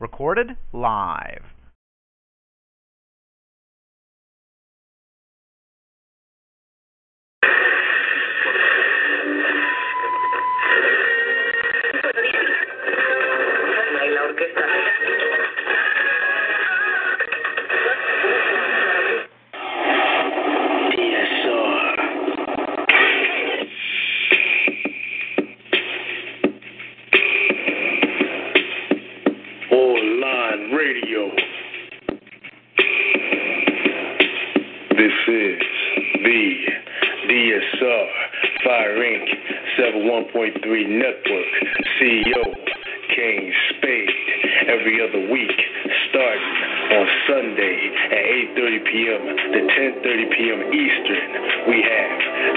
Recorded live. Inc. 71.3 Network CEO Kane Spade every other week starting on Sunday at 8:30 p.m. to 10:30 p.m. Eastern. We have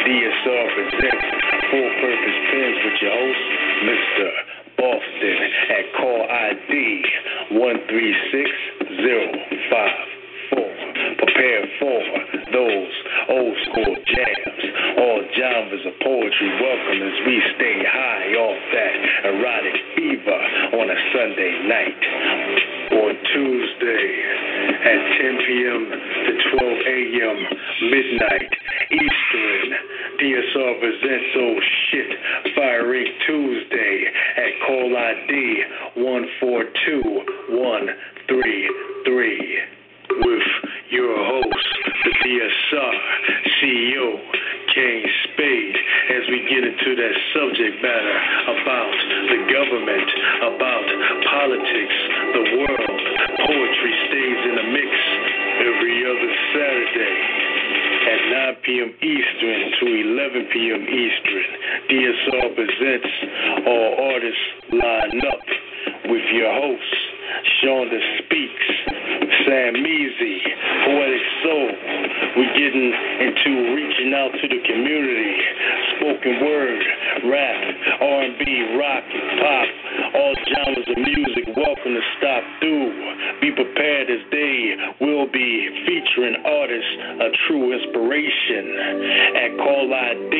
DSR presents Full Purpose Pens with your host, Mr. Boston at call ID 136054. Prepare for those old school jams. All genres of poetry welcome as we stay high off that erotic fever on a Sunday night. On Tuesday at 10 p.m. to 12 a.m. midnight Eastern. DSR presents Oh Shit Fire Inc. Tuesday at call ID 142133 with your host, the DSR CEO, Kane Spade, as we get into that subject matter about the government, about politics, the world. Poetry stays in the mix every other Saturday at 9 p.m. Eastern to 11 p.m. Eastern. DSR presents All Artists Line Up with your hosts, Shonda Speaks, Sam Measy, Poetic Soul. We're getting into reaching out to the community, spoken word, rap, R&B, rock, pop, all genres of music. Welcome to Stop Through. Be prepared as they will be featuring artists, a true inspiration. At call ID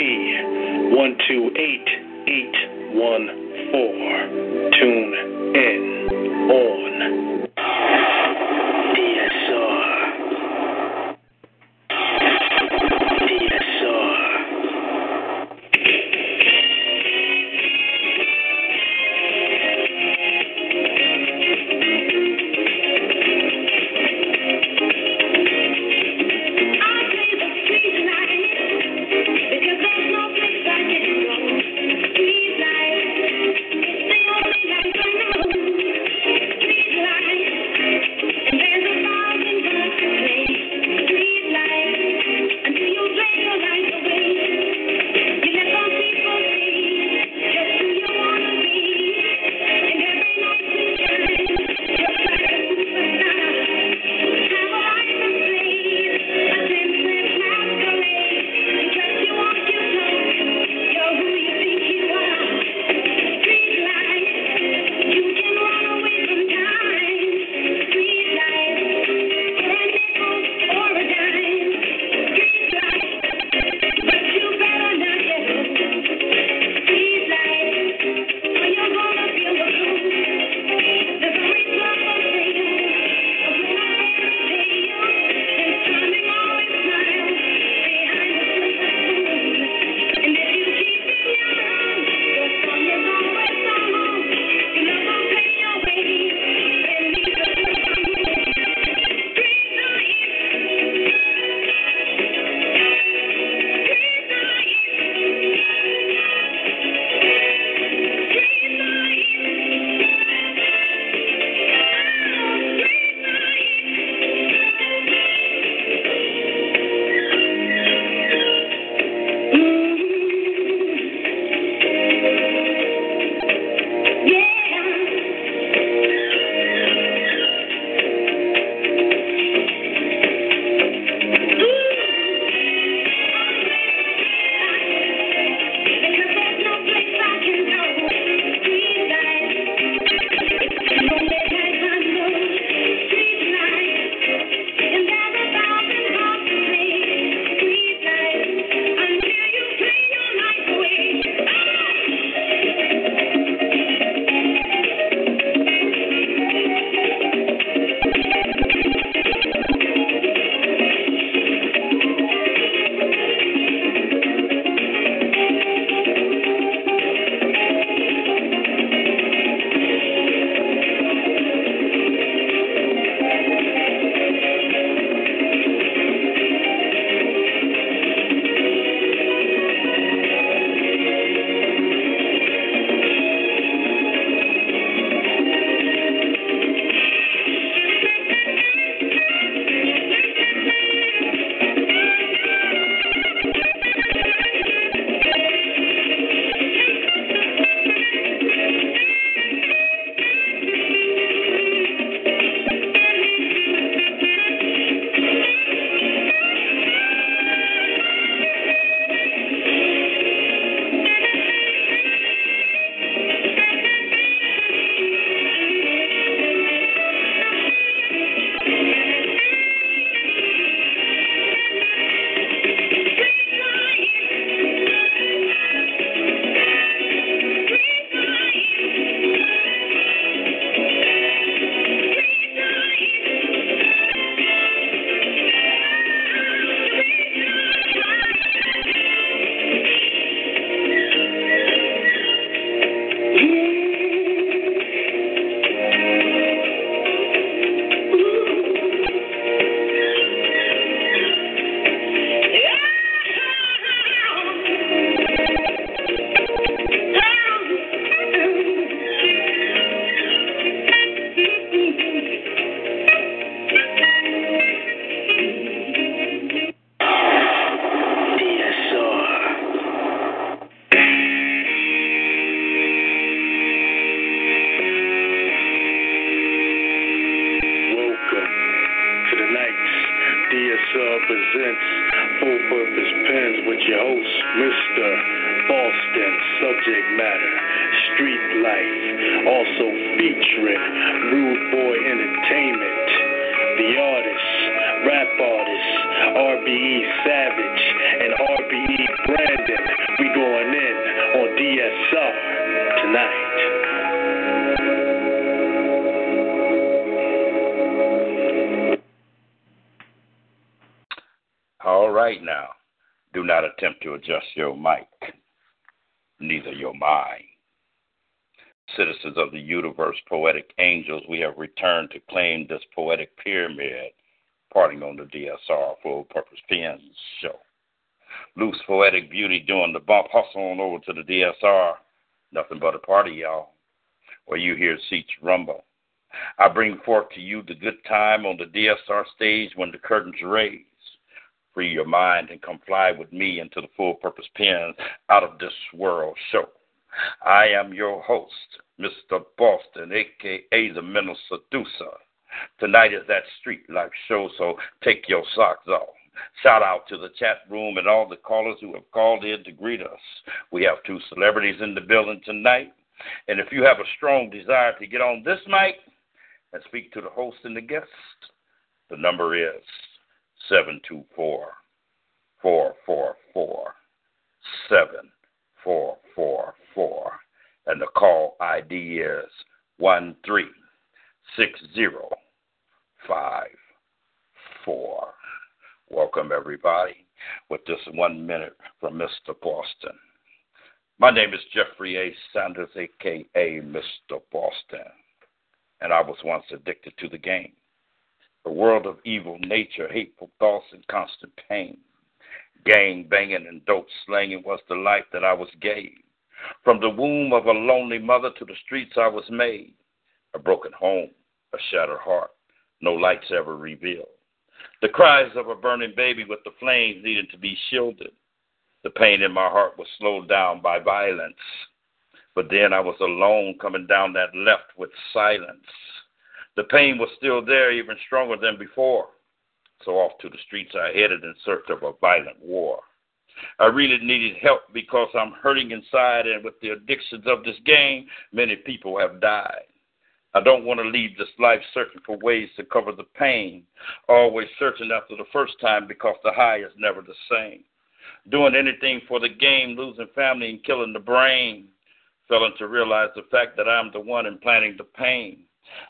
128814. Tune in on universe, poetic angels, we have returned to claim this poetic pyramid, parting on the DSR Full Purpose Pens show. Loose poetic beauty doing the bump, hustle on over to the DSR. Nothing but a party, y'all, where you hear seats rumble. I bring forth to you the good time on the DSR stage when the curtains raise. Free your mind and comply with me into the full purpose pen out of this world show. I am your host, Mr. Boston, aka the Mental Seducer. Tonight is that street life show, so take your socks off. Shout out to the chat room and all the callers who have called in to greet us. We have two celebrities in the building tonight. And if you have a strong desire to get on this mic and speak to the host and the guest, the number is 724 444 7444. And the call ID is 136054. Welcome, everybody, with this one minute from Mr. Boston. My name is Jeffrey A. Sanders, aka Mr. Boston, and I was once addicted to the game a world of evil nature, hateful thoughts, and constant pain. Gang banging and dope slanging was the life that I was gave. From the womb of a lonely mother to the streets I was made. A broken home, a shattered heart, no lights ever revealed. The cries of a burning baby with the flames needed to be shielded. The pain in my heart was slowed down by violence. But then I was alone coming down that left with silence. The pain was still there, even stronger than before. So off to the streets I headed in search of a violent war. I really needed help because I'm hurting inside, and with the addictions of this game, many people have died. I don't want to leave this life searching for ways to cover the pain, always searching after the first time because the high is never the same. Doing anything for the game, losing family, and killing the brain. Failing to realize the fact that I'm the one implanting the pain.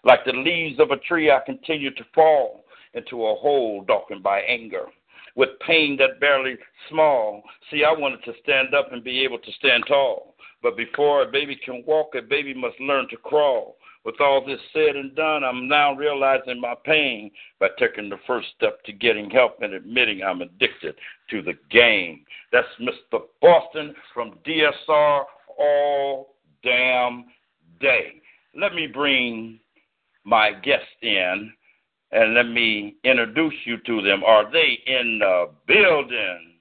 Like the leaves of a tree, I continue to fall into a hole darkened by anger. With pain that barely small. See, I wanted to stand up and be able to stand tall. But before a baby can walk, a baby must learn to crawl. With all this said and done, I'm now realizing my pain by taking the first step to getting help and admitting I'm addicted to the game. That's Mr. Boston from DSR all damn day. Let me bring my guests in and let me introduce you to them. Are they in the building?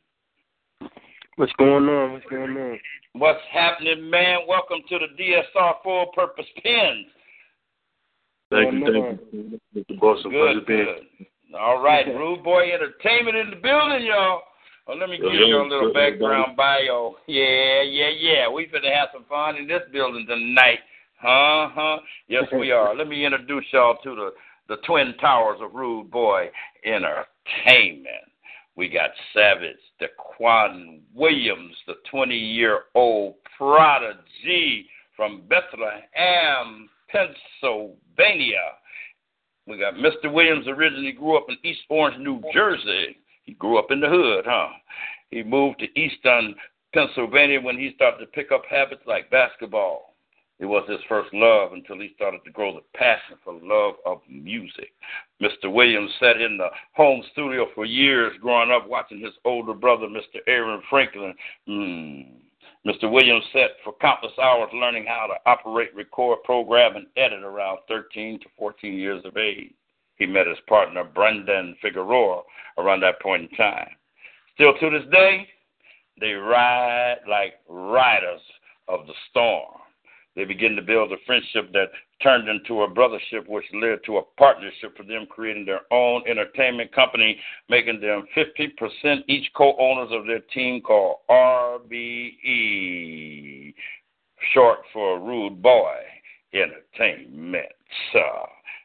What's going on? What's going on? What's happening, man? Welcome to the DSR Full Purpose Pens. Thank you, thank you, Mr. Boston. Good, good. All right, Rude Boy Entertainment in the building, y'all. Well, let me give you a little background bio. Yeah, yeah, yeah. We finna have some fun in this building tonight. Uh huh. Yes, we are. Let me introduce y'all to the the twin towers of Rude Boy Entertainment. We got Savage, the Quan Williams, the 20 year old prodigy from Bethlehem, Pennsylvania. We got Mr. Williams originally grew up in East Orange, New Jersey. He grew up in the hood, huh? He moved to Easton, Pennsylvania when he started to pick up habits like basketball. It was his first love until he started to grow the passion for love of music. Mr. Williams sat in the home studio for years growing up watching his older brother, Mr. Aaron Franklin. Mm. Mr. Williams sat for countless hours learning how to operate, record, program, and edit around 13 to 14 years of age. He met his partner, Brandon Figueroa, around that point in time. Still to this day, they ride like riders of the storm. They begin to build a friendship that turned into a brothership, which led to a partnership for them creating their own entertainment company, making them 50% each co owners of their team called RBE, short for Rude Boy Entertainment.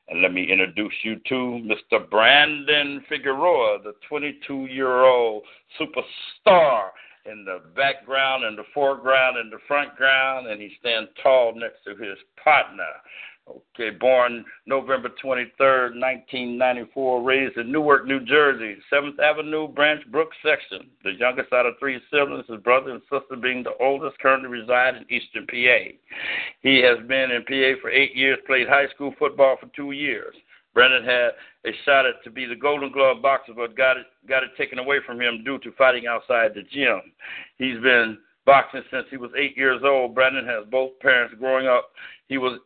And let me introduce you to Mr. Brandon Figueroa, the 22 year old superstar in the background, in the foreground, in the front ground, and he stands tall next to his partner. Okay, born November 23rd, 1994, raised in Newark, New Jersey, 7th Avenue, Branch Brook section. The youngest out of three siblings, his brother and sister being the oldest, currently reside in Easton PA. He has been in PA for eight years, played high school football for two years. Brandon had a shot at to be the Golden Glove boxer, but got it got it taken away from him due to fighting outside the gym. He's been boxing since he was eight years old. Brandon has both parents growing up. He was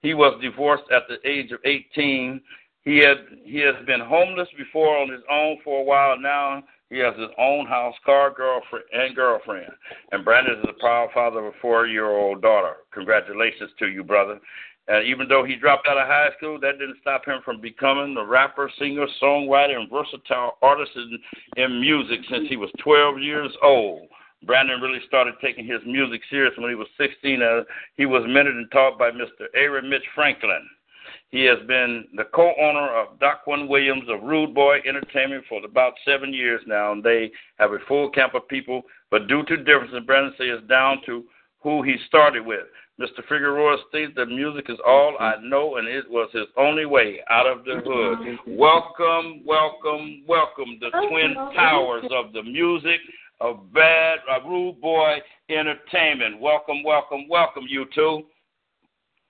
he was divorced at the age of 18. He had he has been homeless before on his own for a while. Now he has his own house, car, girlfriend, and girlfriend. And Brandon is a proud father of a four-year-old daughter. Congratulations to you, brother. And even though he dropped out of high school, that didn't stop him from becoming a rapper, singer, songwriter, and versatile artist in, in music since he was 12 years old. Brandon really started taking his music serious when he was 16. Uh, he was mentored and taught by Mr. Aaron Mitch Franklin. He has been the co-owner of Daquan Williams of Rude Boy Entertainment for about seven years now, and they have a full camp of people. But due to differences, Brandon says down to who he started with. Mr. Figueroa states that music is all I know, and it was his only way out of the hood. Welcome, welcome, welcome, the twin towers of the music of Bad uh, Rude Boy Entertainment. Welcome, welcome, welcome, you two.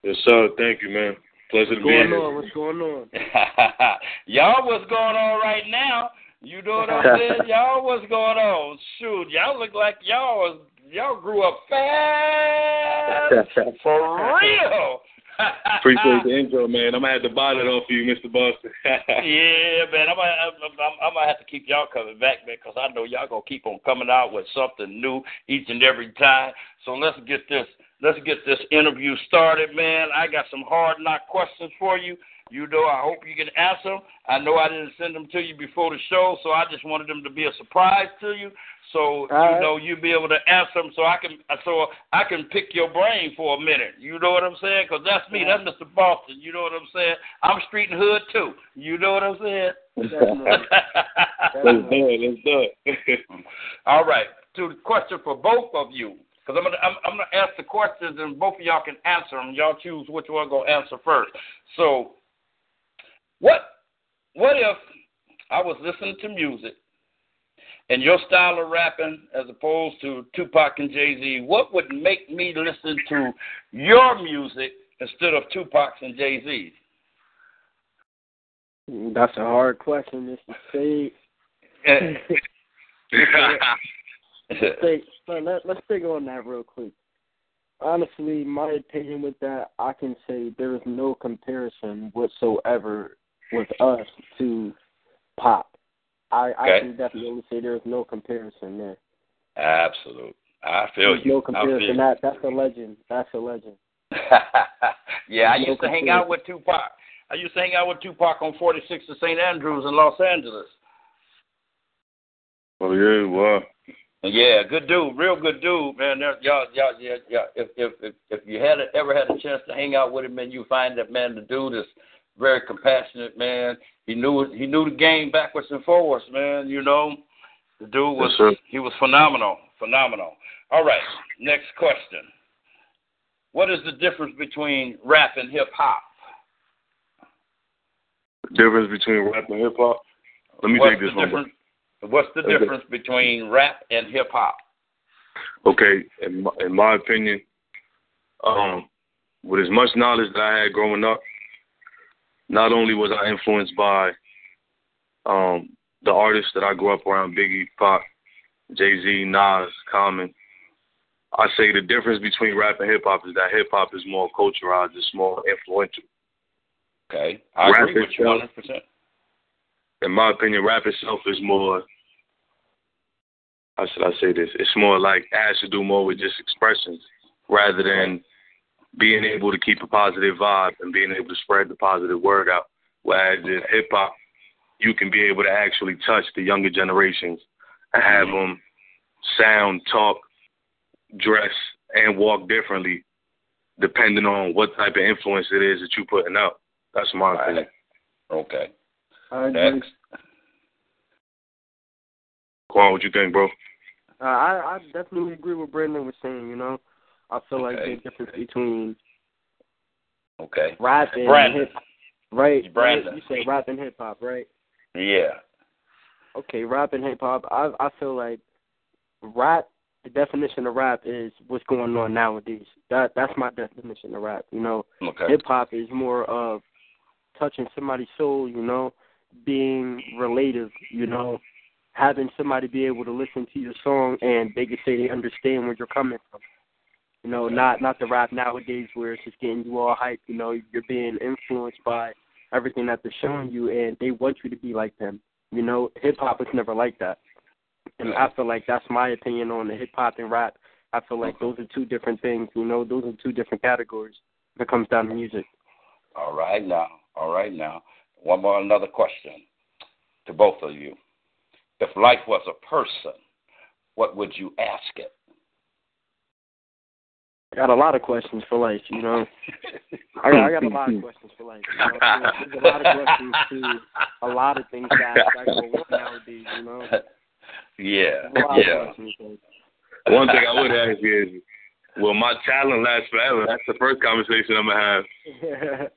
Yes, sir. Thank you, man. Pleasure to be here. On? What's going on? y'all, what's going on right now? You know what I'm saying? y'all, what's going on? Shoot, y'all look like y'all was y'all grew up fast for real. Appreciate the intro, man. I'm gonna have to buy that off for you, Mr. Boston. yeah, man. I'm gonna, I'm, I'm gonna have to keep y'all coming back, man, because I know y'all gonna keep on coming out with something new each and every time. So let's get this, let's get this interview started, man. I got some hard knock questions for you. You know, I hope you can answer them. I know I didn't send them to you before the show, so I just wanted them to be a surprise to you. So All you right. know you'll be able to answer them, so I can so I can pick your brain for a minute. You know what I'm saying? Because that's me. That's Mr. Boston. You know what I'm saying? I'm street and hood too. You know what I'm saying? let's do it. Let's do it. All right. To the question for both of you, because I'm gonna I'm, I'm, gonna ask the questions and both of y'all can answer them. Y'all choose which one gonna answer first. So, what what if I was listening to music and your style of rapping as opposed to Tupac and Jay Z, what would make me listen to your music instead of Tupac's and Jay Z's? That's a hard question, Mr. Spade. Eh. let, let's dig on that real quick. Honestly, my opinion with that, I can say there is no comparison whatsoever with us to pop. I, okay. I can definitely say there's no comparison there. Absolute. I feel there's you. No comparison. That that's a legend. That's a legend. yeah, I used to hang out with Tupac. I used to hang out with Tupac on 46th to St. Andrews in Los Angeles. Oh yeah, wow. Yeah, good dude, real good dude, man. Y'all, y'all, yeah, yeah. If if if, if you had ever had a chance to hang out with him, man, you find that man, the dude is very compassionate, man. He knew he knew the game backwards and forwards, man. You know, the dude was yes, he was phenomenal, phenomenal. All right, next question. What is the difference between rap and hip hop? Difference between rap and hip hop. Let me what's take this one. What's the okay. difference between rap and hip hop? Okay, in my, in my opinion, um, with as much knowledge that I had growing up, not only was I influenced by um, the artists that I grew up around, Biggie, Pac, Jay Z, Nas, Common. I say the difference between rap and hip hop is that hip hop is more culturalized, it's more influential. Okay, I rap agree with you 100. percent In my opinion, rap itself is more. How should I say this? It's more like it has to do more with just expressions rather than being able to keep a positive vibe and being able to spread the positive word out. Whereas in hip hop, you can be able to actually touch the younger generations and have them sound, talk, dress, and walk differently depending on what type of influence it is that you're putting out. That's my Right. opinion. Okay. I agree. Next. Quan, what you think, bro? Uh, I I definitely agree with Brandon was saying. You know, I feel like Okay. the difference between Okay. rap and Brandon. hip, right? Brandon. You say rap and hip hop, right? Yeah. Okay, rap and hip hop. I I feel like rap. The definition of rap is what's going on nowadays. That that's my definition of rap. You know, Okay. hip hop is more of touching somebody's soul. You know, being relative. You know, having somebody be able to listen to your song and they can say they understand where you're coming from. You know, not not the rap nowadays where it's just getting you all hyped. You know, you're being influenced by everything that they're showing you, and they want you to be like them. You know, hip hop is never like that, and I feel like that's my opinion on the hip hop and rap. I feel like those are two different things. You know, those are two different categories. It comes down to music. All right now. All right now. One more another question to both of you. If life was a person, what would you ask it? I got a lot of questions for life. You know, I got, I got a lot of questions for life. You know? There's a lot of questions to a lot of things that, that go on nowadays. You know, Yeah. a lot of Yeah. One thing I would ask you is, will my talent last forever? That's the first conversation I'm gonna have.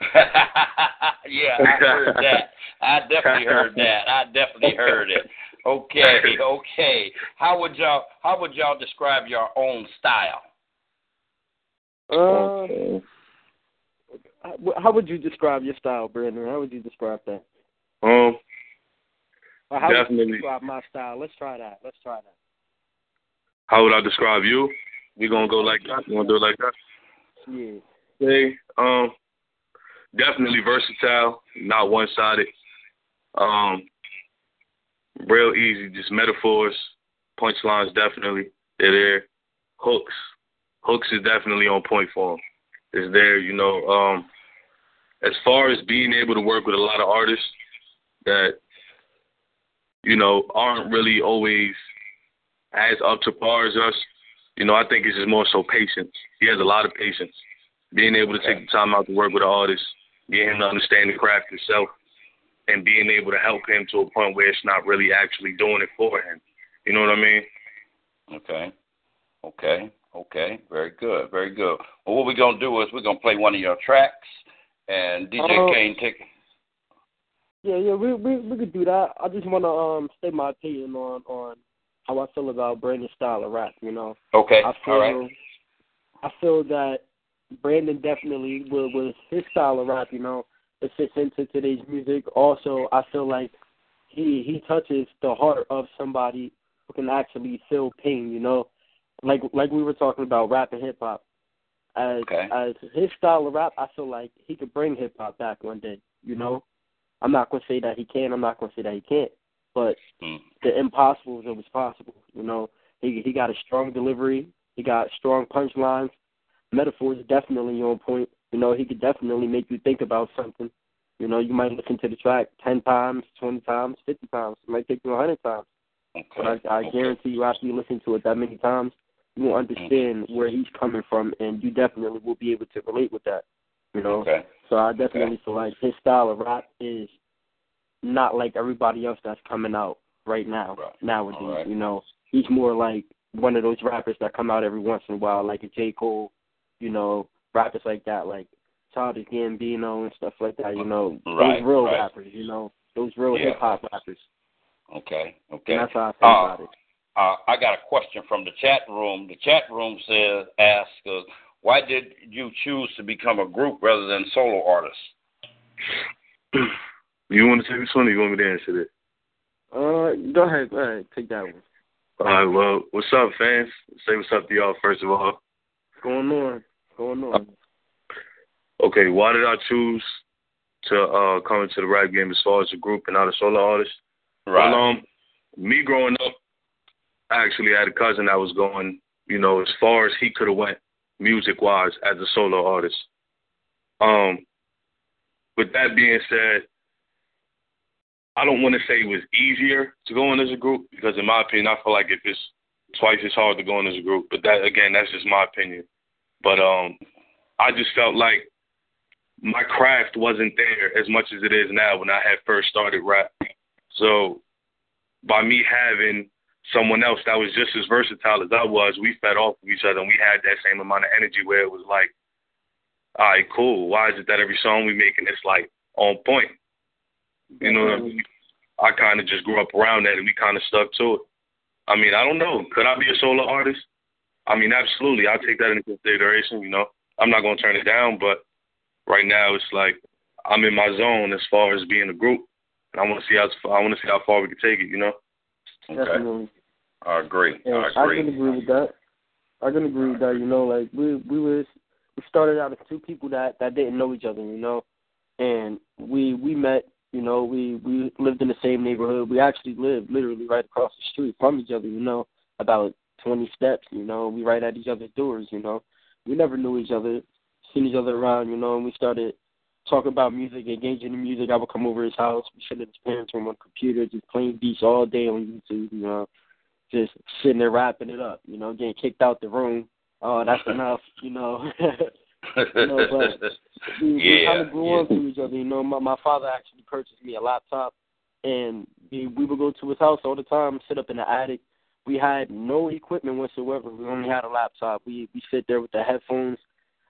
yeah, I heard that. I definitely heard that. I definitely heard it. Okay, okay. How would y'all how would y'all describe your own style? Uh, how- would you describe your style, Brandon? How would you describe that? Um, Or how would you describe my style? Let's try that. Let's try that. how would I describe you? We gonna go like that? You gonna do it like that? Yeah. Say, um, definitely versatile, not one sided. Um, real easy, just metaphors, punchlines definitely. They're there. Hooks. Hooks is definitely on point for him. Is there, you know. Um, as far as being able to work with a lot of artists that, you know, aren't really always as up to par as us, you know, I think it's just more so patience. He has a lot of patience. Being able to take the time out to work with an artist, getting him to understand the craft himself, and being able to help him to a point where it's not really actually doing it for him. You know what I mean? Okay. Okay. Okay. Very good. Very good. Well, what we're gonna do is we're gonna play one of your tracks, and DJ Oh. Kane take. Yeah, yeah, we we we could do that. I just want to um state my opinion on on how I feel about Brandon's style of rap. You know, Okay. I feel All right. I feel that Brandon definitely with with his style of rap. You know, it fits into today's music. Also, I feel like he he touches the heart of somebody who can actually feel pain. You know, like like we were talking about rap and hip hop. As Okay. as his style of rap, I feel like he could bring hip hop back one day. You know, I'm not gonna say that he can. I'm not gonna say that he can't. But Mm. the impossible is always possible. You know, he he got a strong delivery. He got strong punchlines. Metaphors definitely on point. You know, he could definitely make you think about something. You know, you might listen to the track ten times, twenty times, fifty times. It might take you a hundred times. Okay. But I, I okay. guarantee you, after you listen to it that many times, you will understand where he's coming from, and you definitely will be able to relate with that. You know. Okay. So I definitely feel like his style of rap is not like everybody else that's coming out right now Right. nowadays. Right. You know, he's more like one of those rappers that come out every once in a while, like a J Cole. You know, rappers like that, like Childish Gambino and stuff like that. You know, Right, those real rappers. You know, those real Yeah. hip hop rappers. Okay. Okay. And that's how I feel Uh, about it. Uh, I got a question from the chat room. The chat room says, "Ask us why did you choose to become a group rather than solo artist? You want to take this one or you want me to answer it? Uh, go ahead, go ahead, take that one. All right, well, what's up, fans? Say what's up to y'all, first of all. What's going on? What's going on? Okay, why did I choose to uh, come into the rap game as far as a group and not a solo artist? Right. Well, um, me growing up, Actually had a cousin that was going, you know, as far as he could have went music wise as a solo artist. Um, with that being said, I don't want to say it was easier to go in as a group because, in my opinion, I feel like if it's twice as hard to go in as a group. But that again, that's just my opinion. But um, I just felt like my craft wasn't there as much as it is now when I had first started rap. So by me having someone else that was just as versatile as I was, we fed off of each other and we had that same amount of energy where it was like, all right, cool. Why is it that every song we make and it's like on point? You know, what I, mm-hmm. mean? I kind of just grew up around that and we kind of stuck to it. I mean, I don't know. Could I be a solo artist? I mean, absolutely. I'll take that into consideration. You know, I'm not gonna turn it down, but right now it's like I'm in my zone as far as being a group, and I want to see how I want to see how far we can take it. You know. Okay. Definitely. I agree. Yeah, I agree. I can agree with that. I can agree with that. You know, like we we was we started out as two people that that didn't know each other. You know, and we we met. You know, we we lived in the same neighborhood. We actually lived literally right across the street from each other. You know, about twenty steps. You know, we right at each other's doors. You know, we never knew each other, seen each other around. You know, and we started talking about music, engaging in music. I would come over his house. We sit in his parents' room on the computer, just playing beats all day on YouTube. You know, just sitting there wrapping it up. You know, getting kicked out the room. Oh, that's enough. You know. you know, but we, yeah, we kind of grew yeah. on to each other. You know, my my father actually purchased me a laptop, and we we would go to his house all the time, sit up in the attic. We had no equipment whatsoever. We only had a laptop. We we sit there with the headphones,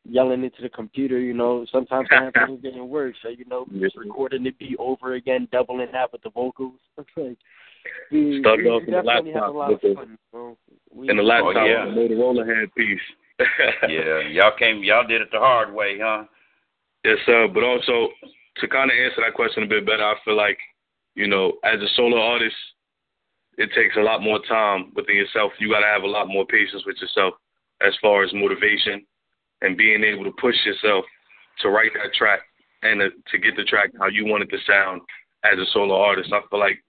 yelling into the computer. You know, sometimes the headphones didn't work, so you know, just recording the beat over again, doubling that with the vocals. It's like we, mm, Started we off in the definitely had laptop lot with of the- fun. So we, And the laptop Oh, yeah. with the Motorola headpiece. yeah, y'all came, y'all did it the hard way, huh? Yes, sir. But also to kind of answer that question a bit better, I feel like you know, as a solo artist, it takes a lot more time within yourself. You got to have a lot more patience with yourself as far as motivation and being able to push yourself to write that track and to, to get the track how you want it to sound as a solo artist. I feel like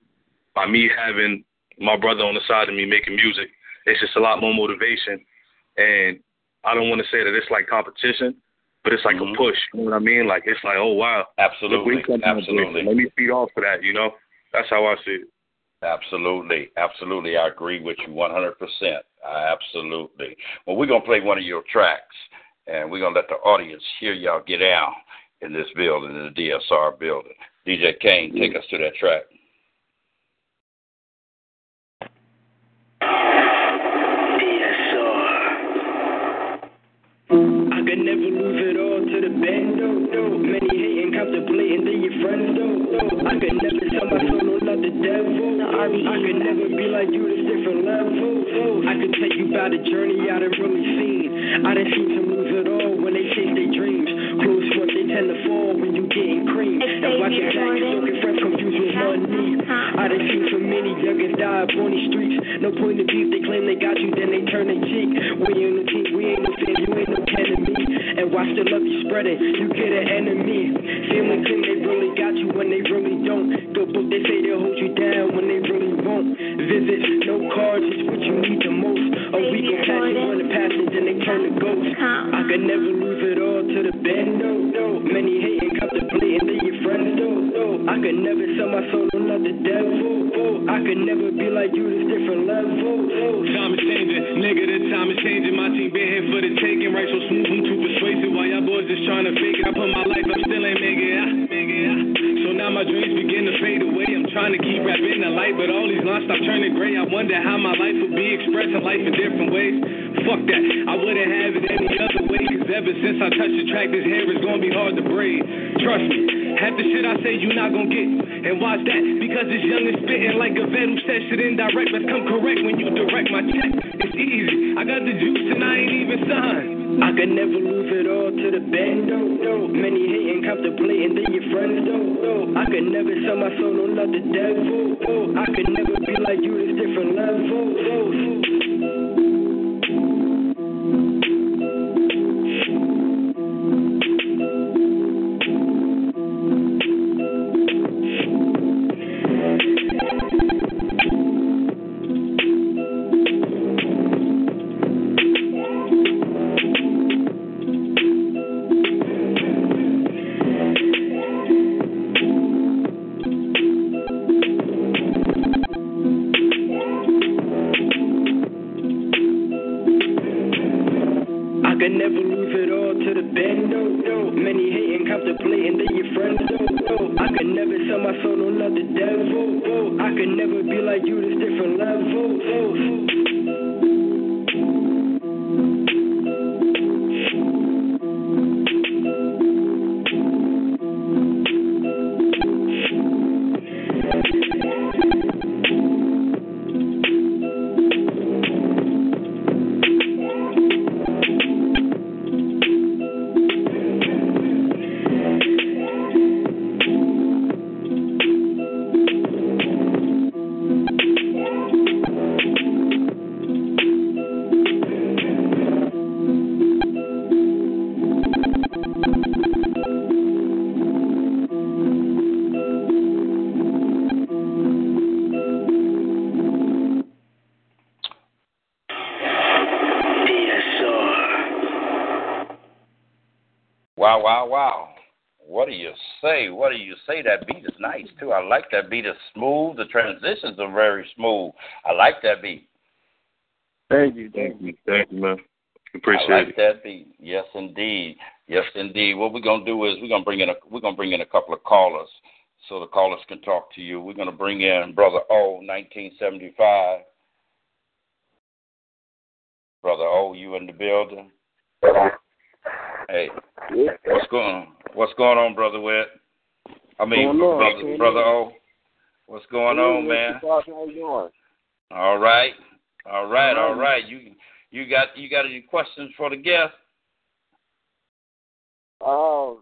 by me having my brother on the side of me making music, it's just a lot more motivation. And I don't want to say that it's like competition, but it's like Mhm. a push. You know what I mean? Like it's like, oh wow, Absolutely, Look, we come from a place. absolutely. Let me feed off of that. You know, that's how I see it. Absolutely, absolutely. I agree with you 100%. Absolutely. Well, we're going to play one of your tracks, and we're going to let the audience hear y'all get out in this building, in the DSR building. DJ Kane, take us to that track. I never lose it all to the bando. No. Many hating, contemplating, they your friends though. I could never sell my soul, no, not the devil. I could never be like you, this different level. I could tell you about a journey I done really seen. I done seen some lose it all when they chase their dreams. Close what they tend to fall when you getting cream. And watching Jack looking fresh, confused with money. I done seen so many youngins die up on these streets. No point of beef, they claim they got you, then they turn their cheek. We ain't no team, we ain't no fan, you ain't no enemy. And watch the love you spreading, you get an enemy. Family claim they really got you when they really don't. The book they say they'll hold you down when they really won't. Visits, no cards, is what you need the most. A week catch you in the passage, then they turn to ghosts. I could never lose it all to the bend, no, no. Many hating, contemplating, they your friends, though, no. I could never sell my soul, no, not the devil. I could never be like you, this different level. Time is changing, nigga, the time is changing. My team been here for the taking, right? So smooth, I'm too persuasive. While y'all boys just trying to fake it, I put my life, I'm still ain't make it. I, I. So now my dreams begin to fade away. I'm trying to keep rapping in the light, but all these lines stop turning gray. I wonder how my life would be expressing life in different ways. Fuck that, I wouldn't have it any other way. Cause ever since I touched the track, this hair is gonna be hard to braid. Trust me, half the shit I say you not gonna get. And watch that, because it's young and spitting like a vet who said shit indirect. Let's come correct when you direct my check. It's easy, I got the juice and I ain't even signed. I could never lose it all to the bando. No. Many hating, contemplating, they your friends though. No. I could never sell my soul, no, not the devil. Oh. I could never be like you, this different level. Oh. It all to the bando. No, no. many hating, contemplating, they your friends. No, no, I could never sell my soul, no, not the devil. Oh, I could never be like you, this different level. Say? That beat is nice too. I like that beat. It's smooth. The transitions are very smooth. I like that beat. Thank you. Thank you. Thank you, man. Appreciate I like it. that beat. Yes, indeed. Yes, indeed. What we're gonna do is we're gonna bring in a we're gonna bring in a couple of callers so the callers can talk to you. We're gonna bring in Brother O, 1975. Brother O, you in the building? Hey, what's going on? What's going on, Brother Wet? I mean, brother, brother. O. What's going on, man? How you doing? All right, all right, all All right. You you got you got any questions for the guest? Um,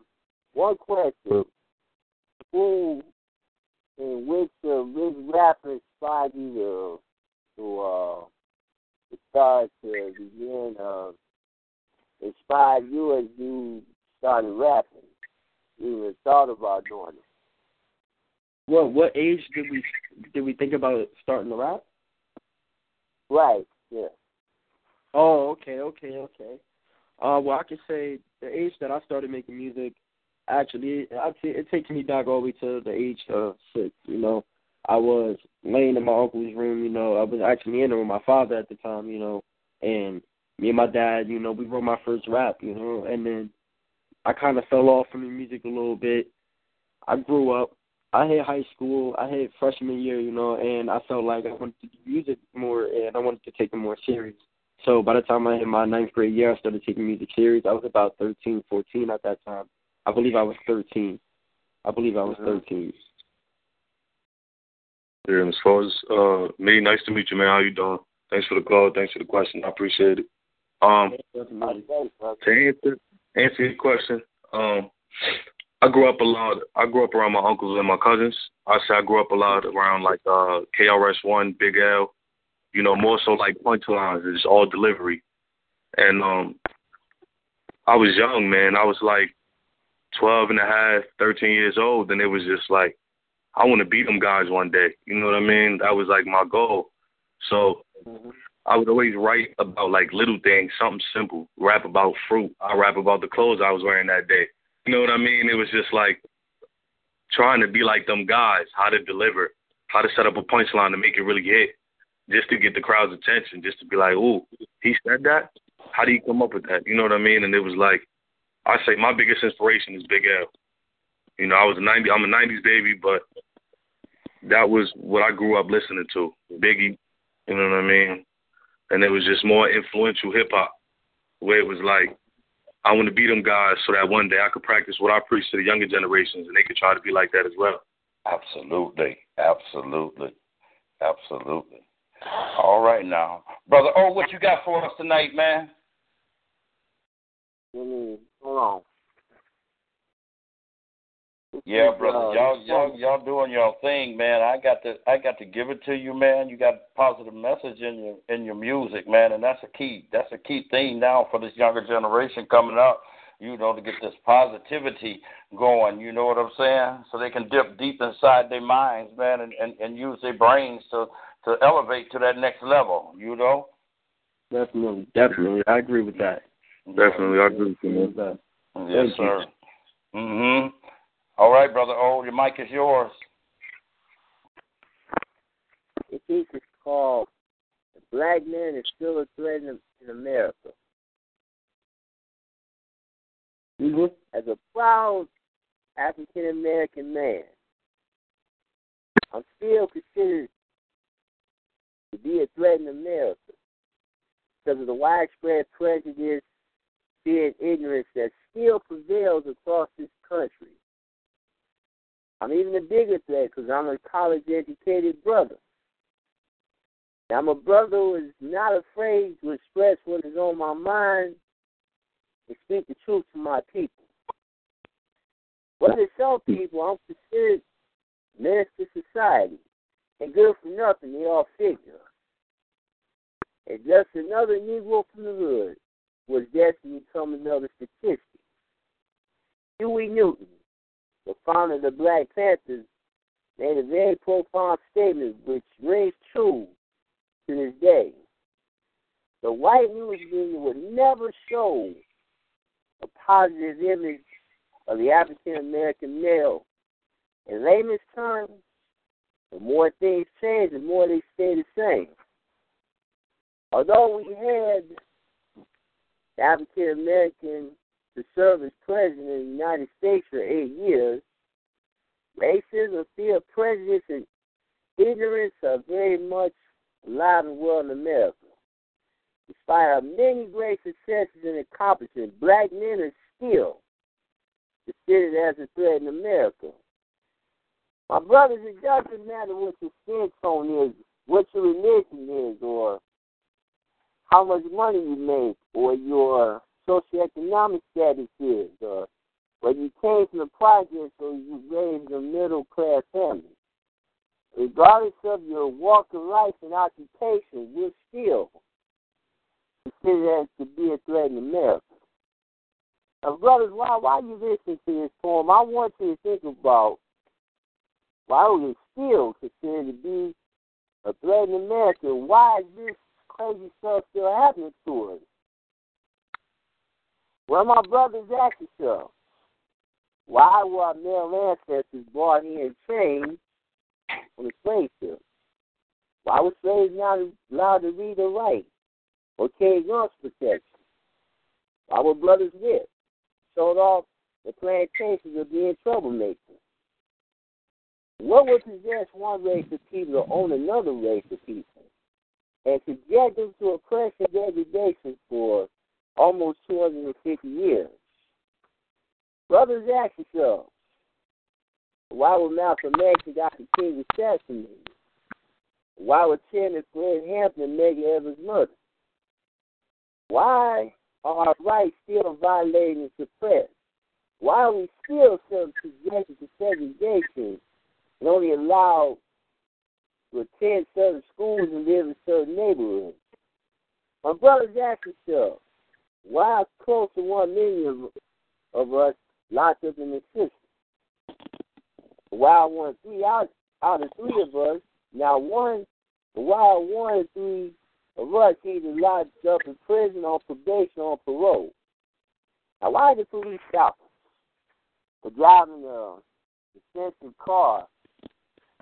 one question: Who and which uh, which rapper inspired you to to uh to start to begin uh inspired you as you started rapping? You even thought about doing it? What what age did we did we think about starting to rap? Right. Yeah. Oh, okay, okay, okay. Uh, well, I could say the age that I started making music, actually, I'd say it takes me back all the way to the age of six. You know, I was laying in my uncle's room. You know, I was actually in there with my father at the time. You know, and me and my dad, you know, we wrote my first rap. You know, and then I kind of fell off from the music a little bit. I grew up. I hit high school. I hit freshman year, you know, and I felt like I wanted to do music more, and I wanted to take it more serious. So by the time I hit my ninth grade year, I started taking music serious. I was about thirteen, fourteen at that time. I believe I was 13. I believe I was 13. Yeah, and as far as uh me, nice to meet you, man. How you doing? Thanks for the call. Thanks for the question. I appreciate it. Um, to answer answer your question, um, I grew up a lot. I grew up around my uncles and my cousins. I say I grew up a lot around like uh KRS One, Big L. You know, more so like punchlines. It's all delivery. And um, I was young, man. I was like twelve and a half, thirteen years old, and it was just like I want to beat them guys one day. You know what I mean? That was like my goal. So I would always write about like little things, something simple. Rap about fruit. I rap about the clothes I was wearing that day. You know what I mean? It was just like trying to be like them guys, how to deliver, how to set up a punchline to make it really hit, just to get the crowd's attention, just to be like, ooh, he said that? How do you come up with that? You know what I mean? And it was like, I say my biggest inspiration is Big L. You know, I was a 90, I'm a 90s baby, but that was what I grew up listening to. Biggie, you know what I mean? And it was just more influential hip hop, where it was like, I want to be them guys so that one day I could practice what I preach to the younger generations and they could try to be like that as well. Absolutely, absolutely, absolutely. All right now, brother. Oh, what you got for us tonight, man? Hold on. Yeah, Uh, brother. Y'all, y'all, y'all doing your thing, man. I got to, I got to give it to you, man. You got a positive message in your, in your music, man, and that's a key. That's a key thing now for this younger generation coming up. You know, to get this positivity going. You know what I'm saying? So they can dip deep inside their minds, man, and, and, and use their brains to, to elevate to that next level. You know. Definitely, definitely. I agree with that. Definitely, I agree with you, man. With that. Yes, Thank you. sir. Mhm. All right, brother. Oh, your mic is yours. Piece is called "The Black Man is Still a Threat in, in America." Mm-hmm. As a proud African American man, I'm still considered to be a threat in America because of the widespread prejudice, fear, and ignorance that still prevails across this country. I'm even a bigger threat because I'm a college educated brother. I'm a brother who is not afraid to express what is on my mind and speak the truth to my people. But to some people, I'm considered menace to society and good for nothing, they all figure. And just another Negro from the hood was destined to become another statistic. Huey Newton, the founder of the Black Panthers, made a very profound statement which rings true to this day. The white news media would never show a positive image of the African American male. In layman's terms, the more things change, the more they stay the same. Although we had the African American to serve as president of the United States for eight years, racism, fear, prejudice, and ignorance are very much alive and well in America. Despite our many great successes and accomplishments, black men are still considered as a threat in America. My brothers, it doesn't matter what your skin tone is, what your religion is, or how much money you make, or your socioeconomic status is, uh, or whether you came from the projects or you raised a middle class family. Regardless of your walk of life and occupation, we're still considered to be a threat in America. Now, brothers, why why you listening to this poem? I want you to think about why we still considered to be a threat in America. Why is this crazy stuff still happening to us? Well, my brothers, ask yourself, why were our male ancestors brought here and trained on the slave ship? Why were slaves not allowed to read or write or carry guns protection? Why were brothers whipped, sold off the plantations of being troublemakers? What would possess one race of people to own another race of people and subject them to oppression and degradation for almost 250 years? Brothers, ask yourselves, why would Malcolm X and Dr. King assassinated? Why would Chairman Fred Hampton and Medgar Evers murdered? Why are our rights still violated and suppressed? Why are we still subjected to segregation and only allowed to attend certain schools and live in certain neighborhoods? My brothers, ask yourself, why close to one million of, of us locked up in the system? Why one three out out of three of us, now one why one three of us either locked up in prison on probation or parole. Now why the police stop for driving a expensive car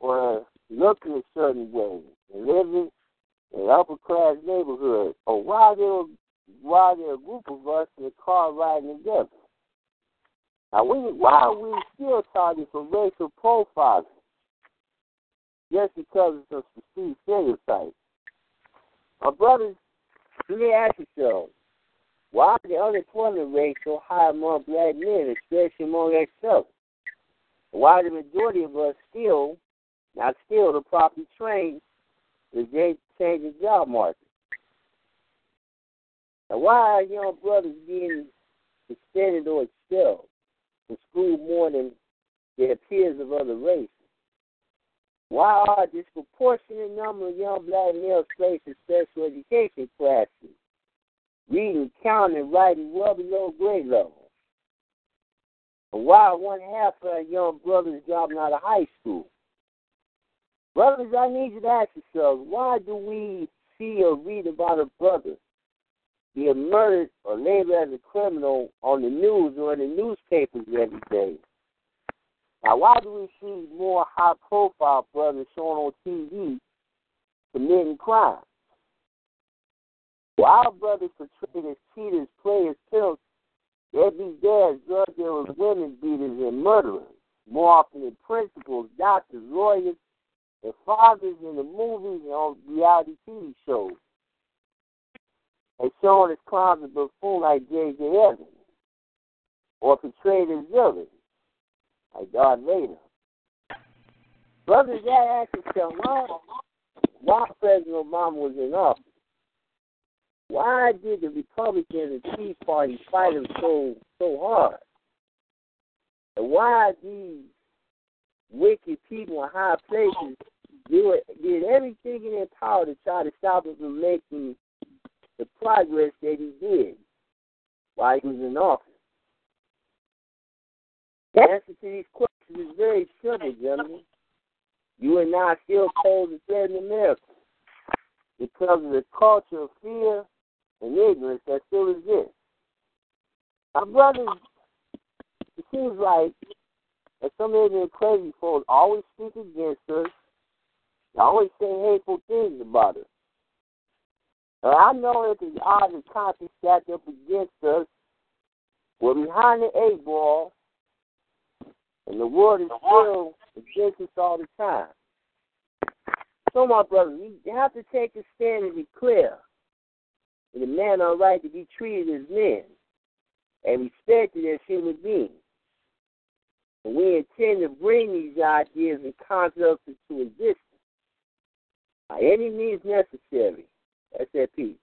or looking a certain way and living in upper class neighborhood? Or why there why there a group of us in a car riding together? Now, we, why are we still targeted for racial profiling? Just because of some perceived stereotypes. My brothers, you may ask yourselves, why the unemployment rate so high among black men, especially among ourselves? Why the majority of us still, not still, the properly trained, the changing job market? Now, why are young brothers being suspended or expelled? in school more than their peers of other races? Why are a disproportionate number of young black males placed in special education classes, reading, counting, writing well below grade level? And why are one half of our young brothers dropping out of high school? Brothers, I need you to ask yourselves, why do we see or read about a brother being murdered or labeled as a criminal on the news or in the newspapers every day. Now, why do we see more high profile brothers shown on TV committing crimes? Why are brothers portrayed as cheaters, players, pimps, be there as drug dealers, women beaters, and murderers. More often than principals, doctors, lawyers, and fathers in the movies and on reality TV shows. They shown as clowns and like J.J. Evans, or portrayed as villains like Darth Vader. Brothers that ask themselves, why, why President Obama was in office? Why did the Republicans and Tea Party fight him so so hard? And why these wicked people in high places do it, did everything in their power to try to stop him from making the progress that he did while he was in office? The answer to these questions is very simple, gentlemen. You and I still pose a threat in America because of the culture of fear and ignorance that still exists. My brothers, it seems like that some ignorant crazy folks always speak against us. They always say hateful things about us. I know that the odds are constantly stacked up against us. We're behind the eight ball, and the world is still against us all the time. So, my brothers, we have to take a stand and be clear that the men are right to be treated as men and respected as human beings. And we intend to bring these ideas and concepts into existence by any means necessary. That's that piece.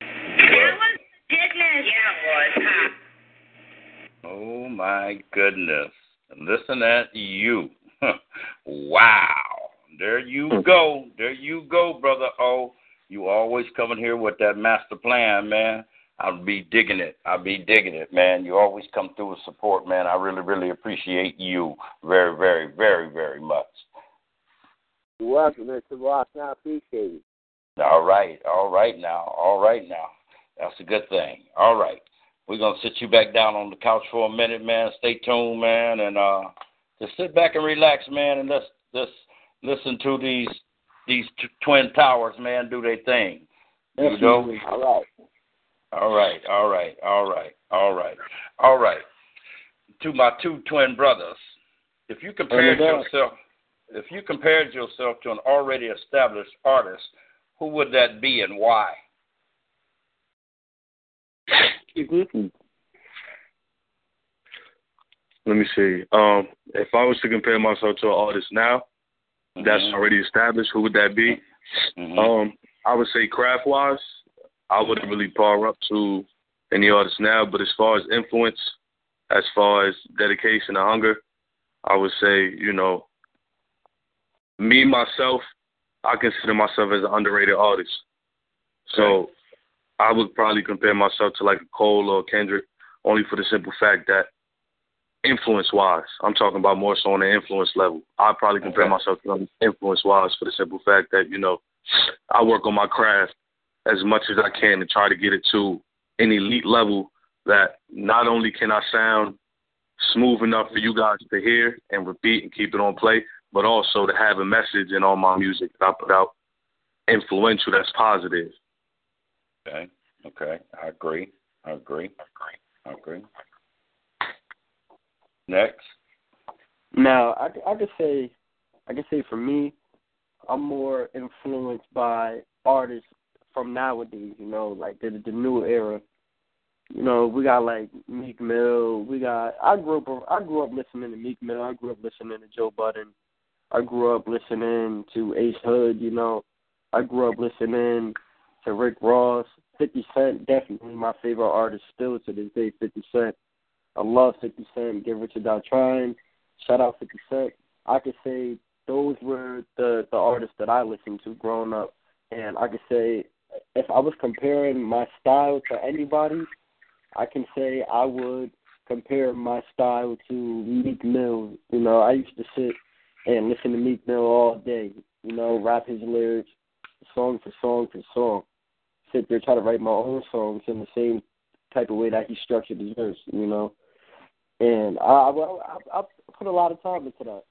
That was goodness. Yeah, it was. Oh my goodness. Listen at you. wow. There you hmm. go. There you go, brother O. You always coming here with that master plan, man. I'll be digging it. I'll be digging it, man. You always come through with support, man. I really, really appreciate you very, very, very, very much. You're welcome, Mr. Ross. I appreciate it. All right, all right now, all right now. That's a good thing. All right. We're gonna sit you back down on the couch for a minute, man. Stay tuned, man, and uh just sit back and relax, man, and let's just listen to these these t- twin towers, man, do their thing. You know? All right. All right, all right, all right, all right, all right. To my two twin brothers, if you compared yourself, if you compared yourself to an already established artist, who would that be and why? Let me see. Um, if I was to compare myself to an artist now that's already established, who would that be? Mm-hmm. Um, I would say craft wise, I wouldn't really par up to any artist now, but as far as influence, as far as dedication and hunger, I would say, you know, me myself, I consider myself as an underrated artist. So I would probably compare myself to like a Cole or Kendrick, only for the simple fact that influence wise, I'm talking about more so on the influence level. I'd probably compare myself to them influence wise for the simple fact that, you know, I work on my craft as much as I can to try to get it to an elite level that not only can I sound smooth enough for you guys to hear and repeat and keep it on play, but also to have a message in all my music that I put out influential that's positive. Okay, okay, I agree. I agree. I agree. I agree. Next. Now, I, I could say, I could say for me, I'm more influenced by artists from nowadays. You know, like the the new era. You know, we got like Meek Mill. We got. I grew up. I grew up listening to Meek Mill. I grew up listening to Joe Budden. I grew up listening to Ace Hood. You know, I grew up listening to Rick Ross. Fifty Cent, definitely my favorite artist still to this day. Fifty Cent. I love 50 Cent, Get Rich or Die Trying. Shout out 50 Cent. I could say those were the the artists that I listened to growing up, and I could say if I was comparing my style to anybody, I can say I would compare my style to Meek Mill. You know, I used to sit and listen to Meek Mill all day. You know, rap his lyrics, song for song for song. Sit there try to write my own songs in the same type of way that he structured his verse. You know, and I, well, I, I put a lot of time into that.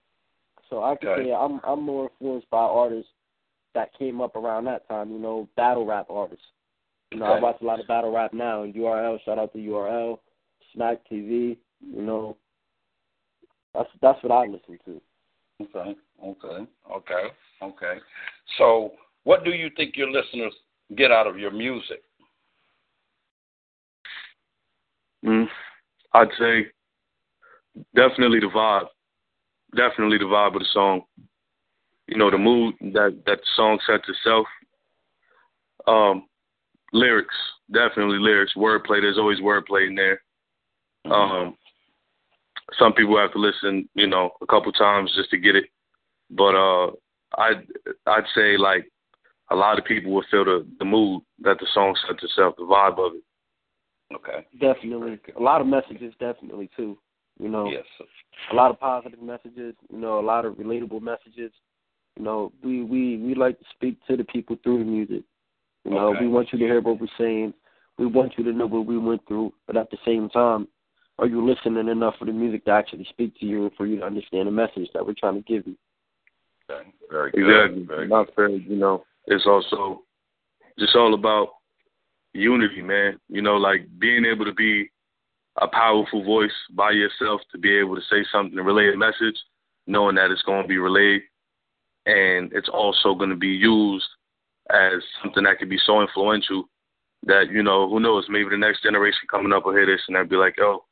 So I can Okay. say I'm I'm more influenced by artists that came up around that time. You know, battle rap artists. You know, I watch a lot of battle rap now. And URL, shout out to URL. Smack TV. You know, that's that's what I listen to. Okay, okay, okay, okay. So, what do you think your listeners get out of your music? Mm, I'd say definitely the vibe. Definitely the vibe of the song. You know, the mood that that the song sets itself. Um, lyrics, definitely lyrics. Wordplay, there's always wordplay in there. Mm-hmm. Um, some people have to listen, you know, a couple times just to get it. But uh, I'd I'd say like a lot of people will feel the the mood that the song sets itself, the vibe of it. Okay. Definitely, a lot of messages. Definitely too. You know, Yes. a lot of positive messages. You know, a lot of relatable messages. You know, we we we like to speak to the people through the music. You know, Okay. we want you to hear what we're saying. We want you to know what we went through, but at the same time, are you listening enough for the music to actually speak to you and for you to understand the message that we're trying to give you? Okay. Very good. Exactly. Very Not fair, you know. It's also just all about unity, man. You know, like being able to be a powerful voice by yourself to be able to say something and relay a message, knowing that it's going to be relayed and it's also going to be used as something that could be so influential that, you know, who knows, maybe the next generation coming up will hear this and they'll be like, oh,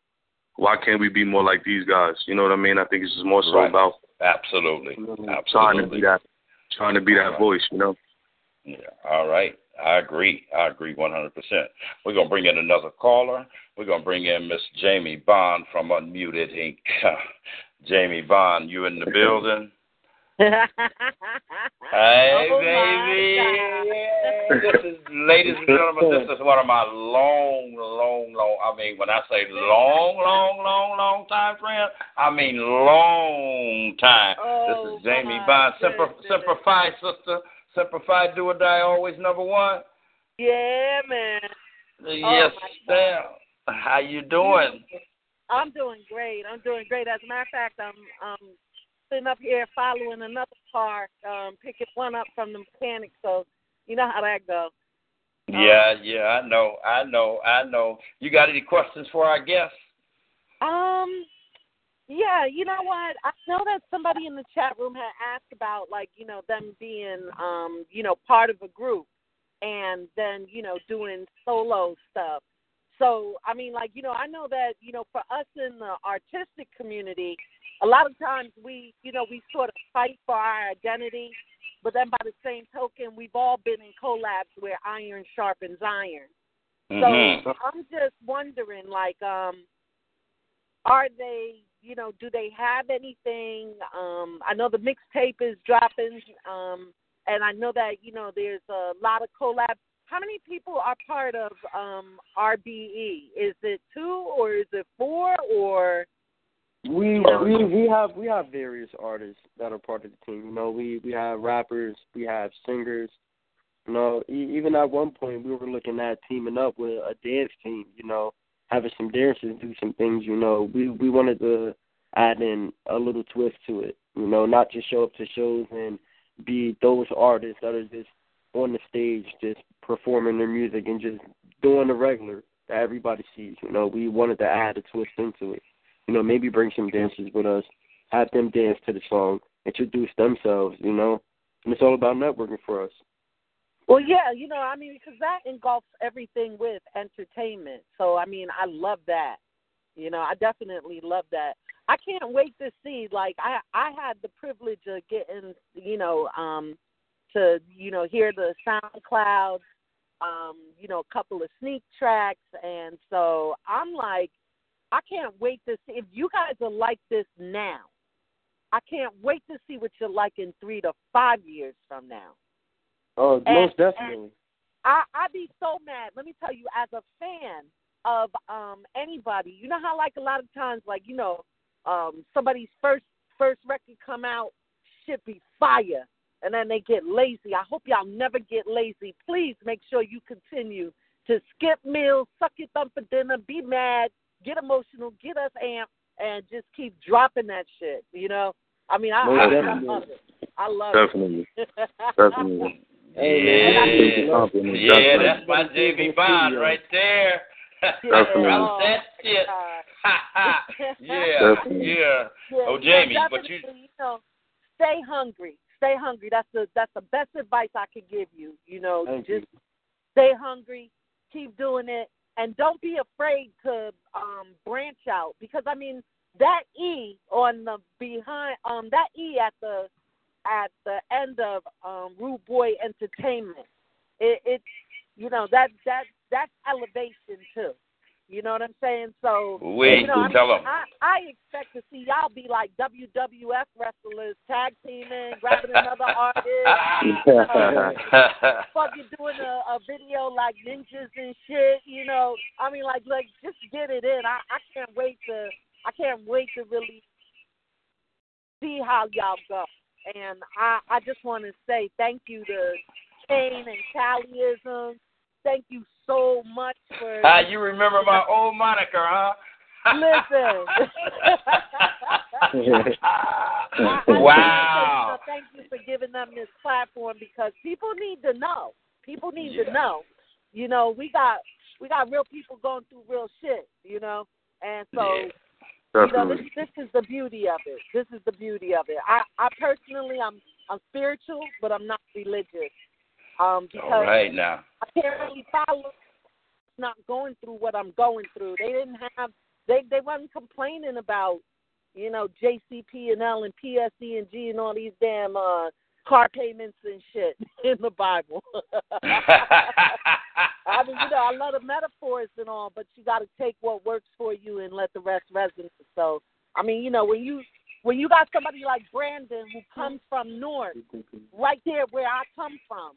why can't we be more like these guys? You know what I mean? I think it's just more so Right. about Absolutely. trying to be that trying to be that Right. voice, you know. Yeah. All right. I agree. I agree 100%. We're going to bring in another caller. We're going to bring in Miss Jamie Bond from Unmuted Inc. Jamie Bond, you in the building? Hey, Oh, baby. This is, ladies and gentlemen, this is one of my long, long, long, I mean, when I say long, long, long, long time friend, I mean long time. Oh, this is Jamie my Bond. Semper, goodness. Semper Fi, sister. Semper Fi, do or die, always number one. Yeah, man. yes, my ma'am. How you doing? I'm doing great. I'm doing great. As a matter of fact, I'm um sitting up here following another car, um, picking one up from the mechanic. So you know how that goes. Yeah, yeah, I know, I know, I know. You got any questions for our guests? Um, yeah, you know what? I know that somebody in the chat room had asked about like you know them being um you know part of a group and then you know doing solo stuff. So I mean, like you know, I know that you know for us in the artistic community, a lot of times we you know we sort of fight for our identity, but then by the same token, we've all been in collabs where iron sharpens iron. Mhm. So I'm just wondering, like, um, are they, you know, do they have anything? Um, I know the mixtape is dropping, um, and I know that you know there's a lot of collabs. How many people are part of um, RBE? Is it two or is it four or? We we we have we have various artists that are part of the team. You know, we we have rappers, we have singers. You know, e- even at one point we were looking at teaming up with a dance team. You know, having some dancers do some things. You know, we we wanted to add in a little twist to it. You know, not just show up to shows and be those artists that are just on the stage, just performing their music and just doing the regular that everybody sees. You know, we wanted to add a twist into it you know, maybe bring some dancers with us, have them dance to the song, introduce themselves, you know. And it's all about networking for us. Well, yeah, you know, I mean, because that engulfs everything with entertainment. So, I mean, I love that. You know, I definitely love that. I can't wait to see. Like, I I had the privilege of getting, you know, um, to you know hear the SoundCloud, um, you know, a couple of sneak tracks, and so I'm like, I can't wait to see if you guys are like this now. I can't wait to see what you're like in three to five years from now. Oh, And- most definitely. I I'd be so mad. Let me tell you, as a fan of um anybody, you know how like a lot of times, like you know, um somebody's first first record come out, shit be fire, and then they get lazy. I hope y'all never get lazy. Please make sure you continue to skip meals, suck your thumb for dinner, be mad, get emotional, get us amped, and just keep dropping that shit. You know, I mean, I, I, I love it. I love Definitely. it. Definitely. Yeah, Compliment. yeah, Definitely. that's my JB Bond right there. Definitely. Oh, that shit. Oh, yeah, Definitely. yeah. Yeah, Oh, yeah, Jamie, but you- you know, stay hungry. Stay hungry. That's the that's the best advice I could give you. You know, Thank just you. stay hungry, keep doing it, and don't be afraid to um branch out because I mean that E on the behind um that E at the at the end of um Rude Boy Entertainment. It it you know that that that's elevation too. You know what I'm saying? So Wait, you know, I, tell them. I I expect to see y'all be like WWF wrestlers, tag teaming, grabbing another artist, fucking doing a, a video like ninjas and shit. You know, I mean, like like just get it in. I I can't wait to I can't wait to really see how y'all go. And I I just want to say thank you to Kane and Calliism. Thank you so much for Ah, you remember my old moniker, huh? Listen. I- I just you wow. know, thank you for giving them this platform because people need to know. People need Yeah. to know. You know, we got we got real people going through real shit. You know, and so Yeah. you know this this is the beauty of it. This is the beauty of it. I I personally I'm I'm spiritual, but I'm not religious. Um, because All right now. Apparently, not going through what I'm going through. They didn't have they they wasn't complaining about, you know, JCP and L and PSE and G and all these damn uh car payments and shit in the Bible. I mean, you know, I love the metaphors and all, but you got to take what works for you and let the rest resonate. So, I mean, you know, when you when you got somebody like Brandon who comes from North, right there where I come from,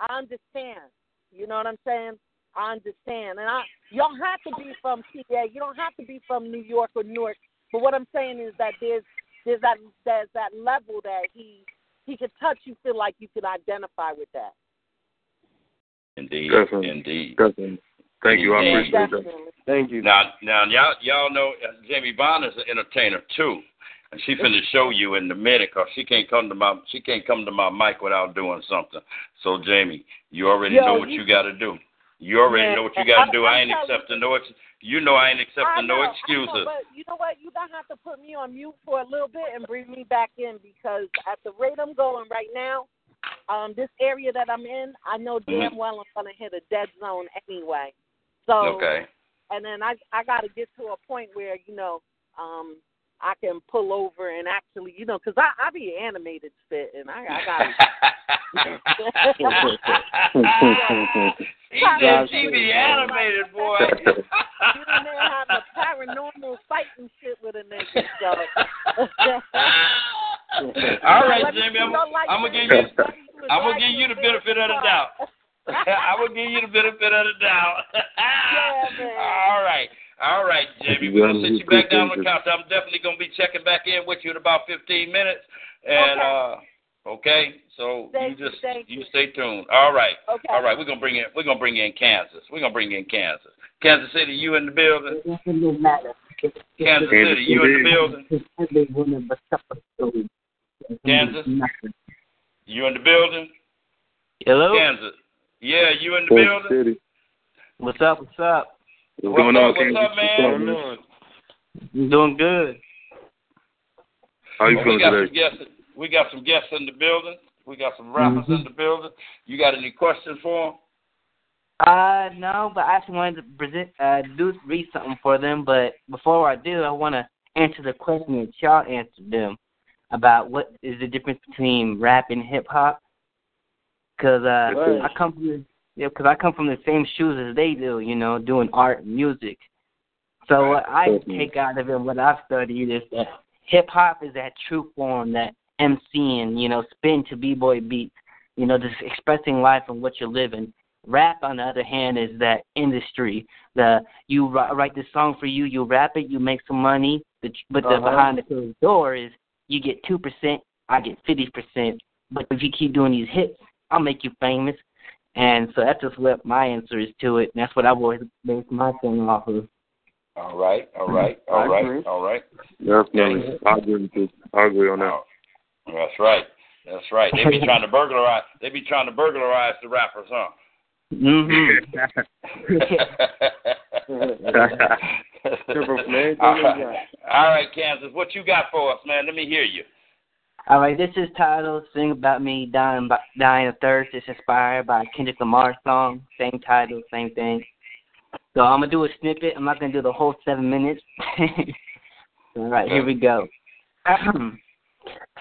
I understand. You know what I'm saying? I understand, and I you don't have to be from PA. You don't have to be from New York or Newark. But what I'm saying is that there's there's that there's that level that he he could touch. You feel like you could identify with that. Indeed, Definitely. indeed. Definitely. Thank you. I Indeed. appreciate that. Thank you. Now, now, y'all, y'all know uh, Jamie Bond is an entertainer too, and she finna show you in a minute 'cause she can't come to my she can't come to my mic without doing something. So, Jamie, you already Yo, know what you- you got to do. You already Man, know what you got to do. I ain't accepting no. Ex- you know I ain't accepting know, no I know, excuses. but you know what? You're gonna have to put me on mute for a little bit and bring me back in because at the rate I'm going right now, um, this area that I'm in, I know damn Mhm. well I'm gonna hit a dead zone anyway. So Okay. and then I I got to get to a point where you know um I can pull over and actually you know because I I be animated spit and I I got she did. She be animated, boy. you in there having a paranormal fight and shit with a nigga. So All right, Jamie. I'm, like I'm gonna give you. Let me do I'm gonna give you the benefit of the doubt. I'm gonna give you the benefit of the doubt. Yeah. All right. All right, Jamie. We're gonna sit you back down on the couch. I'm definitely gonna be checking back in with you in about 15 minutes. And Okay. uh, okay. So Thank you you, just you you. stay tuned. All right. Okay. All right. We're gonna bring in. We're gonna bring in Kansas. We're gonna bring in Kansas. Kansas City, you in the building? Kansas City, you in the building? Kansas, you in the building? Hello. Kansas. Yeah, you in the Kansas building? City. What's up? What's up? What's What's going up, on, what's up, man? What's up, I'm doing good. How you Well, we feeling got today? some guests. We got some guests in the building. We got some rappers in the building. You got any questions for them? Uh, no, but I actually wanted to present, uh, do read something for them. But before I do, I want to answer the question that y'all answered them about what is the difference between rap and hip hop. Cause uh, I come from the yeah, cause I come from the same shoes as they do. You know, doing art and music. So what I take out of it, what I've studied is that hip hop is that true form, that MCing, you know, spin to b boy beats, you know, just expressing life and what you're living. Rap, on the other hand, is that industry. The you ri- write this song for you, you rap it, you make some money. The, but the Uh-huh. behind the closed door is you get two percent, I get fifty percent. But if you keep doing these hits, I'll make you famous. And so that's just what my answer is to it. And that's what I've always based my thing off of. All right, all right, all I right, agree. all right. Definitely. I agree with you. I agree on that. Oh, That's right. That's right. They be trying to burglarize. They be trying to burglarize the rappers, huh? Mm-hmm. All right. All right, Kansas, what you got for us, man? Let me hear you. All right, this is titled "Sing About Me, Dying, Dying of Thirst." It's inspired by Kendrick Lamar's song, same title, same thing. So I'm gonna do a snippet. I'm not gonna do the whole seven minutes. All right, here we go.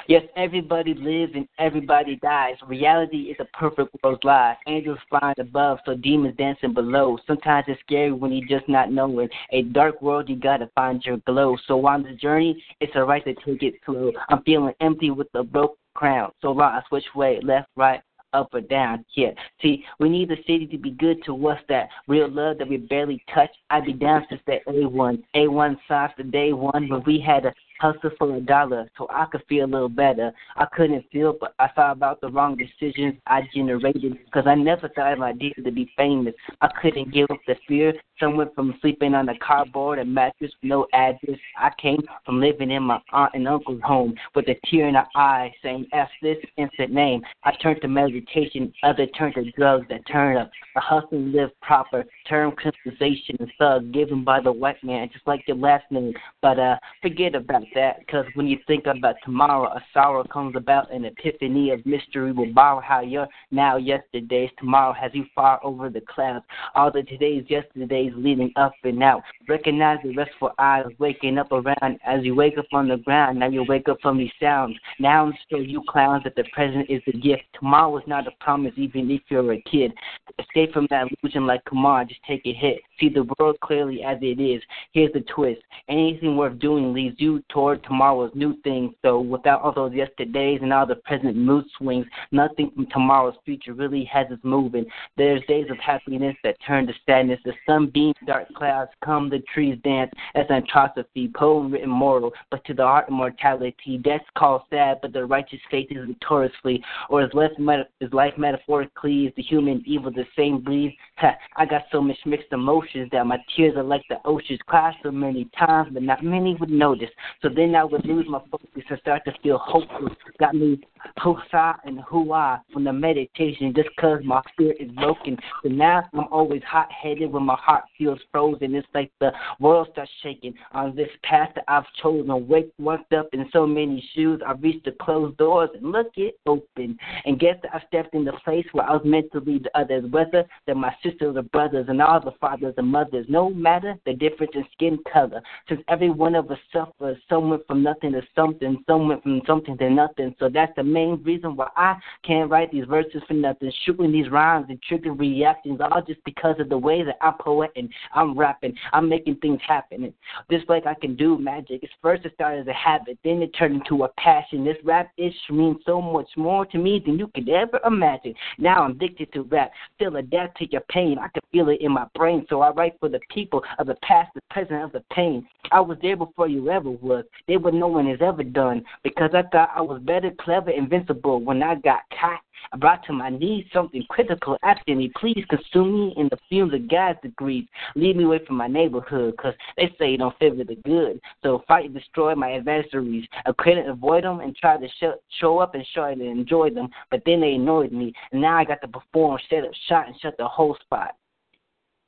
Yes, everybody lives and everybody dies. Reality is a perfect world's lie. Angels flying above, so demons dancing below. Sometimes it's scary when you're just not knowing. A dark world, you gotta find your glow. So on the journey, it's alright to take it slow. I'm feeling empty with a broke crown. So lost, which way? Left, right, up or down. Yeah. See, we need the city to be good to us. That real love that we barely touch. I'd be down since the A one. A one signs the day one when we had a hustle for a dollar so I could feel a little better. I couldn't feel, but I thought about the wrong decisions I generated because I never thought I did to be famous. I couldn't give up the fear. Someone from sleeping on a cardboard and mattress no address. I came from living in my aunt and uncle's home with a tear in the eye saying, F this instant name. I turned to meditation, other turned to drugs that turn up. A hustle live proper, term criminalization and thug given by the white man, just like your last name. But uh, forget about that because when you think about tomorrow, a sorrow comes about, an epiphany of mystery will borrow how your now yesterday's tomorrow has you far over the clouds. All the today's yesterdays leading up and out. Recognize the restful eyes waking up around as you wake up on the ground. Now you wake up from these sounds. Now show you clowns that the present is a gift. Tomorrow is not a promise, even if you're a kid. Escape from that illusion like on, just take a hit. See the world clearly as it is. Here's the twist. Anything worth doing leads you toward tomorrow's new things. So without all those yesterdays and all the present mood swings, nothing from tomorrow's future really has us moving. There's days of happiness that turn to sadness. The sun beams, dark clouds come, the trees dance. As atrocity, poem written mortal, but to the heart immortality. Death's called sad, but the righteous faith is victoriously. Or is, less meta- is life metaphorically, is the human evil the same breed? Ha, I got so much mixed emotions that my tears are like the oceans. Cry so many times, but not many would notice. So then I would lose my focus and start to feel hopeless. Got me hosa and hua from the meditation just cause my spirit is broken. So now I'm always hot headed when my heart feels frozen. It's like the world starts shaking on this path that I've chosen. Wake worked up in so many shoes. I reached the closed doors and look it open. And guess that I stepped in the place where I was meant to lead the others, whether they're my sisters or brothers and all the fathers and mothers. No matter the difference in skin color. Since every one of us suffers, some went from nothing to something, some went from something to nothing. So that's the main reason why I can't write these verses for nothing. Shooting these rhymes and triggering reactions all just because of the way that I'm poeting, I'm rapping, I'm making things happen. This like I can do magic. It's first it started as a habit, then it turned into a passion. This rap ish means so much more to me than you could ever imagine. Now I'm addicted to rap, still adapt to your pain. I can feel it in my brain, so I write for the people of the past, the present, of the pain. I was there before you ever was. They were no one has ever done because I thought I was better, clever, invincible. When I got caught, I brought to my knees something critical asking me, please consume me in the fumes of God's degrees. Leave me away from my neighborhood because they say you don't favor the good. So fight and destroy my adversaries. I couldn't avoid them and try to show, show up and show and enjoy them, but then they annoyed me. And now I got to perform, set up shot, and shut the whole spot.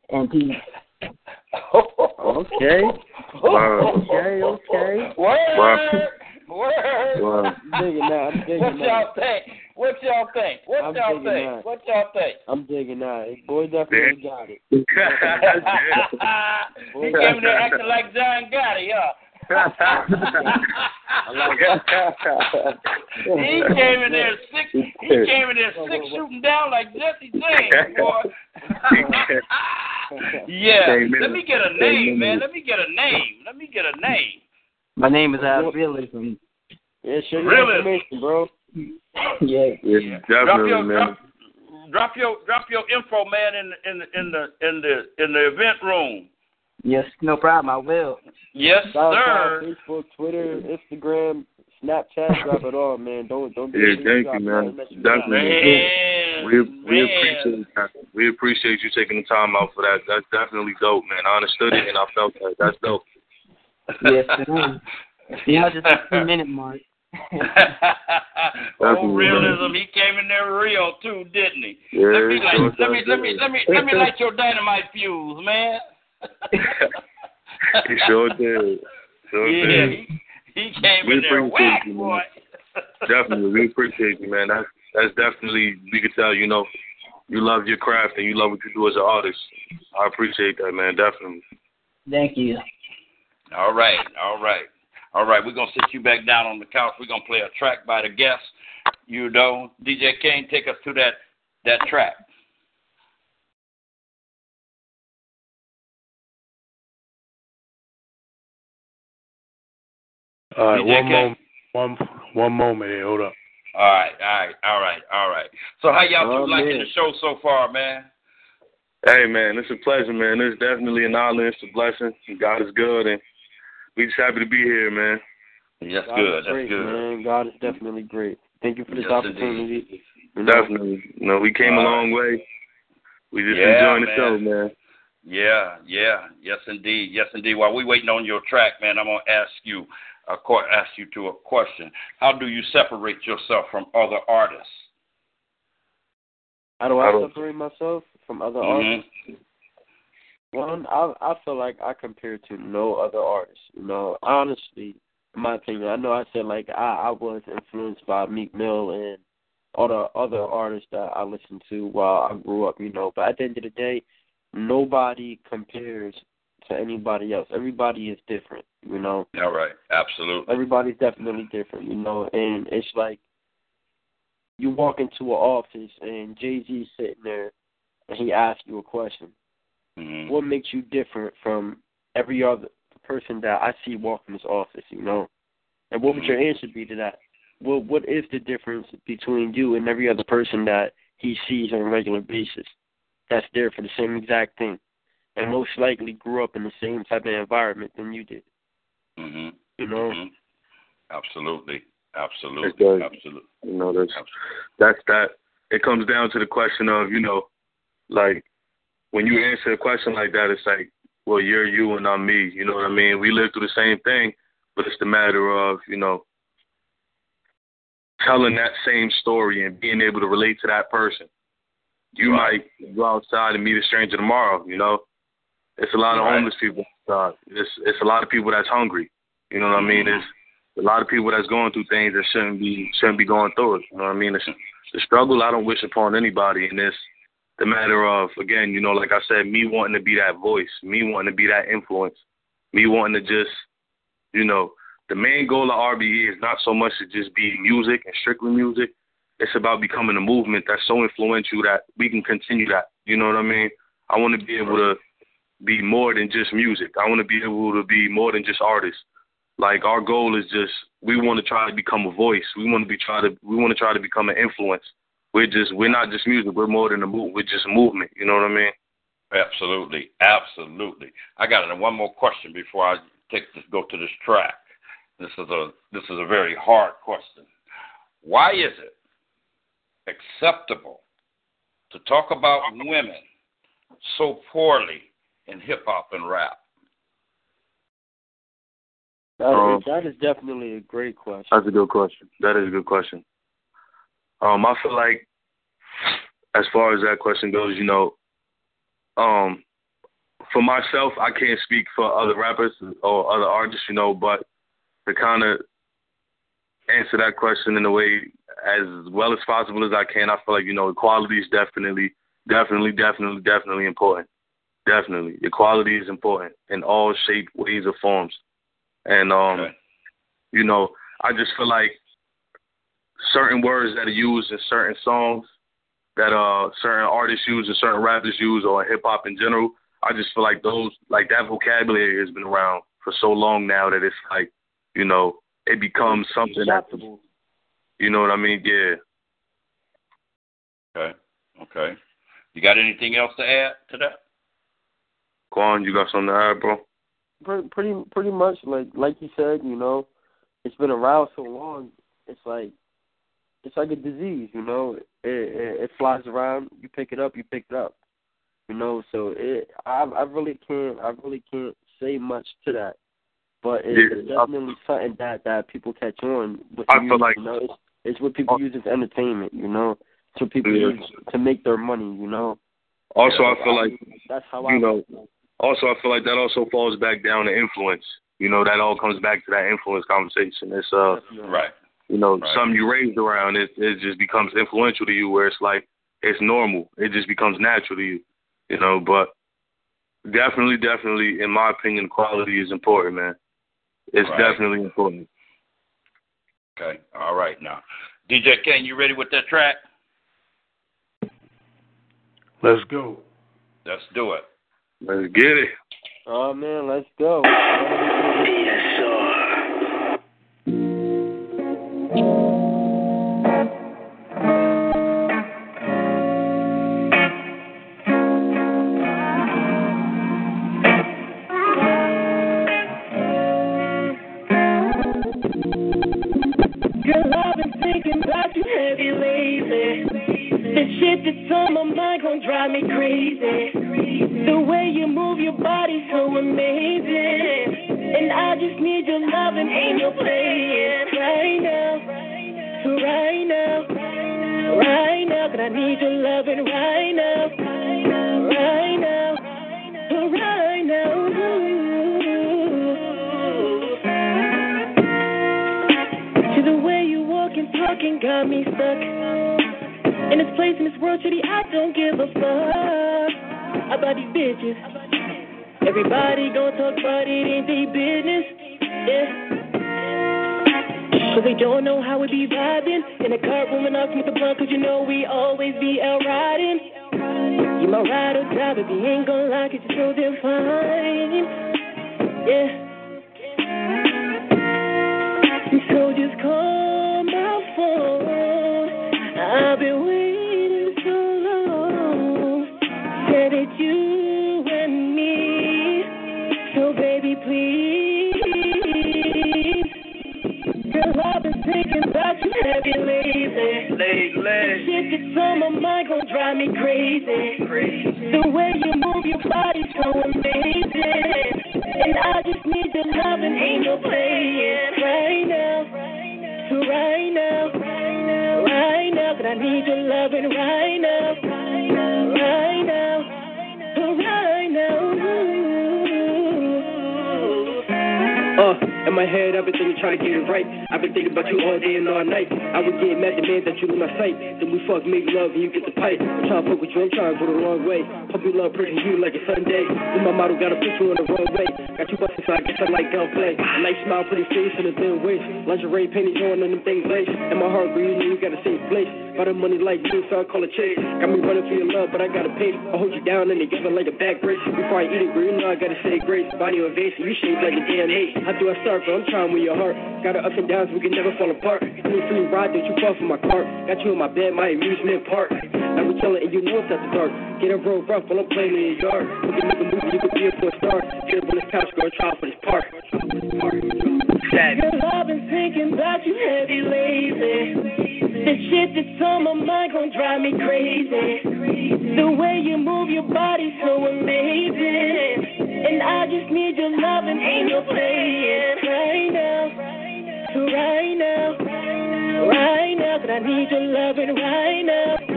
And he Okay. Wow. Okay, okay. Word. Word. Wow. I'm digging that. I'm digging What y'all think? What y'all think? What I'm y'all think? that. What y'all think? I'm digging that. Boy definitely got it. he came there acting like John Gotti, huh? he came in there six. He came in there six shooting down like Jesse James, boy. yeah. Let me get a name, man. Let me get a name. Let me get a name. My name is uh, Realism. Yeah, share your Really? information, bro. Yeah. Yeah, Drop definitely, your man. drop, drop your drop your info, man, in the in the in the in the in the event room. Yes, no problem. I will. Yes, SoundCloud, sir. Facebook, Twitter, Instagram, Snapchat, drop it all, man. Don't don't be Yeah, thank you, man. Don't mess Definitely. Man, We we man. appreciate that. We appreciate you taking the time out for that. That's definitely dope, man. I understood it and I felt that. That's dope. Yes, sir. Yeah, just a two minute mark. oh, realism. He came in there real too, didn't he? Yeah, let me light, sure let me let me let me let me light your dynamite fuse, man. He sure did. Sure yeah, did. he, he came We in there appreciate whack, you, man. boy. Definitely, we appreciate you, man. That's that's definitely we can tell. You know, you love your craft and you love what you do as an artist. I appreciate that, man. Definitely. Thank you. All right, all right, all right. We're gonna sit you back down on the couch. We're gonna play a track by the guest. You know, DJ Kane, take us to that that track. All right, one Kane. moment. One one moment here. Hold up. All right, all right, all right, all right. So how y'all Oh, two liking man. the show so far, man? Hey, man, it's a pleasure, man. It's definitely an honor. It's a blessing. God is good, and we just happy to be here, man. That's God good. is That's great, good. man. God is definitely great. Thank you for this Yes, opportunity. You know, Definitely. You know, we came a All long way. We just Yeah, enjoying the man. show, man. Yeah, yeah, yes, indeed, yes, indeed. While we waiting on your track, man, I'm gonna ask you a court ask you to a question. How do you separate yourself from other artists? how do I I separate myself from other Mhm. artists? One, I I feel like I compare to no other artist. You know, honestly, in my opinion, I know I said like I I was influenced by Meek Mill and all the other artists that I listened to while I grew up. You know, but at the end of the day, nobody compares to anybody else. Everybody is different. You know, All right, absolutely. everybody's definitely different. You know, and it's like you walk into an office and Jay Z sitting there and he asks you a question Mhm. what makes you different from every other person that I see walk in this office, you know? And what would your answer be to that? Well, what is the difference between you and every other person that he sees on a regular basis that's there for the same exact thing and most likely grew up in the same type of environment than you did, Mhm. you know? Mhm. Absolutely, absolutely, It does. absolutely. You know, that's that's that. It comes down to the question of, you know, like when you answer a question like that, it's like, well, you're you and I'm me. You know what I mean? We live through the same thing, but it's the matter of, you know, telling that same story and being able to relate to that person. You might go outside and meet a stranger tomorrow. You know, it's a lot of Right. homeless people. Uh, it's it's a lot of people that's hungry. You know what I mean? It's a lot of people that's going through things that shouldn't be shouldn't be going through it. You know what I mean? It's, the struggle I don't wish upon anybody, and it's the matter of again, you know, like I said, me wanting to be that voice, me wanting to be that influence, me wanting to just, you know, the main goal of RBE is not so much to just be music and strictly music. It's about becoming a movement that's so influential that we can continue that. You know what I mean? I want to be able to be more than just music. I want to be able to be more than just artists. Like our goal is just we want to try to become a voice. We want to be try to we want to try to become an influence. We're just we're not just music. We're more than a move. We're just movement. You know what I mean? Absolutely, absolutely. I got one more question before I take this, go to this track. This is a this is a very hard question. Why is it acceptable to talk about women so poorly in hip hop and rap? That, Um, that is definitely a great question. That's a good question. That is a good question. Um, I feel like as far as that question goes, you know, um, for myself, I can't speak for other rappers or other artists, you know, but to kind of answer that question in a way as well as possible as I can, I feel like you know, equality is definitely, definitely, definitely, definitely important. Definitely, equality is important in all shapes, ways, or forms. And um, you know, I just feel like certain words that are used in certain songs that uh certain artists use and certain rappers use or hip hop in general, I just feel like those like that vocabulary has been around for so long now that it's like, you know, it becomes something that acceptable. you know what I mean? Yeah. Okay, okay. You got anything else to add to that? Quan, you got something to add, bro? pretty pretty pretty much like like you said, you know, it's been around so long. It's like it's like a disease, you know. It, it it flies around. You pick it up, you pick it up. You know, so it I I really can't I really can't say much to that. but it's Yeah, I- definitely something that that people catch on with. I the feel music, like- you know, it's, it's what people oh. use as entertainment. You know, To people Yeah. use to make their money. You know. Also, I feel like that's how you I know. Also, I feel like that also falls back down to influence. You know, that all comes back to that influence conversation. It's uh, right. you know, Right. something you raised around. It it just becomes influential to you, where it's like it's normal. It just becomes natural to you. You know, but definitely, definitely, in my opinion, quality is important, man. It's Right. definitely important. Okay. All right now. DJ Ken, you ready with that track? Let's go. Let's do it. Let's get it. Oh man, let's go. Girl, I've been thinking about you heavy lately. The shit that's on my mind gon' drive me crazy. The way you move your body so amazing. And I just need your love and no playing right now. Right now. Right now, but I need your loving right now. Right now. Now. Right now To the way you walk and talking got me stuck. In this place, in this world, shitty, I don't give a fuck about these bitches. Everybody gon' talk about it, ain't they business? Yeah. Cause they don't know how we be vibing. In the car, room and I smoke the blunt, cause you know we always be out riding. You my ride or die, but you ain't gon' lie, cause you're so damn fine. Yeah. On my mind gon' drive me crazy. The way you move your body so amazing. And I just need your love and no playing right now. Right now. Right now. Right now, but I need your loving right now. In my head, I've been thinking, trying to get it right. I've been thinking about you all day and all night. I would get mad, demand that you in my sight. Then we fuck, make love, and you get the pipe. I'm trying to fuck with you, I'm trying to go the wrong way. Pump your love, pushing you like a Sunday. Then my model gotta put you on the wrong way. Got you busting, so I guess I like gunplay. A nice smile, pretty face, and a thin waist. Lingerie, panties on, and them things lace. And my heart green, you got a safe place. By the money like you, so I call it chase. Got me running for your love, but I gotta pay. I hold you down, and they give it like a back brace. Before I eat it, you know I gotta say grace. Body invasive, you shaped like a damn. How do I start, but I'm trying with your heart. Got ups and downs, we can never fall apart. Free free ride, don't you fall from my cart. Got you in my bed, my amusement park. Now we chillin', and you know it's after dark. Get a road rough while I'm playing in your yard. We can make a movie, you could be a for a star. Get up on this couch, and try for this park. Girl, I've been thinking about you heavy lately. The shit that's on my mind gon' drive me crazy. The way you move your body so amazing. And I just need your love and ain't no playing right now. Right now. Right now. But I need your loving right now.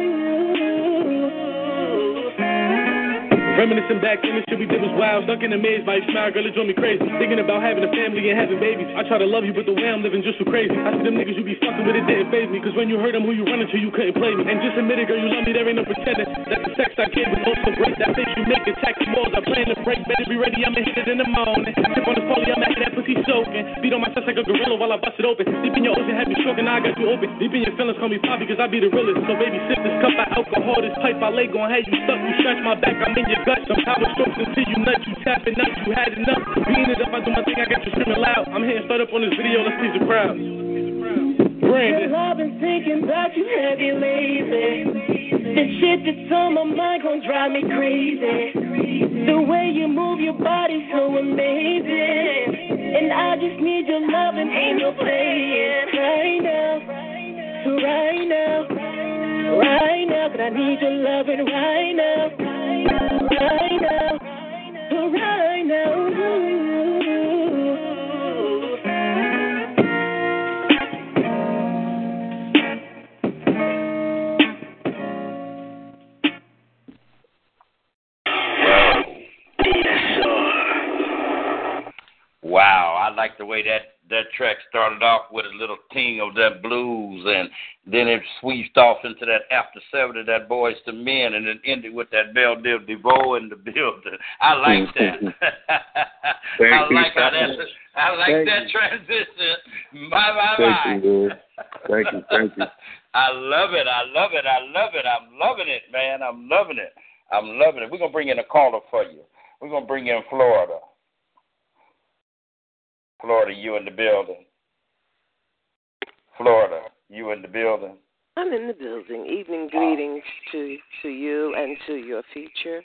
Reminiscing back then, the shit we did was wild. Stuck in a maze by your smile, girl, it drove me crazy. Thinking about having a family and having babies. I try to love you, but the way I'm living just so crazy. I see them niggas you be fucking with, it didn't phase me. Cause when you heard them, who you running to, you couldn't play me. And just admit it, girl, you love me, there ain't no pretending. That the sex I gave was also great. That face you make, attack the walls. I plan to break, better be ready, I'ma hit it in the morning. Tip on the folly, I'm at that pussy soaking. Beat on my chest like a gorilla while I bust it open. Deep in your ocean, have stroking, now I got you open. Deep in your feelings, call me Poppy, cause I be the realest. So baby, sip this cup of alcohol, this pipe I lay gon' have you stuck. You scratch my back, I'm in your gut. Some power strokes until you nut, you tapping up, you had enough. Being it up, I do my thing, I got you screaming loud. I'm hitting start up on this video, let's please the crowd. Girl, I've been thinking about you heavy lately. The shit that's on my mind gon' drive me crazy. The way you move your body so amazing. And I just need your love and ain't no playing right now. Right now. Right now. But I need your loving right now, right now. Wow, I like the way that that track started off with a little ting of that blues, and then it sweeped off into that after seven of that Boyz II Men, and it ended with that Bell Biv DeVoe in the building. I like that. I like how that. I like Thank that you. transition. Bye bye Thank bye. you, man. Thank you, thank you. I love it. I love it. I love it. I'm loving it, man. I'm loving it. I'm loving it. We're gonna bring in a caller for you. We're gonna bring in Florida. Florida, you in the building. Florida, you in the building. I'm in the building. Evening greetings to to you and to your feature.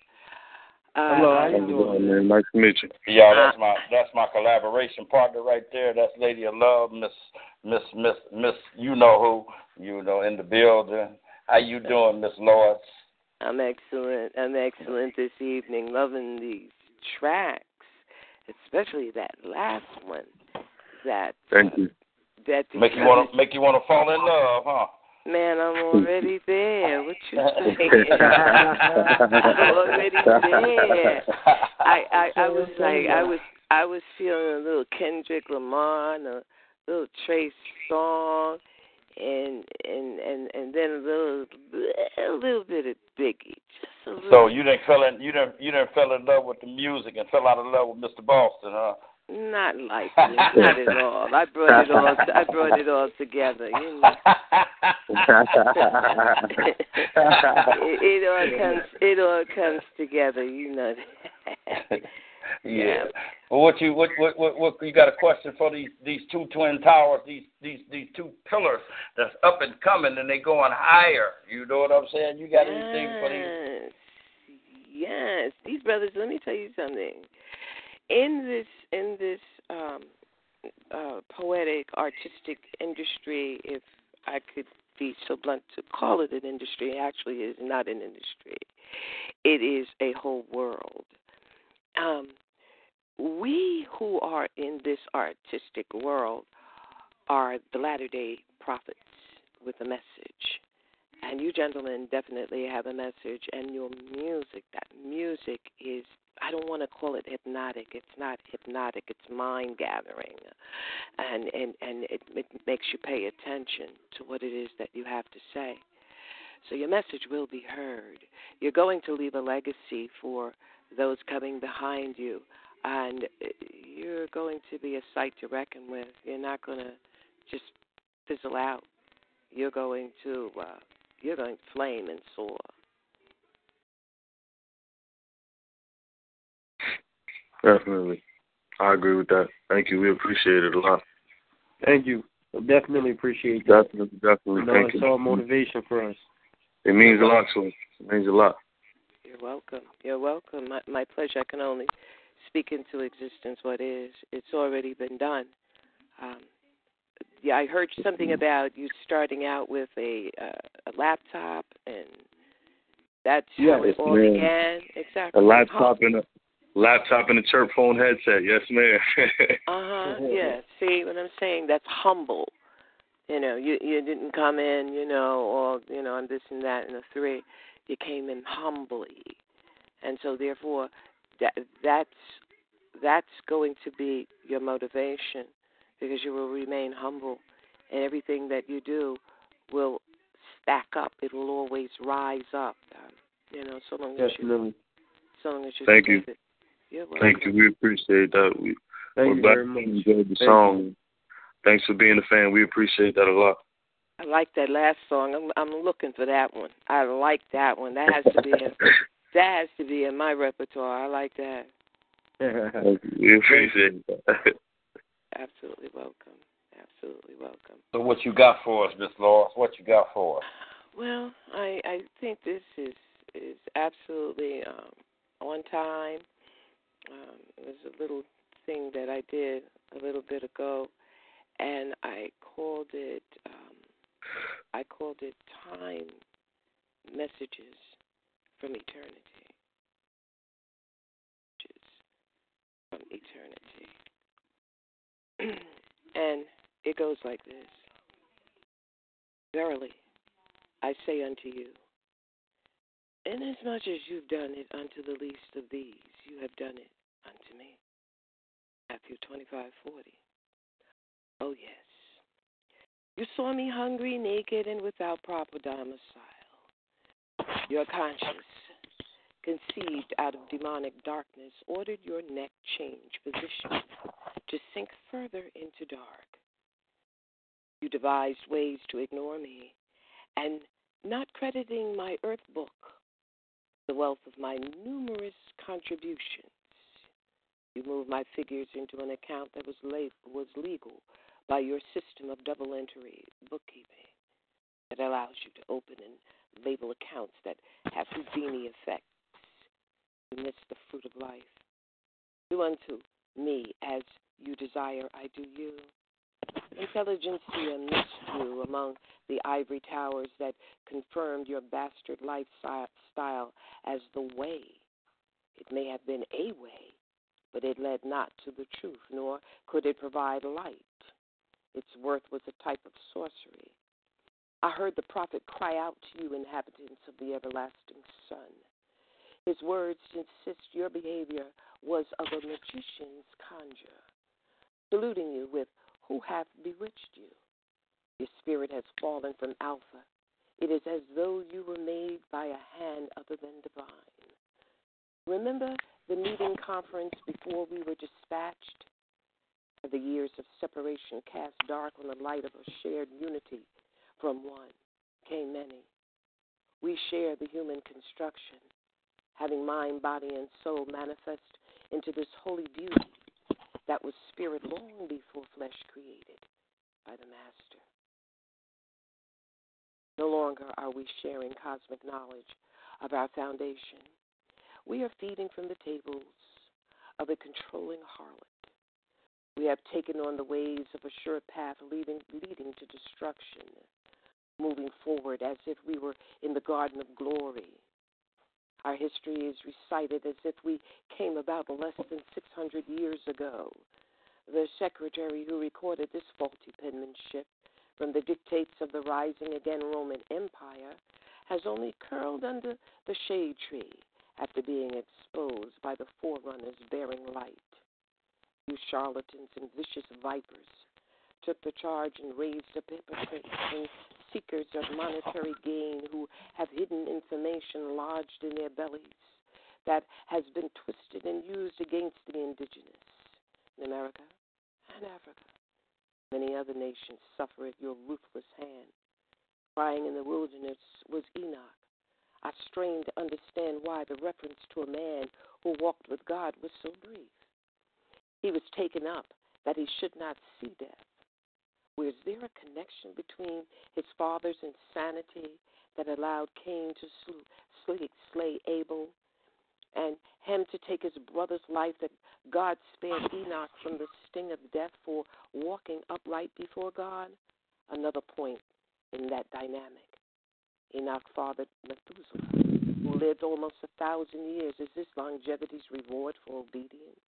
Uh, Hello, how How's it going, man? Nice to meet you. Yeah, that's my that's my collaboration partner right there. That's Lady of Love, Miss Miss Miss Miss you know who, you know, in the building. How you doing, Miss Lawrence? I'm excellent. I'm excellent this evening. Loving these tracks, especially that last one. That Thank you. that Make you wanna make you wanna fall in love, huh? man, I'm already there. What you saying? I'm already there. I, I I was like I was I was feeling a little Kendrick Lamar and a little Trey Songz and and and and then a little a little bit of Biggie. Just a little So you didn't fell in you didn't you didn't fell in love with the music and fell out of love with Mr. Boston, huh? not like this, not at all. I brought it all I brought it all together, you know. it, it all comes it all comes together, you know. yeah. Well, what you what, what what what you got a question for these these two twin towers, these these these two pillars that's up and coming and they going higher. You know what I'm saying? You got anything for these? Yes, yes. These brothers, let me tell you something. In this in this um uh poetic artistic industry, if I could be so blunt to call it an industry, it actually is not an industry. It is a whole world. Um we who are in this artistic world are the latter day prophets with a message. And you gentlemen definitely have a message and your music, that music is I don't want to call it hypnotic. It's not hypnotic. It's mind gathering, and and and it, it makes you pay attention to what it is that you have to say. So your message will be heard. You're going to leave a legacy for those coming behind you, and you're going to be a sight to reckon with. You're not going to just fizzle out. You're going to uh, you're going to flame and soar. Definitely. I agree with that. Thank you. We appreciate it a lot. Thank you. I definitely appreciate that. Definitely, definitely. You know, Thank it's you. all motivation for us. It means a lot to us. It means a lot. You're welcome. You're welcome. My, my pleasure. I can only speak into existence what is. It's already been done. Um, yeah, I heard something about you starting out with a uh, a laptop, and that's how it all ma'am. began. Exactly. A laptop and a laptop and a chirp phone headset. Yes, ma'am. Uh huh. Yeah. See what I'm saying? That's humble. You know, you you didn't come in, you know, all you know, and this and that and the three. You came in humbly, and so therefore, that that's that's going to be your motivation, because you will remain humble, and everything that you do will stack up. It will always rise up. You know, so long as you Definitely. so long as you Thank you. it. You're. Thank you. We appreciate that. We, Thank we're you glad very you much. enjoyed the Thank song. Thanks for being a fan. We appreciate that a lot. I like that last song. I'm I'm looking for that one. I like that one. That has to be in, that has to be in my repertoire. I like that. Thank you. We appreciate that. Absolutely welcome. Absolutely welcome. So what you got for us, Miss Lawrence? What you got for us? Well, I I think this is is absolutely um, on time. Um, there's a little thing that I did a little bit ago, and I called it um, I called it time messages from eternity. Messages from eternity. and it goes like this Verily, I say unto you, inasmuch as you've done it unto the least of these, you have done it unto me. Matthew twenty-five forty. Oh, yes. You saw me hungry, naked, and without proper domicile. Your conscience, conceived out of demonic darkness, ordered your neck change position to sink further into dark. You devised ways to ignore me, and not crediting my earth book, the wealth of my numerous contributions, you moved my figures into an account that was, la- was legal by your system of double entry bookkeeping that allows you to open and label accounts that have Houdini effects. You miss the fruit of life. Do unto me as you desire, I do you. Intelligentsia missed you among the ivory towers that confirmed your bastard lifestyle as the way. It may have been a way, but it led not to the truth, nor could it provide light. Its worth was a type of sorcery. I heard the prophet cry out to you, inhabitants of the everlasting sun. His words insist your behavior was of a magician's conjure, saluting you with, Who hath bewitched you? Your spirit has fallen from Alpha. It is as though you were made by a hand other than divine. Remember the meeting conference before we were dispatched? The years of separation cast dark on the light of a shared unity. From one came many. We share the human construction, having mind, body, and soul manifest into this holy beauty that was spirit long before flesh created by the Master. No longer are we sharing cosmic knowledge of our foundation. We are feeding from the tables of a controlling harlot. We have taken on the ways of a sure path leading, leading to destruction, moving forward as if we were in the garden of glory. Our history is recited as if we came about less than 600 years ago. The secretary who recorded this faulty penmanship from the dictates of the rising again Roman Empire has only curled under the shade tree after being exposed by the forerunners bearing light. You charlatans and vicious vipers took the charge and raised up hypocrites and seekers of monetary gain who have hidden information lodged in their bellies that has been twisted and used against the indigenous in America and Africa. Many other nations suffer at your ruthless hand. Crying in the wilderness was Enoch. I strained to understand why the reference to a man who walked with God was so brief. He was taken up that he should not see death. Was there a connection between his father's insanity that allowed Cain to slay, Abel and him to take his brother's life that God spared Enoch from the sting of death for walking upright before God? Another point in that dynamic. Enoch fathered Methuselah, who lived almost a thousand years. Is this longevity's reward for obedience?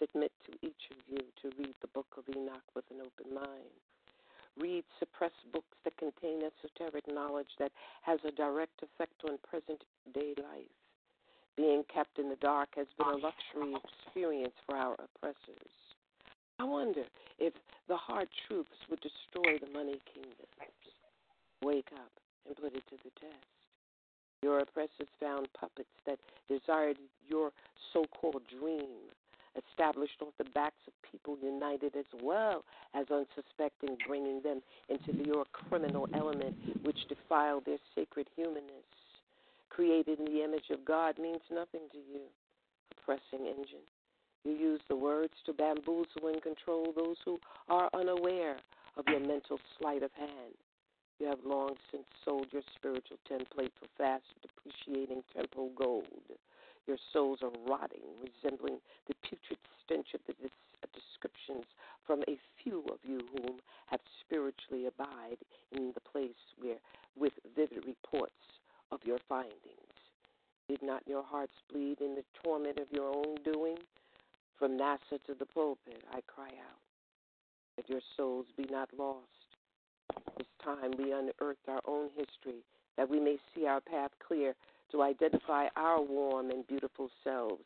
Submit to each of you to read the book of Enoch with an open mind. Read suppressed books that contain esoteric knowledge that has a direct effect on present day life. Being kept in the dark has been a luxury experience for our oppressors. I wonder if the hard truths would destroy the money kingdoms. Wake up and put it to the test. Your oppressors found puppets that desired your so called dream, established off the backs of people united as well as unsuspecting, bringing them into your criminal element which defiled their sacred humanness. Created in the image of God means nothing to you, oppressing engine. You use the words to bamboozle and control those who are unaware of your mental sleight of hand. You have long since sold your spiritual template for fast depreciating temporal gold. Your souls are rotting, resembling the putrid stench of the uh, descriptions from a few of you whom have spiritually abide in the place where, with vivid reports of your findings. Did not your hearts bleed in the torment of your own doing? From NASA to the pulpit, I cry out that your souls be not lost. This time we unearth our own history, that we may see our path clear to identify our warm and beautiful selves,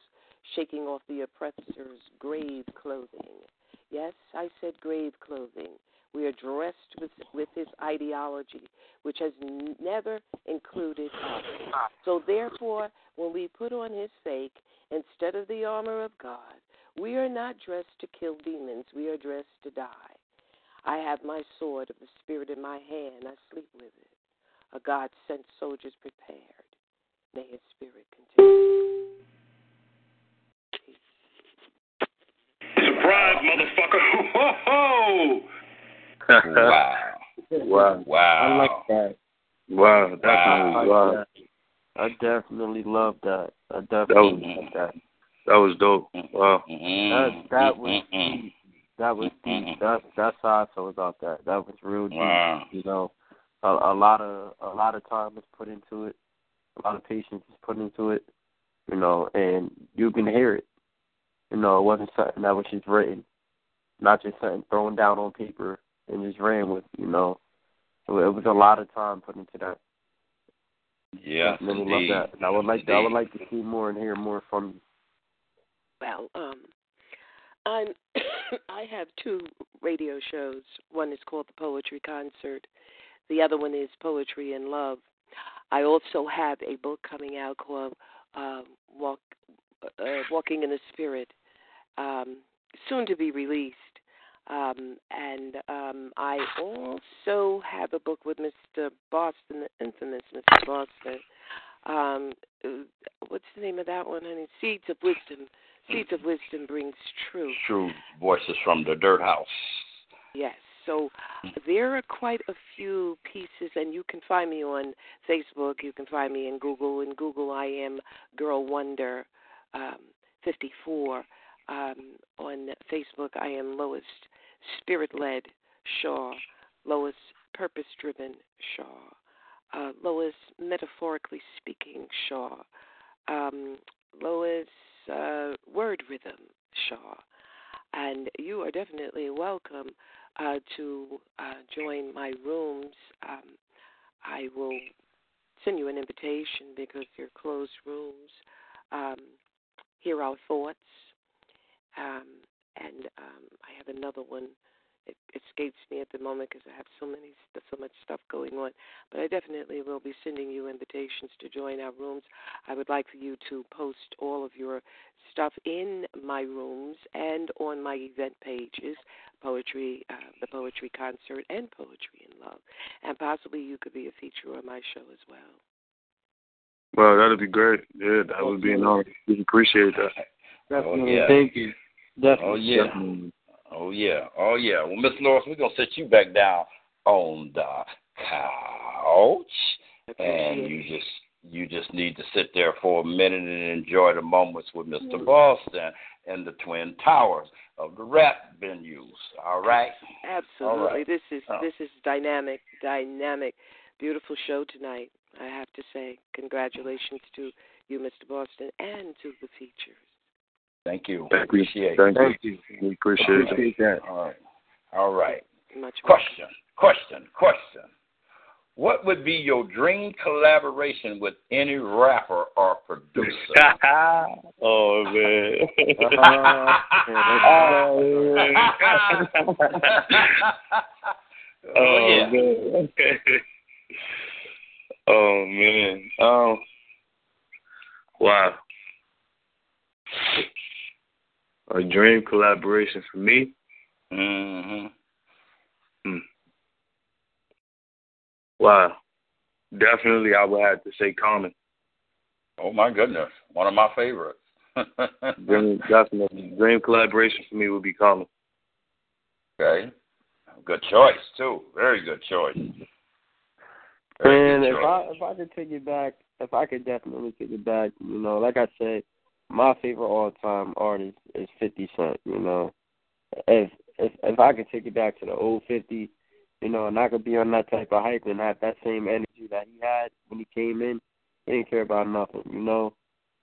shaking off the oppressor's grave clothing. Yes, I said grave clothing. We are dressed with, with his ideology, which has never included us. So, therefore, when we put on his fake instead of the armor of God, we are not dressed to kill demons, we are dressed to die. I have my sword of the Spirit in my hand, I sleep with it. A God sent soldiers prepared. May his Spirit continue. Surprise, motherfucker! Whoa! wow. Wow. Wow. I like that. Wow. Definitely. I Wow. like that. I definitely love that. I That definitely was love that. that was dope. Wow. That that was deep. That was deep. That's that's how I feel about that. That was real deep. Wow. You know, a, a lot of a lot of time was put into it. A lot of patience was put into it. You know, and you can hear it. You know, it wasn't something that was just written, not just something thrown down on paper and just ran with. You know, so it was a lot of time put into that. Yes, Definitely indeed. love that. And I would like to, I would like to see more and hear more from you. Well, um, I'm I have two radio shows. One is called the Poetry Concert. The other one is Poetry in Love. I also have a book coming out called uh, Walk uh, Walking in the Spirit, um, soon to be released. Um, and um, I also have a book with Mr. Boston, the infamous Mr. Boston. Um, what's the name of that one, honey? Seeds of Wisdom. Seeds of Wisdom brings truth. True voices from the dirt house. Yes. So there are quite a few pieces, and you can find me on Facebook. You can find me in Google. In Google, I am Girl Wonder um, 54. Um, on Facebook, I am Lois Spirit Led Shaw, Lois Purpose Driven Shaw, uh, Lois Metaphorically Speaking Shaw, um, Lois uh, Word Rhythm Shaw. And you are definitely welcome uh, to uh, join my rooms. Um, I will send you an invitation because they're closed rooms. Um, hear our thoughts. Um, and um, I have another one. It escapes me at the moment because I have so many, so much stuff going on. But I definitely will be sending you invitations to join our rooms. I would like for you to post all of your stuff in my rooms and on my event pages, poetry, uh, the poetry concert, and poetry in love. And possibly you could be a feature on my show as well. Well, that'd be great. Yeah, that would be an honor. We appreciate that. Definitely. yeah. Thank you. Definitely. Oh yeah. Definitely. Oh yeah. Oh yeah. Well, Miss Lois, we're gonna set you back down on the couch, and you just you just need to sit there for a minute and enjoy the moments with Mr. Mm-hmm. Boston and the Twin Towers of the rap venues. All right. Absolutely. All right. This is Oh. this is dynamic, dynamic, beautiful show tonight. I have to say, congratulations to you, Mr. Boston, and to the features. Thank you. Thank you. Appreciate Thank it. you. We appreciate it. Appreciate that. All right. All right. Much Question. Question. Question. What would be your dream collaboration with any rapper or producer? oh man. Oh, oh oh yeah. man. oh man. Um. Wow. A dream collaboration for me. hmm Hmm. Wow. Definitely, I would have to say Common. Oh my goodness, one of my favorites. Dream, definitely, dream collaboration for me would be Common. okay. Good choice too. Very good choice. Very And good if choice. I if I could take it back, if I could definitely take it back, you know, like I said, my favorite all time artist is Fifty Cent. You know, if if if I could take it back to the old Fifty, you know, and I could be on that type of hype and have that same energy that he had when he came in, he didn't care about nothing. You know,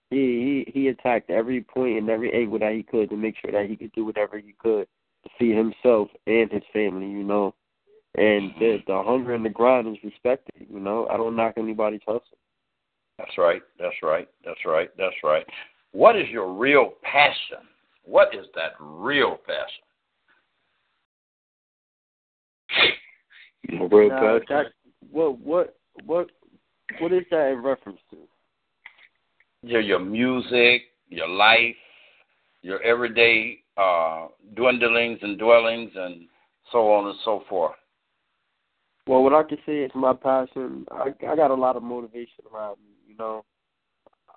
he he he attacked every point and every angle that he could to make sure that he could do whatever he could to feed himself and his family, you know. And the the hunger and the grind is respected, you know. I don't knock anybody's hustle. That's right. That's right. That's right. That's right. What is your real passion? What is that real passion? My real Now, passion. that, what what what what is that in reference to? Your your music, your life, your everyday uh, dwindlings and dwellings, and so on and so forth. Well, what I can say is my passion. I I got a lot of motivation around me. You know,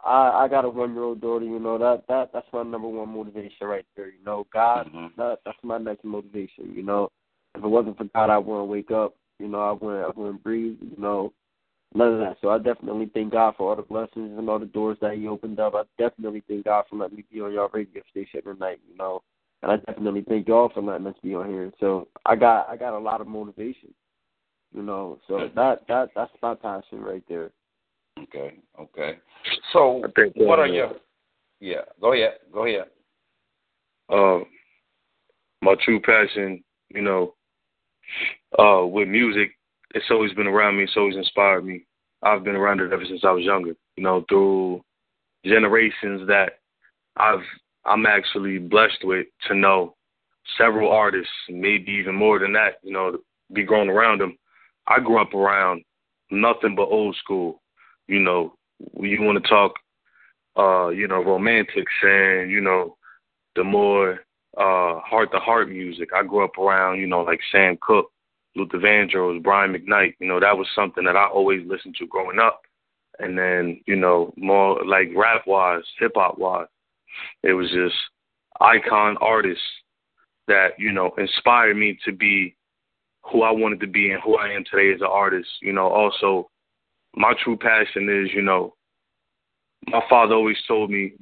I I got a one year old daughter. You know that that that's my number one motivation right there. You know, God. Mm-hmm. That that's my next motivation. You know, if it wasn't for God, I wouldn't wake up. You know, I wouldn't I wouldn't breathe. You know, none of that. So I definitely thank God for all the blessings and all the doors that He opened up. I definitely thank God for letting me be on your radio station tonight. You know, and I definitely thank y'all for letting us be on here. So I got I got a lot of motivation. You know, so that that that's my passion right there. Okay. Okay. So, I think, what uh, are your? Yeah. Go ahead. Go ahead. uh, my true passion, you know, uh, with music, it's always been around me. It's always inspired me. I've been around it ever since I was younger. You know, through generations that I've I'm actually blessed with to know several artists, maybe even more than that. You know, to be grown around them. I grew up around nothing but old school. You know, you want to talk, uh, you know, romantics and you know, the more uh heart to heart music. I grew up around, you know, like Sam Cooke, Luther Vandross, Brian McKnight. You know, that was something that I always listened to growing up. And then, you know, more like rap wise, hip hop wise, it was just icon artists that, you know, inspired me to be who I wanted to be and who I am today as an artist. You know, also my true passion is, you know, my father always told me,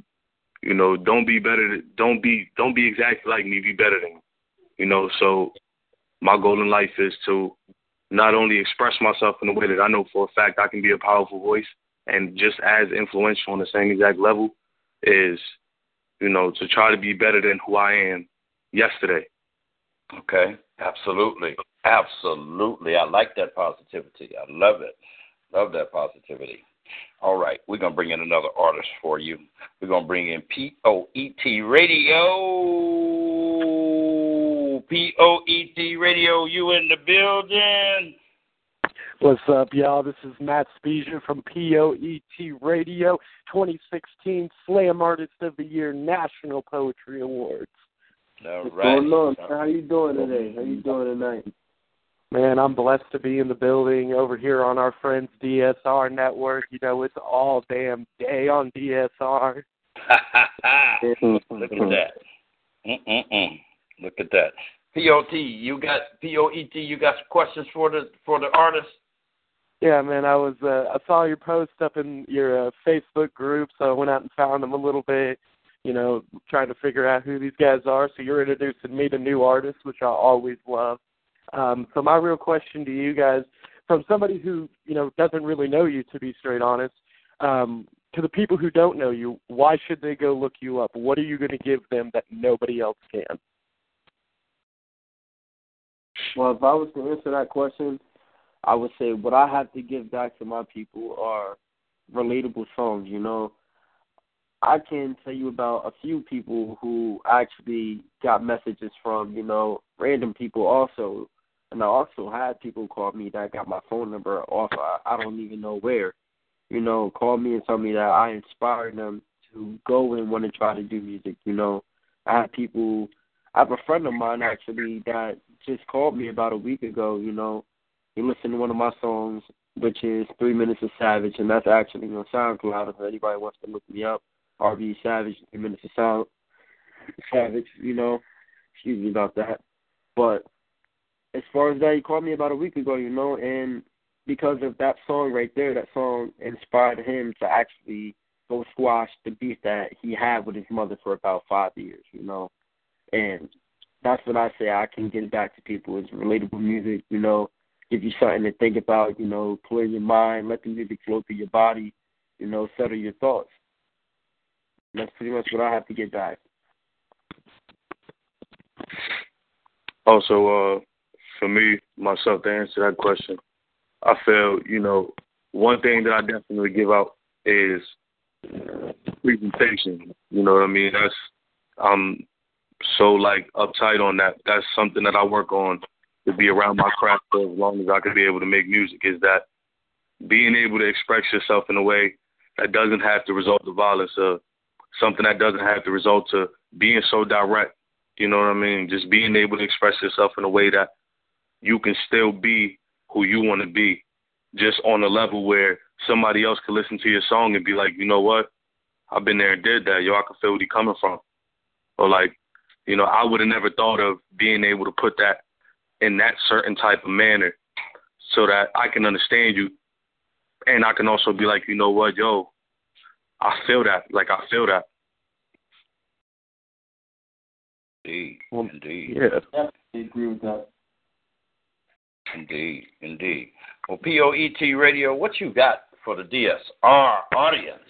you know, don't be better don't be don't be exactly like me, be better than me. You know, so my goal in life is to not only express myself in a way that I know for a fact I can be a powerful voice and just as influential on the same exact level is, you know, to try to be better than who I am yesterday. Okay. Absolutely. Absolutely. I like that positivity. I love it. Love that positivity. All right, we're gonna bring in another artist for you. We're gonna bring in P O E T Radio. P O E T Radio, you in the building? What's up, y'all? This is Matt Spezia from POET Radio 2016 Slam Artist of the Year National Poetry Awards. All What's right. going on? How you doing today? How you doing tonight? Man, I'm blessed to be in the building over here on our friends DSR network. You know, it's all damn day on DSR. Look at that. Mm-mm-mm. Look at that. POT, you got POET, you got some questions for the for the artist? Yeah, man, I was uh, I saw your post up in your uh, Facebook group, so I went out and found them a little bit. You know, trying to figure out who these guys are. So you're introducing me to new artists, which I always love. Um, so my real question to you guys, from somebody who you know doesn't really know you, to be straight honest, um, to the people who don't know you, why should they go look you up? What are you going to give them that nobody else can? Well, if I was to answer that question, I would say what I have to give back to my people are relatable songs. You know, I can tell you about a few people who actually got messages from, you know, random people also. And I also had people call me that got my phone number off I, I don't even know where. You know, call me and tell me that I inspired them to go and want to try to do music, you know. I have people I have a friend of mine actually that just called me about a week ago, you know. He listened to one of my songs, which is Three Minutes of Savage, and that's actually on SoundCloud if anybody wants to look me up. RB Savage, Three Minutes of Sound Savage, you know. Excuse me about that. But as far as that, he called me about a week ago, you know, and because of that song right there, that song inspired him to actually go squash the beef that he had with his mother for about five years, you know. And that's what I say I can get back to people is relatable music, you know, give you something to think about, you know, clear your mind, let the music flow through your body, you know, settle your thoughts. That's pretty much what I have to get back. Also, uh, for me, myself, to answer that question, I feel, you know, one thing that I definitely give out is presentation. You know what I mean? That's I'm so like uptight on that. That's something that I work on to be around my craft for as long as I can be able to make music. Is that being able to express yourself in a way that doesn't have to result to violence, uh, something that doesn't have to result to being so direct. You know what I mean? Just being able to express yourself in a way that you can still be who you want to be, just on a level where somebody else could listen to your song and be like, you know what? I've been there and did that. Yo, I can feel where he's coming from. Or like, you know, I would have never thought of being able to put that in that certain type of manner so that I can understand you and I can also be like, you know what, yo, I feel that. Like I feel that. Indeed. Well, indeed. Yeah, definitely agree with that. Indeed. Indeed. Well, POET Radio, what you got for the DSR audience?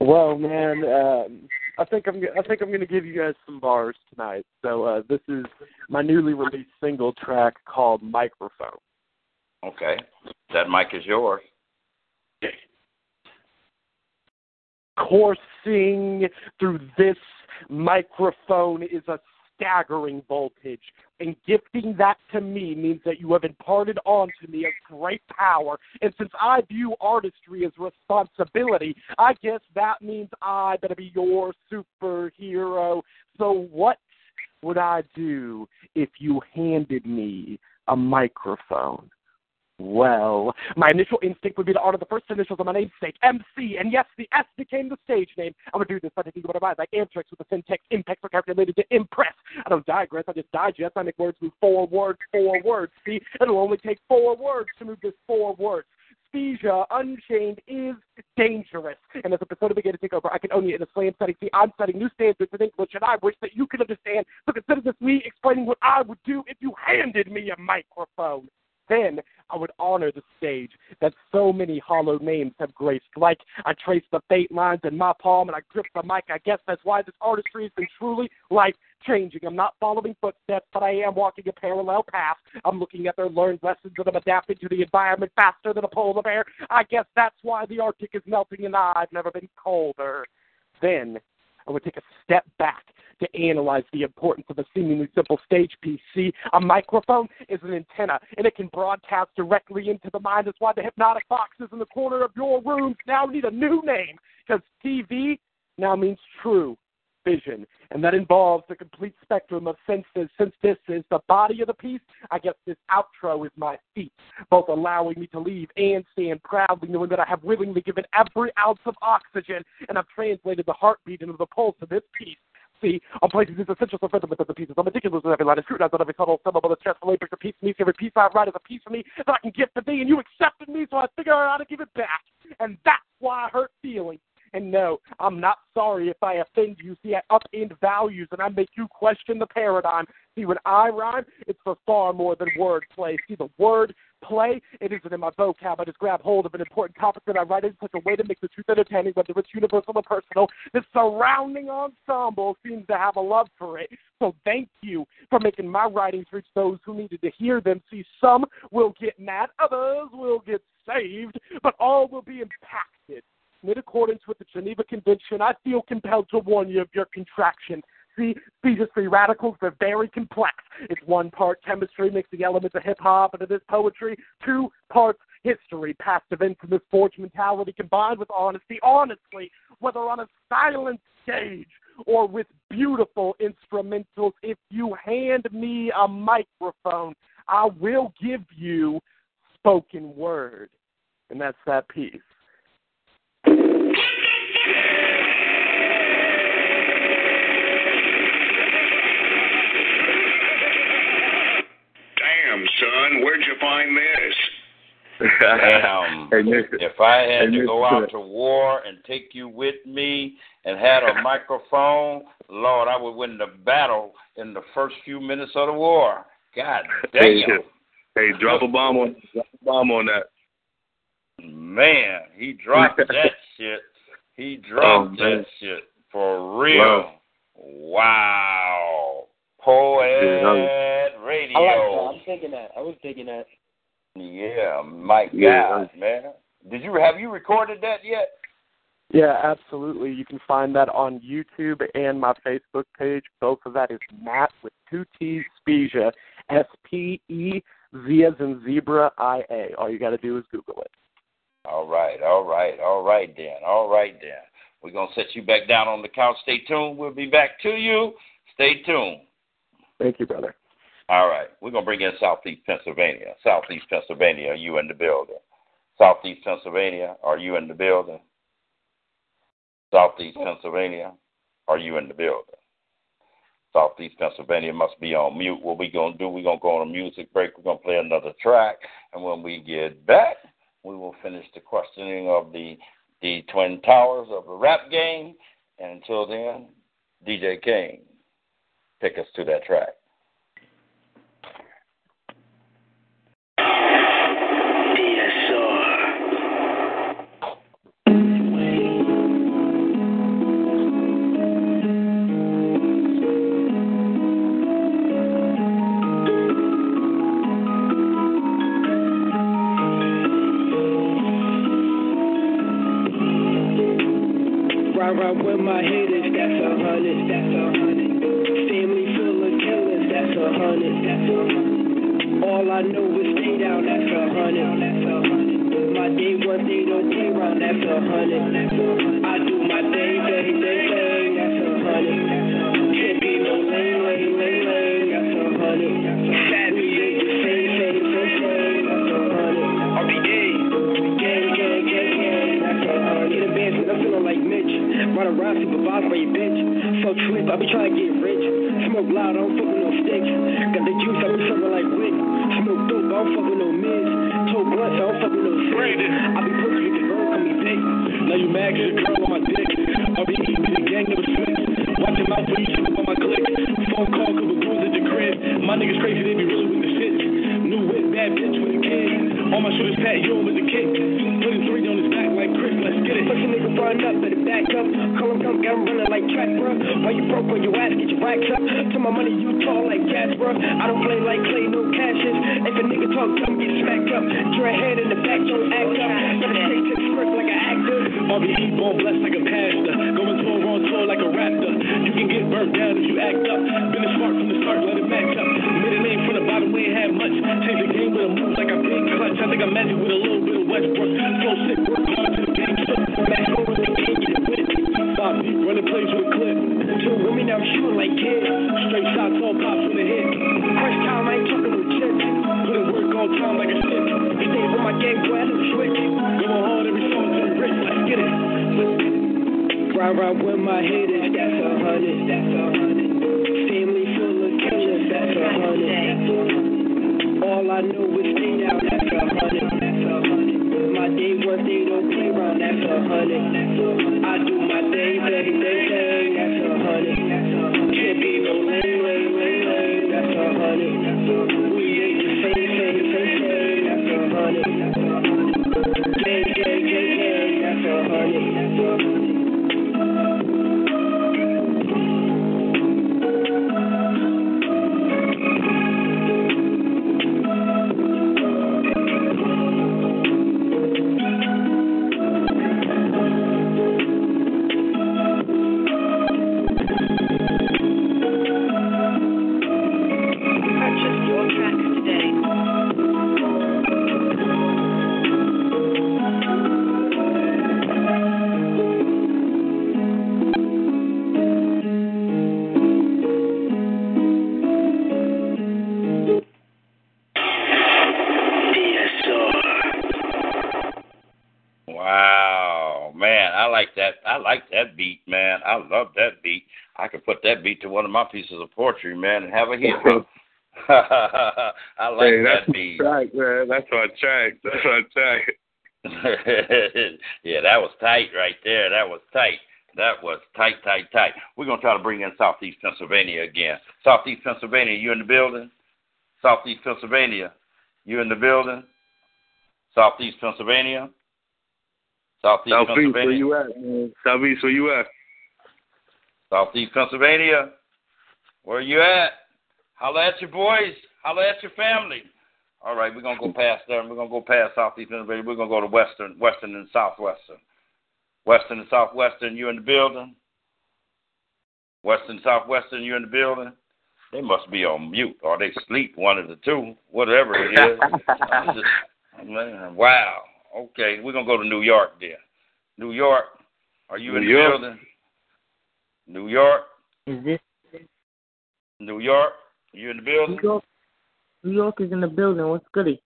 Well, man, um, I think I'm I think I'm going to give you guys some bars tonight. So uh, this is my newly released single track called Microphone. Okay. That mic is yours. Coursing through this microphone is a staggering voltage, and gifting that to me means that you have imparted onto me a great power. And since I view artistry as responsibility, I guess that means I better be your superhero. So, what would I do if you handed me a microphone? Well, my initial instinct would be to honor the first initials of my namesake, MC, and yes, the S became the stage name. I'm gonna do this by taking what I mind, like Amtrex with the syntax impacts are calculated to impress. I don't digress, I just digest. I make words move four words. See, it'll only take four words to move this four words. Spezia Unchained is dangerous. And as a persona begin to take over, I can own you in a slam setting. See, I'm setting new standards in English, and I wish that you could understand. So consider this me explaining what I would do if you handed me a microphone. Then I would honor the stage that so many hollow names have graced. Like I trace the fate lines in my palm and I grip the mic. I guess that's why this artistry has been truly life changing. I'm not following footsteps, but I am walking a parallel path. I'm looking at their learned lessons and I'm adapting to the environment faster than a polar bear. I guess that's why the Arctic is melting and I've never been colder. Then I would take a step back to analyze the importance of a seemingly simple stage piece. See, a microphone is an antenna, and it can broadcast directly into the mind. That's why the hypnotic boxes in the corner of your rooms now need a new name, because TV now means true vision, and that involves the complete spectrum of senses. Since this is the body of the piece, I guess this outro is my feet, both allowing me to leave and stand proudly, knowing that I have willingly given every ounce of oxygen, and I've translated the heartbeat into the pulse of this piece. See, I'm placing these essentials of the pieces. I'm meticulous with every line. Of scrutiny. I scrutinize on every subtle syllable. The stressful labor a piece of me. Every piece I write is a piece of me that I can give to thee, and you accepted me, so I figure out how to give it back. And that's why I hurt feelings. And no, I'm not sorry if I offend you. See, I upend values and I make you question the paradigm. See, when I rhyme, it's for far more than word play. See, the word play, it isn't in my vocab. I just grab hold of an important topic that I write in such a way to make the truth entertaining, whether it's universal or personal. The surrounding ensemble seems to have a love for it. So thank you for making my writings reach those who needed to hear them. See, some will get mad, others will get saved, but all will be impacted in accordance with the Geneva Convention, I feel compelled to warn you of your contraction. See, these free radicals, they're very complex. It's one part chemistry mixing elements of hip hop into this poetry, two parts history, past events and this forged mentality combined with honesty. Honestly, whether on a silent stage or with beautiful instrumentals, if you hand me a microphone, I will give you spoken word. And that's that piece. Damn, son, where'd you find this? Damn. if I had to go out to war and take you with me and had a microphone, Lord, I would win the battle in the first few minutes of the war. God damn. Hey, drop a bomb on drop a bomb on that. Man, he dropped that shit. He dropped oh, that shit for real. Wow. wow. Poet radio. I like that. I'm thinking that. I was thinking that. Yeah, Mike. yeah. God, man. Did you have you recorded that yet? Yeah, absolutely. You can find that on YouTube and my Facebook page. Both of that is Matt with two T's Spezia, S P E Z as in zebra I A. All you got to do is Google it. All right, all right, all right then, all right then. We're gonna set you back down on the couch. Stay tuned. We'll be back to you. Stay tuned. Thank you, brother. All right. We're going to bring in Southeast Pennsylvania. Southeast Pennsylvania, are you in the building? Southeast Pennsylvania, are you in the building? Southeast Pennsylvania, are you in the building? Southeast Pennsylvania must be on mute. What we gonna do? We're gonna go on a music break. We're gonna play another track, and when we get back, we will finish the questioning of the the twin towers of the rap game. And until then, DJ King, take us to that track. beat to one of my pieces of poetry, man, and have a hit. I like hey, that's that beat. Track, man. That's my track. That's my track. yeah, that was tight right there. That was tight. That was tight, tight, tight. We're gonna try to bring in Southeast Pennsylvania again. Southeast Pennsylvania, you in the building? Southeast Pennsylvania, you in the building? Southeast Pennsylvania. Southeast, Southeast Pennsylvania. Where you at, man? Southeast, where you at? Southeast Pennsylvania. Where you at? Holla at your boys. Holla at your family. All right, we're gonna go past there. and We're gonna go past Southeast Pennsylvania. We're gonna go to Western, Western and Southwestern. Western and Southwestern, you in the building? Western, Southwestern, you in the building? They must be on mute or they sleep, one of the two, whatever it is. I'm just- man, wow. Okay, we're gonna go to New York then. New York, are you in New the York. building? New York, Is this New York, you in the building? New York? New York is in the building. What's goody?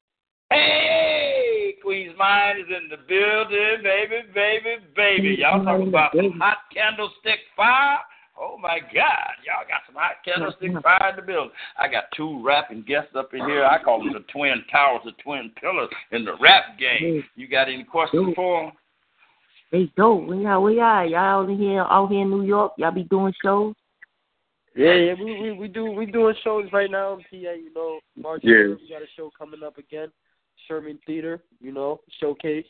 Hey, Queen's Mind is in the building, baby, baby, baby. Y'all talking about some hot candlestick fire? Oh my God, y'all got some hot candlestick fire in the building. I got two rapping guests up in here. I call them the twin towers, the twin pillars in the rap game. You got any questions for them? Hey, dope. Where y'all? Where y'all? Y'all out here? Out here in New York? Y'all be doing shows? Yeah, yeah, we we we do we doing shows right now in PA. You know, March Yeah. 3rd, we got a show coming up again, Sherman Theater. You know, showcase.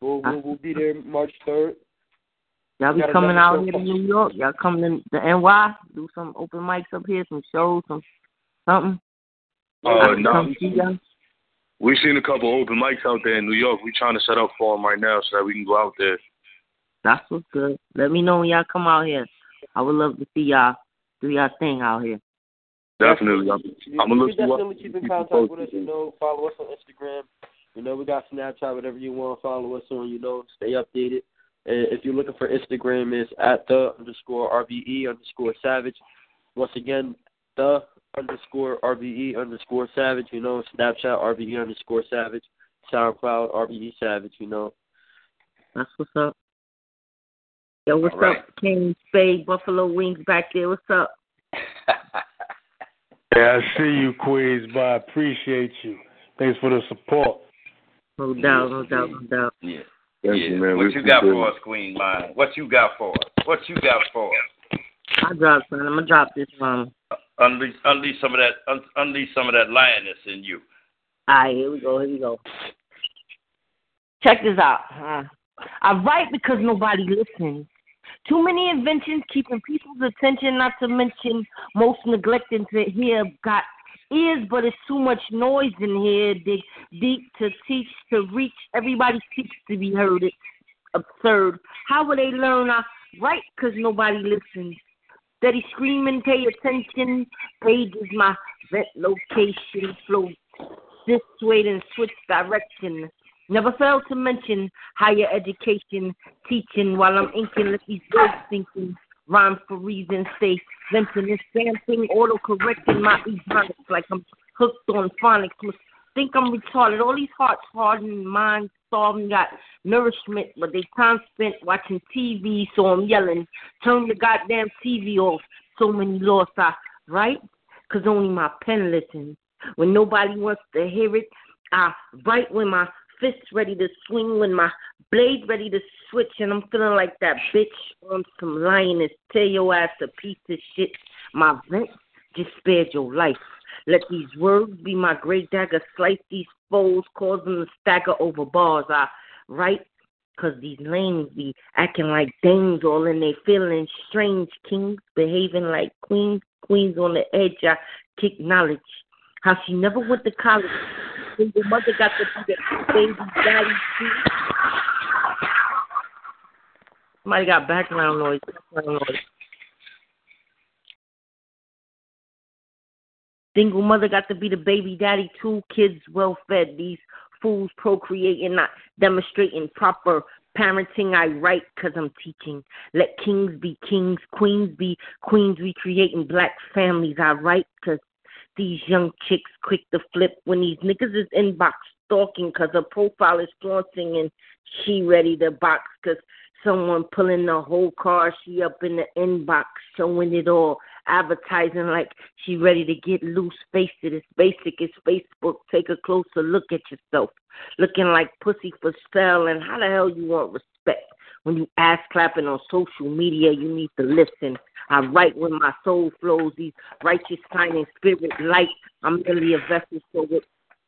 We'll we'll, we'll be there March third. Y'all be coming out here to. New York? Y'all coming to the NY? Do some open mics up here, some shows, some something? Uh, no. Come see y'all. We've seen a couple open mics out there in New York. We're trying to set up for them right now so that we can go out there. That's what's good. Let me know when y'all come out here. I would love to see y'all do y'all thing out here. Definitely. I'm, You, I'm gonna you look can you up. definitely keep in contact with us. You know, follow us on Instagram. You know, we got Snapchat, whatever you want. Follow us on. You know, stay updated. And if you're looking for Instagram, it's at the underscore RBE underscore Savage. Once again, the underscore RBE underscore Savage. You know, Snapchat RBE underscore Savage. SoundCloud RBE Savage. You know. That's what's up. Yo, what's All right. up, Kane Spade, Buffalo Wings back there? What's up? Yeah, I see you, Queens, but I appreciate you. Thanks for the support. No doubt, no doubt, no doubt. Yeah. Thank yeah. you, man. What We you got appreciate for it. us, Queen Mind? What you got for us? What you got for us? I drop son. I'm gonna drop this um Unleash, unleash some of that, un, unleash some of that lioness in you. Alright, here we go, here we go. Check this out. Uh, I write because nobody listens. Too many inventions keeping people's attention, not to mention most neglecting to hear. Got ears, but it's too much noise in here. Dig deep to teach, to reach. Everybody seeks to be heard. It's absurd. How will they learn? I write because nobody listens. Steady screaming, pay attention. Page is my vet location. Flow this way, then switch direction. Never fail to mention higher education, teaching while I'm inking. Let these words thinking. Rhyme for reason, stay venting and stamping, auto correcting my ebonics like I'm hooked on phonics. Must think I'm retarded. All these hearts hardened, minds starving, got nourishment, but they time spent watching TV, so I'm yelling. Turn the goddamn TV off. So many lost, I right? Cause only my pen listens. When nobody wants to hear it, I write when my fist ready to swing, when my blade ready to switch, and I'm feeling like that bitch on some lioness. Tear your ass a piece of shit. My vent just spared your life. Let these words be my great dagger, slice these foes, cause them to stagger over bars. I write Cause these lanes be acting like dames, all in they feeling strange. Kings behaving like queens, queens on the edge. I kick knowledge. How she never went to college. Single mother got to be the baby daddy too. Somebody got background noise. Background noise. Single mother got to be the baby daddy too. Kids well fed. These fools procreating, not demonstrating proper parenting. I write because I'm teaching. Let kings be kings, queens be queens. We creating black families. I write because these young chicks quick to flip when these niggas is inbox stalking because her profile is flaunting and she ready to box because someone pulling the whole car. She up in the inbox showing it all, advertising like she ready to get loose. Face it, it's basic. It's Facebook. Take a closer look at yourself, looking like pussy for sale. And how the hell you want respect when you ass clapping on social media? You need to listen. I write when my soul flows. These righteous and spirit light. I'm merely a vessel, so with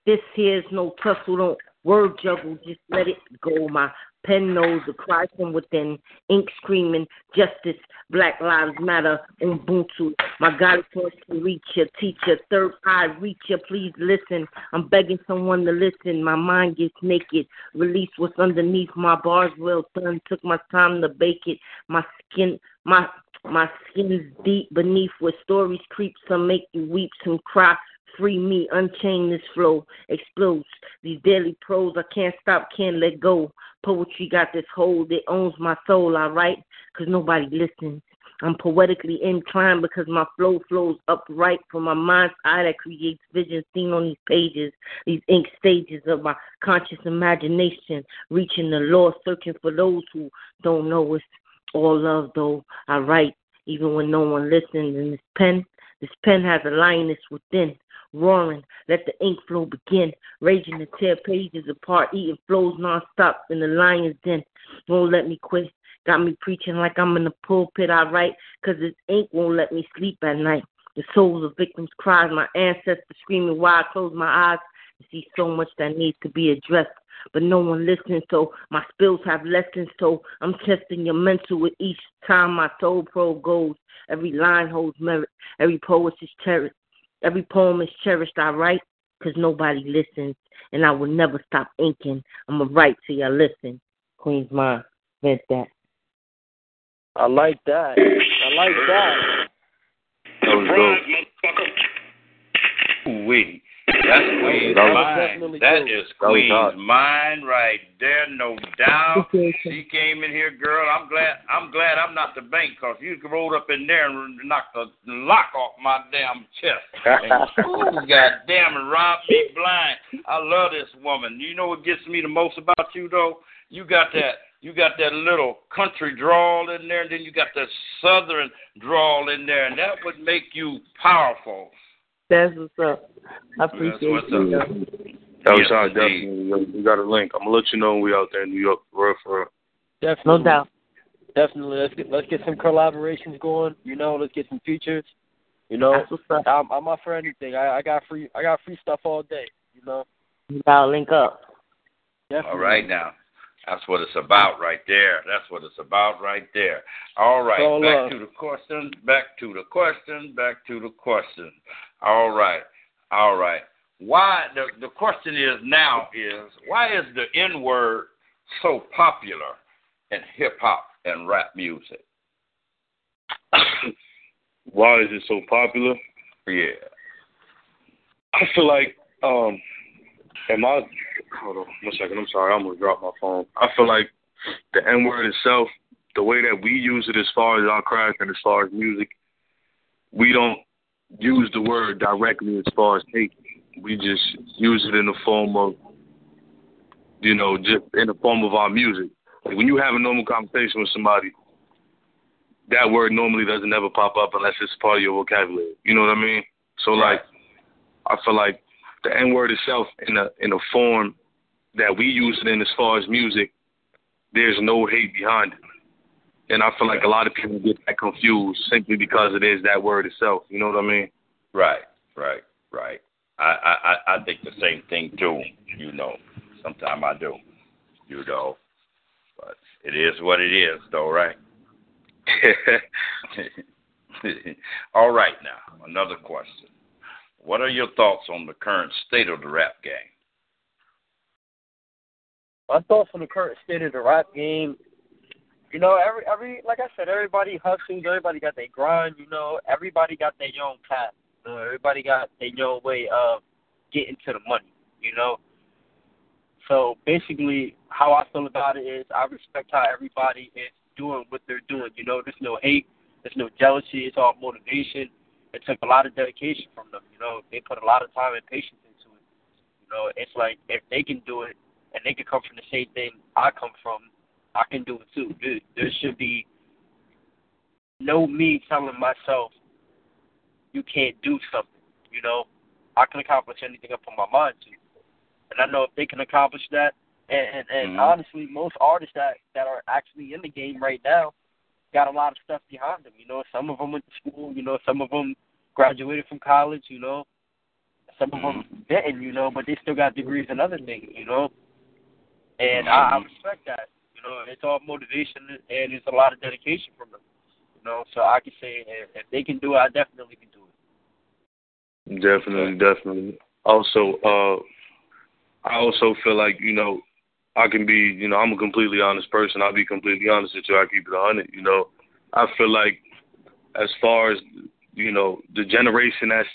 this here's no tussle. Don't Word juggle, just let it go. My pen knows the cry from within. Ink screaming, justice, Black Lives Matter, Ubuntu. My God wants to reach you, teacher, third eye, reach you, please listen. I'm begging someone to listen. My mind gets naked. Release what's underneath my bars well done. Took my time to bake it. My skin, my my skin's deep beneath where stories creep. Some make you weep, some cry. Free me, unchain this flow, explodes. These daily prose, I can't stop, can't let go. Poetry got this hold, it owns my soul. I write because nobody listens. I'm poetically inclined because my flow flows upright from my mind's eye that creates vision seen on these pages, these ink stages of my conscious imagination, reaching the Lord, searching for those who don't know it's all love though. I write even when no one listens, and this pen, this pen has a lioness within roaring. Let the ink flow begin, raging to tear pages apart, eating flows nonstop in the lion's den. Won't let me quit. Got me preaching like I'm in the pulpit. I write, cause this ink won't let me sleep at night. The souls of victims cries, my ancestors screaming while I close my eyes and see so much that needs to be addressed. But no one listens, so my spills have lessons. So I'm testing your mental with each time my soul probe goes. Every line holds merit. Every poet is cherished. Every poem is cherished. I write because nobody listens, and I will never stop inking. I'm going to write till you listen. Queen's Mind. Vent that. I like that. I like that. That was dope. Wait. That's Queen's That was mind. definitely That dope. is That was Queen's hot. mind right there, no doubt. She came in here, girl. I'm glad. I'm glad I'm not the bank, cause you could roll up in there and knock the lock off my damn chest. And, ooh, goddamn, and rob me blind. I love this woman. You know what gets me the most about you though? You got that. You got that little country drawl in there, and then you got that southern drawl in there, and that would make you powerful. That's what's up. I appreciate what's you. up. That was Yes, hot, definitely. We got a link. I'm gonna let you know when we out there in New York, for real, for real. Definitely. No doubt. Definitely. Let's get let's get some collaborations going. You know, let's get some features. You know, That's what's up. I'm I'm up for anything. I, I got free I got free stuff all day. You know. You gotta link up. Definitely. All right now. That's what it's about right there. That's what it's about right there. All right. all back love. to the question. Back to the question. Back to the question. All right. All right. Why the the question is now is why is the N word so popular in hip hop and rap music? Why is it so popular? Yeah. I feel like um am I hold on one second, I'm sorry, I'm gonna drop my phone. I feel like the N word itself, the way that we use it as far as our craft and as far as music, we don't use the word directly as far as hate. We just use it in the form of you know, just in the form of our music. Like when you have a normal conversation with somebody, that word normally doesn't ever pop up unless it's part of your vocabulary. You know what I mean? So like I feel like the N word itself in a in a form that we use it in as far as music, there's no hate behind it. And I feel like a lot of people get that confused simply because it is that word itself. You know what I mean? Right, right, right. I, I, I I think the same thing too, you know. Sometimes I do. You know. But it is what it is though, right? All right now, another question. What are your thoughts on the current state of the rap game? My thoughts on the current state of the rap game. You know, every every like I said, everybody hustles. Everybody got their grind. You know, everybody got their own path. You know, everybody got their own way of getting to the money. You know. So basically, how I feel about it is, I respect how everybody is doing what they're doing. You know, there's no hate, there's no jealousy. It's all motivation. It took a lot of dedication from them. You know, they put a lot of time and patience into it. You know, it's like if they can do it and they can come from the same thing I come from, I can do it too. There, there should be no me telling myself you can't do something. You know, I can accomplish anything I put my mind to, and I know if they can accomplish that. And and, and Mhm. honestly, most artists that that are actually in the game right now got a lot of stuff behind them. You know, some of them went to school. You know, some of them graduated from college. You know, some of them didn't. You know, but they still got degrees in other things. You know, and I, I respect that. You know, it's all motivation and it's a lot of dedication from them. You know, so I can say if, if they can do it, I definitely can do it. Definitely, definitely. Also, uh, I also feel like you know I can be, you know, I'm a completely honest person. I'll be completely honest with you. I keep it hundred. You know, I feel like as far as you know, the generation that's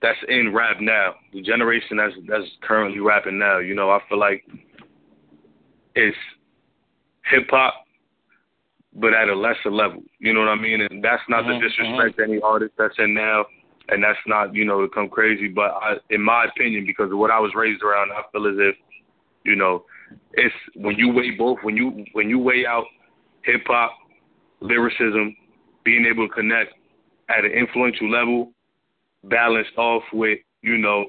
that's in rap now, the generation that's that's currently rapping now, you know, I feel like it's hip hop, but at a lesser level. You know what I mean? And that's not Mhm, to disrespect any artist that's in now, and that's not you know to come crazy. But I, in my opinion, because of what I was raised around, I feel as if you know it's when you weigh both when you when you weigh out hip hop lyricism, being able to connect at an influential level, balanced off with you know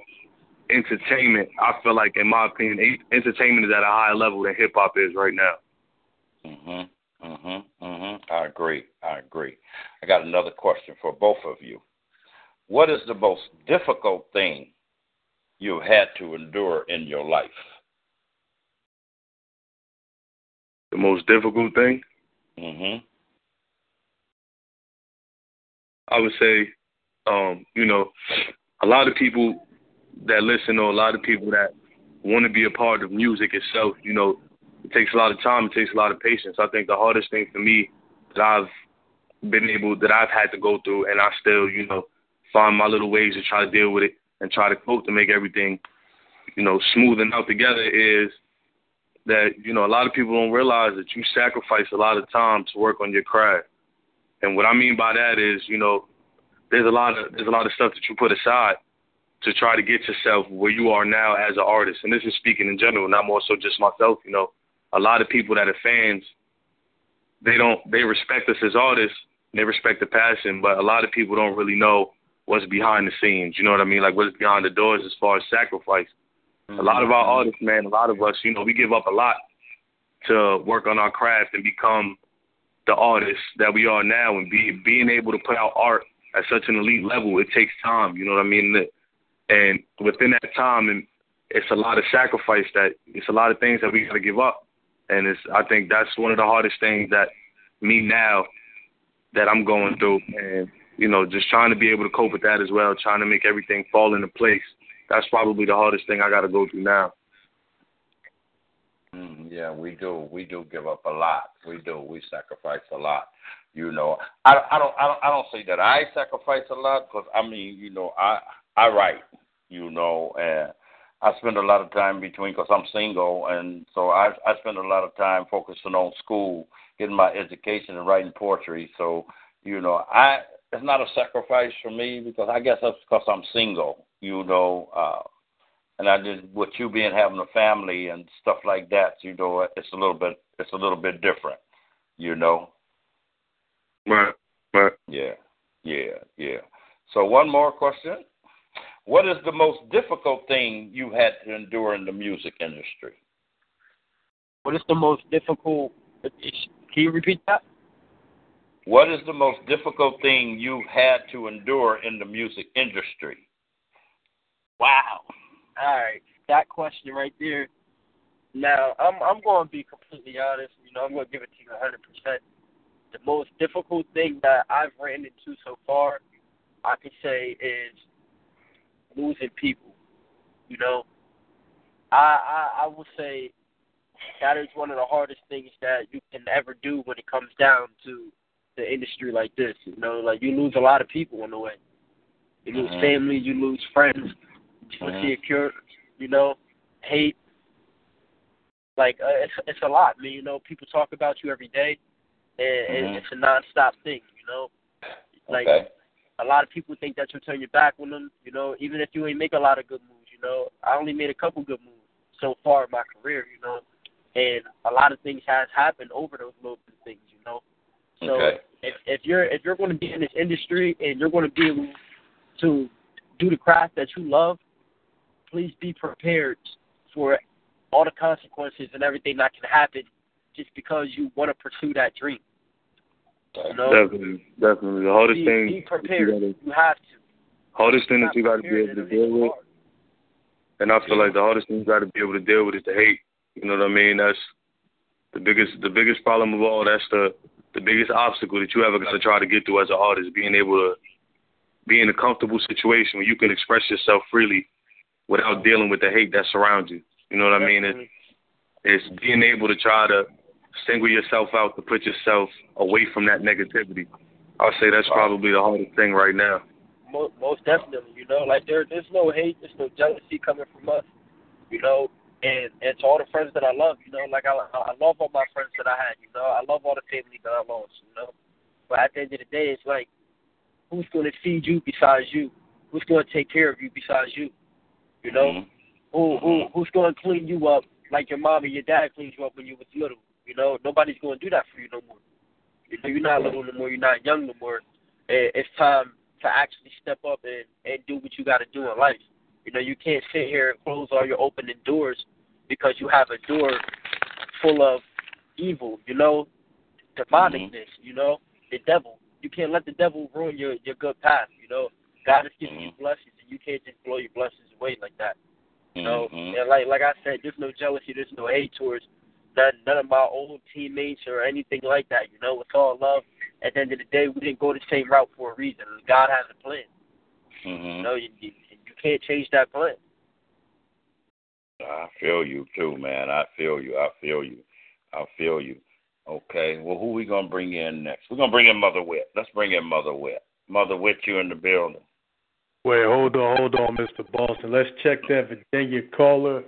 entertainment. I feel like, in my opinion, entertainment is at a higher level than hip hop is right now. Mhm. Mhm. Mhm. I agree. I agree. I got another question for both of you. What is the most difficult thing you've had to endure in your life? The most difficult thing, Mhm. I would say, um, you know, a lot of people that listen or a lot of people that want to be a part of music itself, you know, it takes a lot of time, it takes a lot of patience. I think the hardest thing for me that I've been able that I've had to go through and I still, you know, find my little ways to try to deal with it and try to cope to make everything, you know, smooth and out together is that, you know, a lot of people don't realize that you sacrifice a lot of time to work on your craft. And what I mean by that is, you know, there's a lot of there's a lot of stuff that you put aside to try to get yourself where you are now as an artist. And this is speaking in general, not more so just myself. You know, a lot of people that are fans, they don't they respect us as artists, they respect the passion, but a lot of people don't really know what's behind the scenes. You know what I mean? Like what's behind the doors as far as sacrifice. A lot of our mm-hmm. artists, man, a lot of us, you know, we give up a lot to work on our craft and become the artists that we are now and be being able to put out art at such an elite level, it takes time, you know what I mean? And within that time and it's a lot of sacrifice that it's a lot of things that we gotta give up. And it's I think that's one of the hardest things that me now that I'm going through and, you know, just trying to be able to cope with that as well, trying to make everything fall into place. That's probably the hardest thing I gotta go through now. Mm, yeah, we do. We do give up a lot. We do. We sacrifice a lot. You know, I, I don't. I don't. I don't say that I sacrifice a lot because I mean, you know, I I write. You know, and I spend a lot of time between because I'm single, and so I I spend a lot of time focusing on school, getting my education, and writing poetry. So you know, I it's not a sacrifice for me because I guess that's because I'm single. You know, uh, and I just with you being having a family and stuff like that, you know, it's a little bit it's a little bit different, you know. Right, right. Yeah, yeah, yeah. So one more question: What is the most difficult thing you had to endure in the music industry? What is the most difficult? Can you repeat that? What is the most difficult thing you've had to endure in the music industry? Wow. All right, that question right there. Now, I'm I'm going to be completely honest. You know, I'm going to give it to you 100. percent The most difficult thing that I've ran into so far, I could say, is losing people. You know, I I, I will say that is one of the hardest things that you can ever do when it comes down to the industry like this. You know, like you lose a lot of people on the way. You lose Mhm. family, you lose friends, you Mhm. see a cure, you know, hate. Like uh, it's it's a lot, I man. You know, people talk about you every day, and, and Mhm. it's a nonstop thing. You know, like Okay. A lot of people think that you'll turn your back on them. You know, even if you ain't make a lot of good moves. You know, I only made a couple good moves so far in my career. You know, and a lot of things has happened over those little things. You know, so Okay. if if you're if you're going to be in this industry and you're going to be able to do the craft that you love, please be prepared for all the consequences and everything that can happen just because you want to pursue that dream. You know, Definitely, definitely. The hardest be, thing be that you gotta- You have to. hardest thing that you got to be able to deal it with, and I feel like the hardest thing you got to be able to deal with is the hate. You know what I mean? That's the biggest the biggest problem of all. That's the the biggest obstacle that you ever got to try to get through as an artist. Being able to be in a comfortable situation where you can express yourself freely without dealing with the hate that surrounds you. You know what I mean? It's, it's being able to try to single yourself out to put yourself away from that negativity. I'll say that's probably the hardest thing right now. Most, most definitely, you know, like there, there's no hate, there's no jealousy coming from us, you know, and and to all the friends that I love, you know, like I, I love all my friends that I had, you know, I love all the family that I lost, you know, but at the end of the day, it's like, who's going to feed you besides you? Who's going to take care of you besides you? You know, Mm-hmm. who who who's going to clean you up like your mom and your dad cleaned you up when you was little? You know, nobody's going to do that for you no more. You know, you're not little no more. You're not young no more. And it's time to actually step up and and do what you got to do in life. You know, you can't sit here and close all your opening doors because you have a door full of evil. You know, demonicness. You know, the devil. You can't let the devil ruin your your good path. You know, God is giving you blessings, and you can't just blow your blessings away like that. You know, Mhm. and like like I said, there's no jealousy, there's no hate towards none none of my old teammates or anything like that. You know, it's all love. At the end of the day, we didn't go the same route for a reason. God has a plan. Mm-hmm. You know, you, you you can't change that plan. I feel you too, man. I feel you. I feel you. I feel you. Okay. Well, who we gonna bring in next? We're gonna bring in Mother Wit. Let's bring in Mother Wit. Mother Wit, you in the building. Wait, hold on, hold on, Mr. Boston. Let's check that Virginia caller.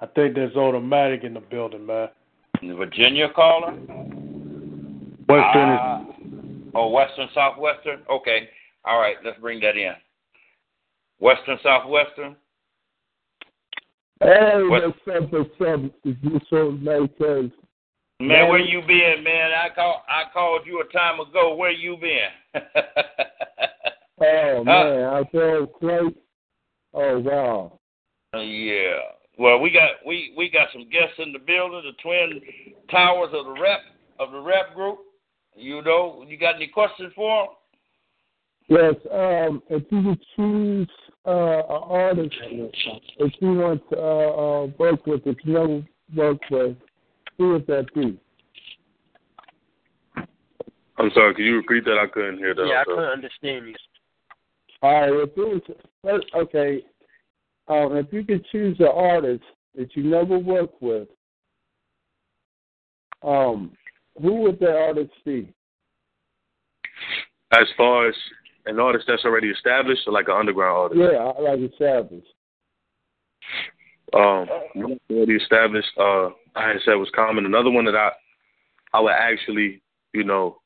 I think Charismatic in the building, man. The Virginia caller. Western is Ah, oh, Western Southwestern. Okay. All right. Let's bring that in. Western Southwestern. Hey, What- what's up, what's up? You so nice. Man, where you been, man? I call I called you a time ago. Where you been? Oh, man, I feel great. Oh, wow. yeah. Well, we got we we got some guests in the building, the twin towers of the rep of the rep group. You know, you got any questions for them? Yes, um, if you could choose uh, an artist, if you want to uh, uh, work with, if you never work with, who would that be? I'm sorry, could you repeat that? I couldn't hear that. yeah, I I'm couldn't understand you. All right, if it was, okay, um, if you could choose an artist that you never worked with, um, who would that artist be? As far as an artist that's already established, or like an underground artist? Yeah, I like established. Um, already established. Uh, I had said was Common. Another one that I, I would actually, you know,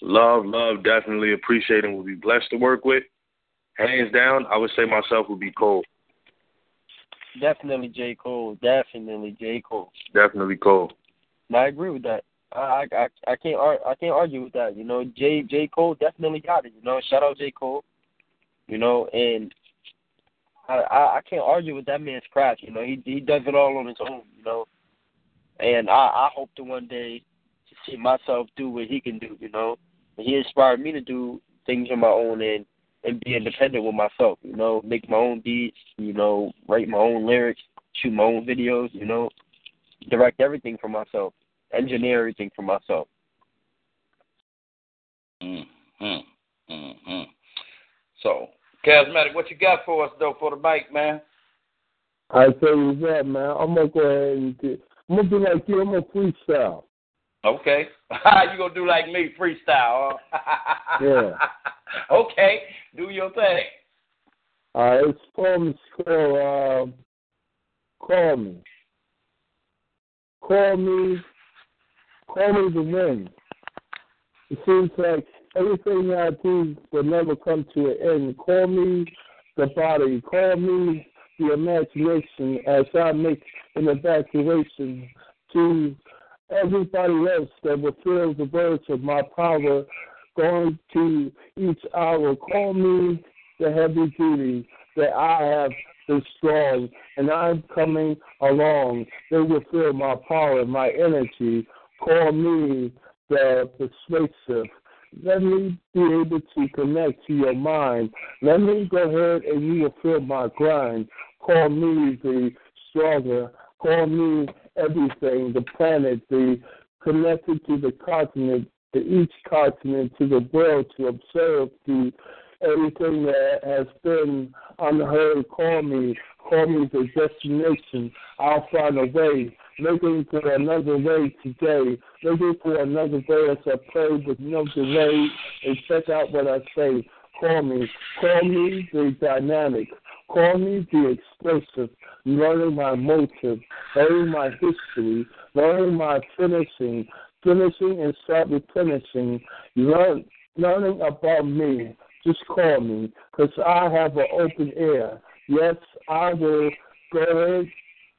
love, love, definitely appreciate, and would be blessed to work with. Hands down, I would say myself would be Cole. Definitely J Cole. Definitely J Cole. Definitely Cole. And I agree with that. I I I can't I can't argue with that. You know, J J Cole definitely got it. You know, shout out J Cole. You know, and I I, I can't argue with that man's craft. You know, he he does it all on his own. You know, and I I hope to one day to see myself do what he can do. You know, and he inspired me to do things on my own and and be independent with myself. You know, make my own beats. You know, write my own lyrics, shoot my own videos. You know, direct everything for myself, engineer everything for myself. Mm-hmm. Mm-hmm. So, Charismatic, what you got for us though for the mic, man? I tell you what, man, I'm gonna go ahead and do, I'm gonna be like you. I'm gonna freestyle. Okay. you gonna do like me, freestyle, huh? Yeah. okay. Do your thing. Right, it's called called um, call me. Call me. Call me the wind. It seems like everything I do will never come to an end. Call me the body. Call me the imagination as I make an evacuation to everybody else that will feel the words of my power going to each hour. Call me the heavy duty that I have been strong and I'm coming along. They will feel my power, my energy. Call me the persuasive. Let me be able to connect to your mind. Let me go ahead and you will feel my grind. Call me the stronger. Call me everything, the planet, the connected to the continent, to each continent, to the world, to observe, to everything that has been unheard. Call me, call me the destination. I'll find a way. Looking for another way today. Looking for another way as I pray with no delay. And check out what I say. Call me. Call me the dynamic. Call me the explosive. Learning my motive. Learning my history. Learning my finishing. Finishing and start replenishing. Learn, learning about me. Just call me, because I have an open ear. Yes, I will go ahead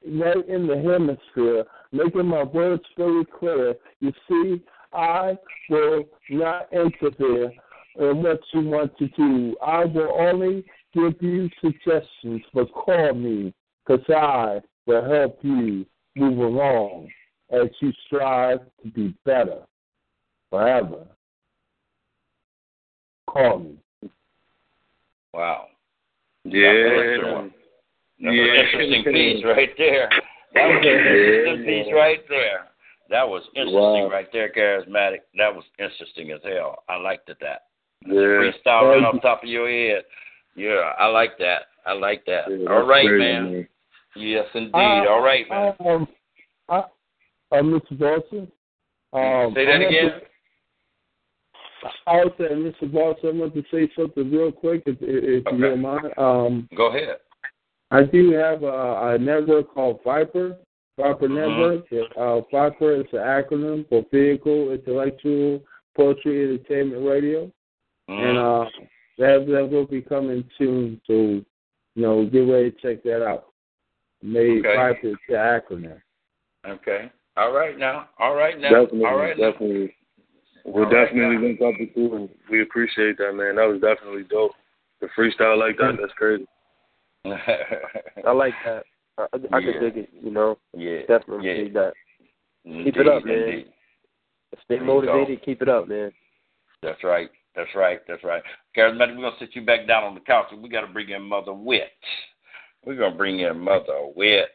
right in the hemisphere, making my words very clear. You see, I will not interfere in what you want to do. I will only give you suggestions, but call me, because I will help you move along as you strive to be better forever. Call me. Wow. Yeah. That's Yeah. an interesting piece right there. That was an interesting piece right there. That was interesting Wow. right there, charismatic. That was interesting as hell. I liked it that. Yeah. Freestyle right off top of your head. Yeah, I like that. I like that. Yeah, All that's right, crazy, man. Yes, indeed. Uh, All right, man. Um, uh, uh, Mr. Dawson. Um, Say that again. to- I was saying, Mr. Dawson, I want to say something real quick, if, if Okay. you don't mind. Um, Go ahead. I do have a, a network called Viper, Viper Mhm. Network. Uh, Viper is an acronym for Vehicle Intellectual Poetry Entertainment Radio, and Mhm. uh, that that will be coming soon. So, you know, get ready to check that out. Made Okay. Viper is the acronym. Okay. All right now. All right now. Definitely, All right now. definitely. We'll All right, definitely now. link up with you, and we appreciate that, man. That was definitely dope. The freestyle like that, that's crazy. I like that. I, I Yeah. can dig it. You know, yeah. definitely yeah. dig that. Indeed, Keep it up, man. indeed. Stay There you go. motivated. Keep it up, man. That's right. That's right. That's right. Charismatic, we're gonna sit you back down on the couch and we gotta bring in Mother Wit. We're gonna bring in Mother Wit.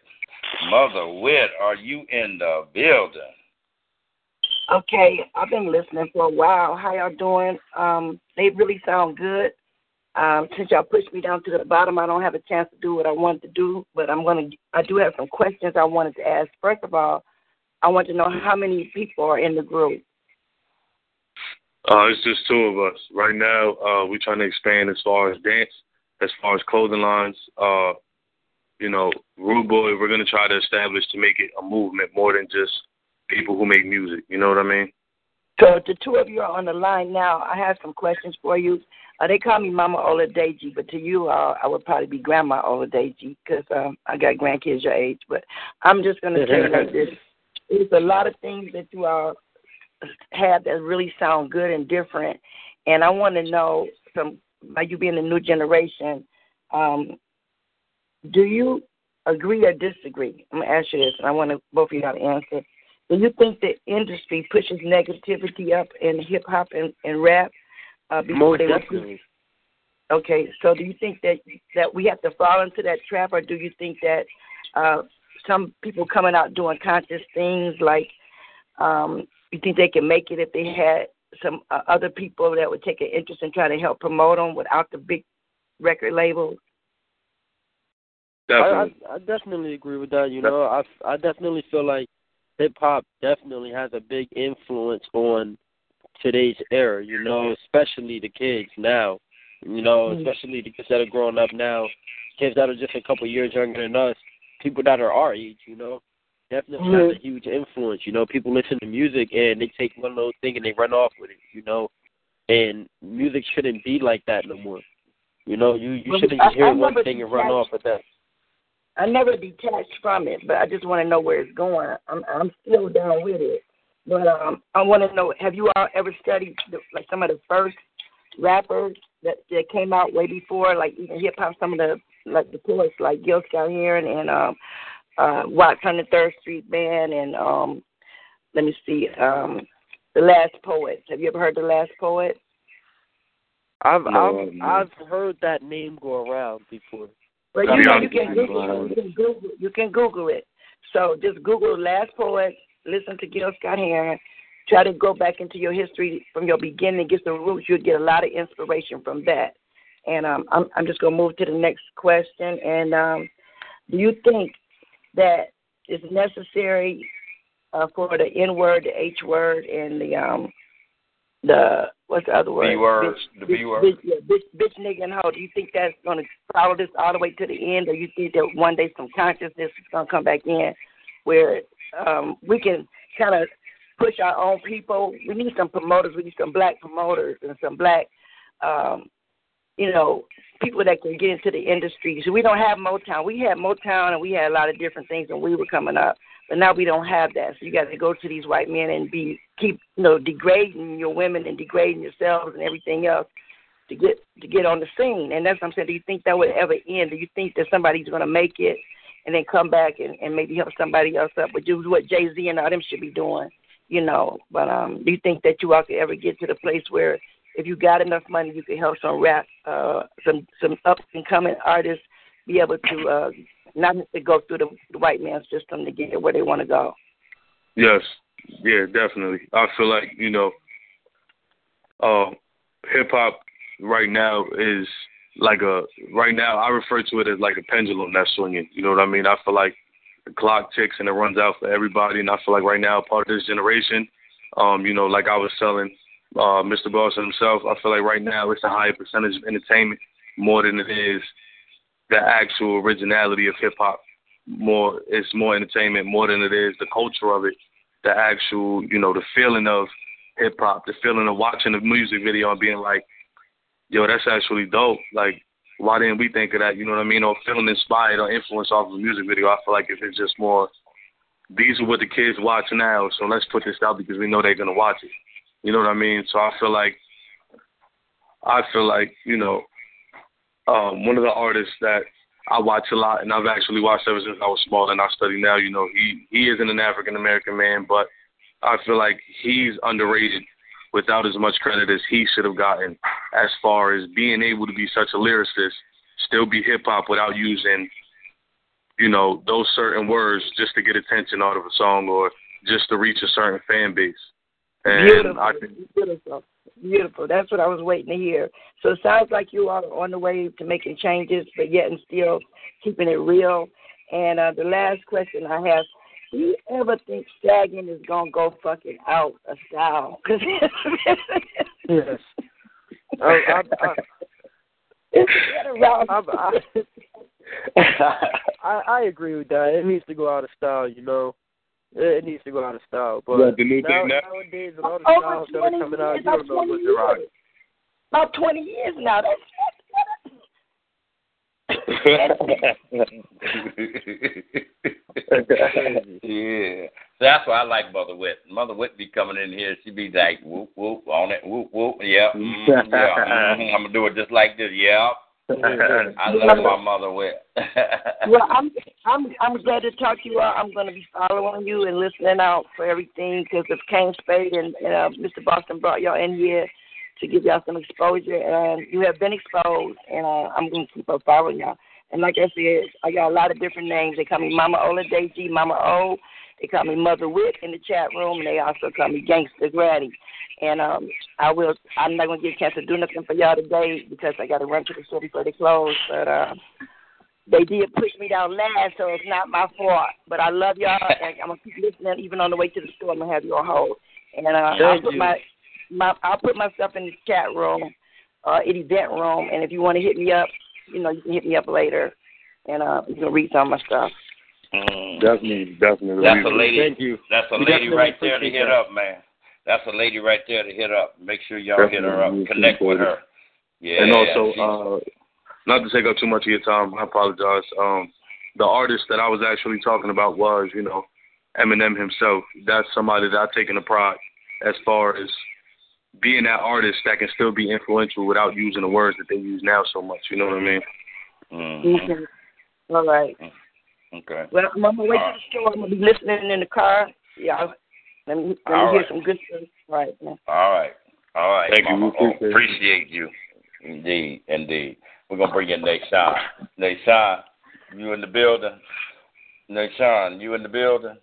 Mother Wit, are you in the building? Okay, I've been listening for a while. How y'all doing? Um, they really sound good. Um, since y'all pushed me down to the bottom, I don't have a chance to do what I wanted to do, but I'm gonna. I do have some questions I wanted to ask. First of all, I want to know how many people are in the group. Uh, it's just two of us right now. Uh, we're trying to expand as far as dance, as far as clothing lines. Uh, you know, Rude Boy, we're gonna try to establish to make it a movement more than just people who make music. You know what I mean? So the two of you are on the line now. I have some questions for you. Uh, they call me Mama Oladeji, but to you, uh, I would probably be Grandma Oladeji because um, I got grandkids your age. But I'm just going to tell you like this: there's a lot of things that you all have that really sound good and different, and I want to know from by you being the new generation, um, do you agree or disagree? I'm gonna ask you this, and I want to, both of you to answer. Do you think the industry pushes negativity up in hip hop and, and rap? Uh, before Most definitely. Okay, so do you think that that we have to fall into that trap, or do you think that uh, some people coming out doing conscious things like um, you think they can make it if they had some uh, other people that would take an interest in trying to help promote them without the big record labels? I, I Definitely. I definitely agree with that. You know, I I definitely feel like hip hop definitely has a big influence on today's era. You know, especially the kids now. You know, Mhm. especially the kids that are growing up now, kids that are just a couple years younger than us, people that are our age. You know, definitely has a Mhm. huge influence. You know, people listen to music and they take one little thing and they run off with it. You know, and music shouldn't be like that no more. You know, you you shouldn't I- hear I one thing and run off with that. I never detached from it, but I just want to know where it's going. I'm I'm still down with it, but um, I want to know: Have you all ever studied the, like some of the first rappers that that came out way before, like even hip hop? Some of the like the poets, like Gil Scott Heron and um, uh, Watts on the Third Street Band, and um, let me see, um, the Last Poets. Have you ever heard the Last Poet? I've No, I've no. I've heard that name go around before. Well, you know, you can you, Google it. You can Google, you can Google it. So just Google Last Poet, listen to Gil Scott Heron, try to go back into your history from your beginning, get the roots. You'll get a lot of inspiration from that. And um, I'm, I'm just going to move to the next question. And um, do you think that it's necessary uh, for the N word, the H word, and the um, the what's the other word? B word, the B word. Bitch, yeah, bitch, bitch, nigga, and hoe. Do you think that's going to follow this all the way to the end, or you think that one day some consciousness is going to come back in, where um, we can kind of push our own people? We need some promoters. We need some black promoters and some black, um, you know, people that can get into the industry. So we don't have Motown. We had Motown, and we had a lot of different things when we were coming up. But now we don't have that. So you got to go to these white men and be keep you know degrading your women and degrading yourselves and everything else to get to get on the scene. And that's what I'm saying. Do you think that would ever end? Do you think that somebody's going to make it and then come back and, and maybe help somebody else up? Which is what Jay Z and all them should be doing, you know. But um, do you think that you all could ever get to the place where if you got enough money, you could help some rap, uh, some some up and coming artists be able to uh, not have to go through the, the white man's system to get where they want to go. Yes, yeah, definitely. I feel like you know, uh, hip hop right now is like a right now. I refer to it as like a pendulum that's swinging. You know what I mean? I feel like the clock ticks and it runs out for everybody, and I feel like right now, part of this generation, um, you know, like I was telling uh, Mr. Boston himself, I feel like right now it's a higher percentage of entertainment more than it is the actual originality of hip hop. More, it's more entertainment more than it is the culture of it, the actual, you know, the feeling of hip hop, the feeling of watching the music video and being like, yo, that's actually dope. Like, why didn't we think of that? You know what I mean? Or feeling inspired or influenced off of a music video. I feel like if it's just more, these are what the kids watch now, so let's put this out because we know they're gonna watch it. You know what I mean? So I feel like, I feel like you know, um, one of the artists that I watch a lot, and I've actually watched ever since I was small, and I study now. You know, he he isn't an African American man, but I feel like he's underrated without as much credit as he should have gotten, as far as being able to be such a lyricist, still be hip hop without using, you know, those certain words just to get attention out of a song or just to reach a certain fan base. And Beautiful, I think beautiful, beautiful. That's what I was waiting to hear. So it sounds like you are on the way to making changes, but yet and still keeping it real. And uh, the last question I have: Do you ever think sagging is gonna go fucking out of style? 'Cause Yes. I, I, I, it's been around. I, I, I agree with that. It needs to go out of style, you know. It needs to go out of style. But Yeah, the new now, thing now- nowadays, with all the Over styles that are coming out, years, you don't know what's right. About twenty years now. That's yeah. So that's why I like Mother Wit. Mother Wit be coming in here, she be like, whoop, whoop, on it, whoop, whoop, yeah, mm, yeah, mm, I'm going to do it just like this, yeah. I love my Mother Wit. well, I'm I'm I'm glad to talk to you. all. I'm going to be following you and listening out for everything because of Kane Spade and, and uh, Mr. Boston brought y'all in here to give y'all some exposure, and you have been exposed, and uh, I'm going to keep on following y'all. And like I said, I got a lot of different names. They call me Mama Ola Deji, Mama O. They call me Mother Wit in the chat room, and they also call me Gangster Granny. And um, I will. I'm not gonna get a chance to do nothing for y'all today because I got to run to the store before they close. But uh, they did push me down last, so it's not my fault. But I love y'all, and I'm gonna keep listening even on the way to the store. I'm gonna have you on hold, and uh, I'll put you. my my I'll put myself in the chat room, uh, in event room, and if you want to hit me up, you know, you can hit me up later, and uh, you can read some of my stuff. Mm. definitely, definitely. That's a lady. Thank you. That's a We lady right there to hit that. up, man. That's a lady right there to hit up. Make sure y'all hit her up. Definitely Connect with her. Yeah. and also, uh, not to take up too much of your time, I apologize. Um, the artist that I was actually talking about was, you know, Eminem himself. That's somebody that I've taken a pride as far as being that artist that can still be influential without using the words that they use now so much. You know what I mean? Mhm. Okay. All right. Okay. Well, I'm on my way to the store. I'm gonna be listening in the car. Yeah. Let me let me All hear right. some good stuff. All right. Man. All right. All right. Thank you. Mama. We Oh, appreciate appreciate you. Indeed. Indeed. We're going to bring in Nation. Nation, you in the building? Nashawn, you in the building?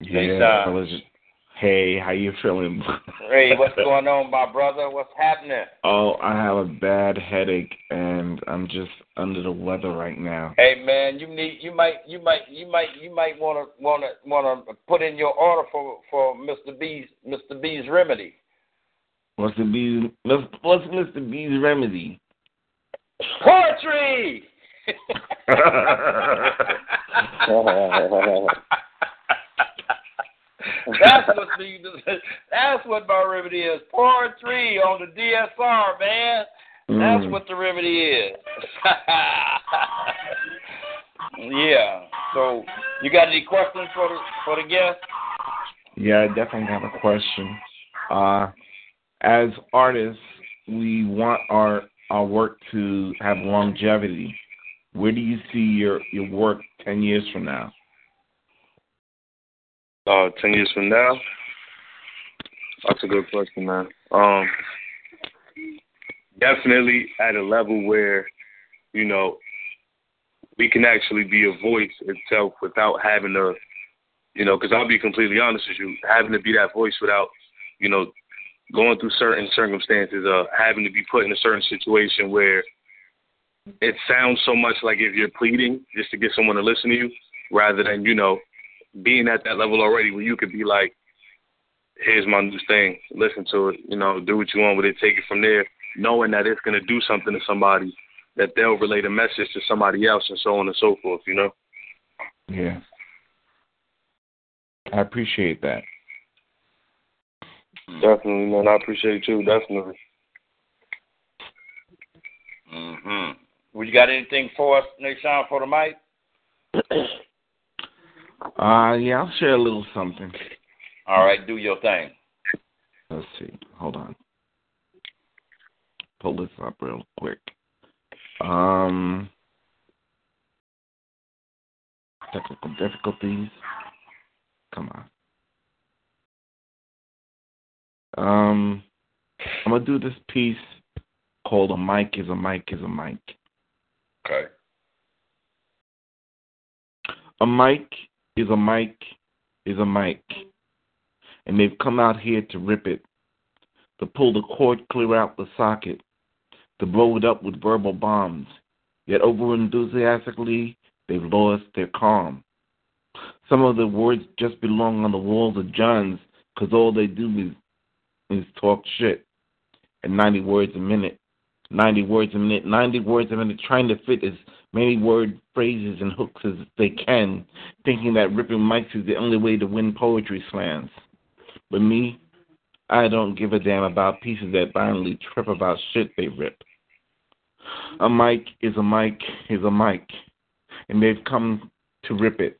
Yeah, Nashawn. Hey, how you feeling? Hey, what's going on, my brother? What's happening? oh, I have a bad headache and I'm just under the weather right now. Hey man, you need you might you might you might you might want to want to want to put in your order for for Mr. B's Mr. B's remedy. What's the B's what's Mr. B's remedy? Poetry. that's what the that's what my remedy is. Poetry on the DSR, man. That's Mm. what the remedy is. yeah. So you got any questions for the for the guest? Yeah, I definitely have a question. Uh, as artists, we want our our work to have longevity. Where do you see your your work ten years from now? Uh, ten years from now. That's a good question, man. Um, definitely at a level where, you know, we can actually be a voice itself without having to, you know, because I'll be completely honest with you, having to be that voice without, you know, going through certain circumstances, uh, having to be put in a certain situation where it sounds so much like if you're pleading just to get someone to listen to you, rather than you know being at that level already where you could be like, here's my new thing, listen to it, you know, do what you want with it, take it from there, knowing that it's going to do something to somebody, that they'll relate a message to somebody else, and so on and so forth, you know. Yeah. I appreciate that. Definitely, man. I appreciate you. Definitely. Mm-hmm. Well, you got anything for us, Nashawn, for the mic? Uh yeah, I'll share a little something. All right, do your thing. Let's see. Hold on. Pull this up real quick. Um technical difficulties. Come on. Um I'm gonna do this piece called A Mic is a Mic is a Mic. Okay. A mic is a mic is a mic. And they've come out here to rip it, to pull the cord clear out the socket, to blow it up with verbal bombs. Yet over enthusiastically, they've lost their calm. Some of the words just belong on the walls of John's because all they do is, is talk shit. And 90 words a minute. 90 words a minute. 90 words a minute, trying to fit as many word phrases and hooks as they can, thinking that ripping mics is the only way to win poetry slams. But me, I don't give a damn about pieces that violently trip about shit they rip. A mic is a mic is a mic, and they've come to rip it,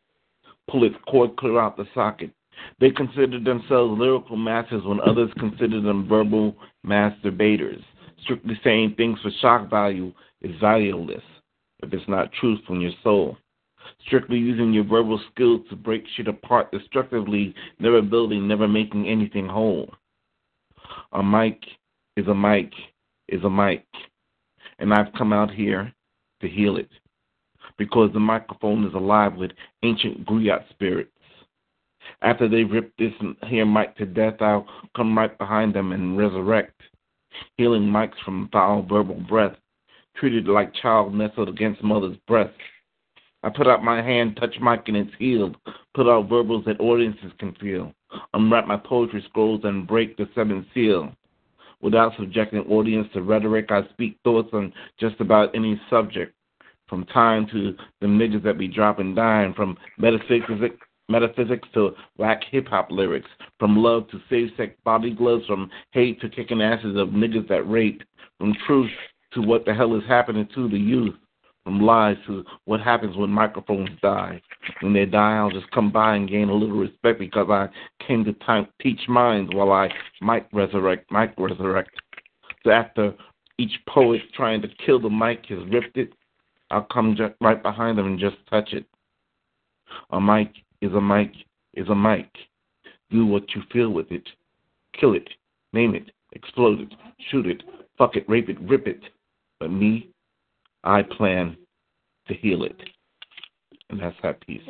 pull its cord clear out the socket. They consider themselves lyrical masters when others consider them verbal masturbators. Strictly saying things for shock value is valueless if it's not truth from your soul. Strictly using your verbal skills to break shit apart destructively, never building, never making anything whole. A mic is a mic is a mic. And I've come out here to heal it. Because the microphone is alive with ancient griot spirits. After they rip this here mic to death, I'll come right behind them and resurrect. Healing mics from foul verbal breath treated like child nestled against mother's breast. I put out my hand, touch mic and it's healed. Put out verbals that audiences can feel. Unwrap my poetry scrolls and break the seventh seal. Without subjecting audience to rhetoric, I speak thoughts on just about any subject. From time to the niggas that be dropping dying, from metaphysics metaphysics to whack hip hop lyrics, from love to safe sex body gloves, from hate to kicking asses of niggas that rape, from truth to what the hell is happening to the youth, from lies to what happens when microphones die. When they die, I'll just come by and gain a little respect because I came to time, teach minds while I might resurrect, might resurrect. So after each poet trying to kill the mic has ripped it, I'll come right behind them and just touch it. A mic is a mic is a mic. Do what you feel with it. Kill it, name it, explode it, shoot it, fuck it, rape it, rip it. But me, I plan to heal it. And that's that piece.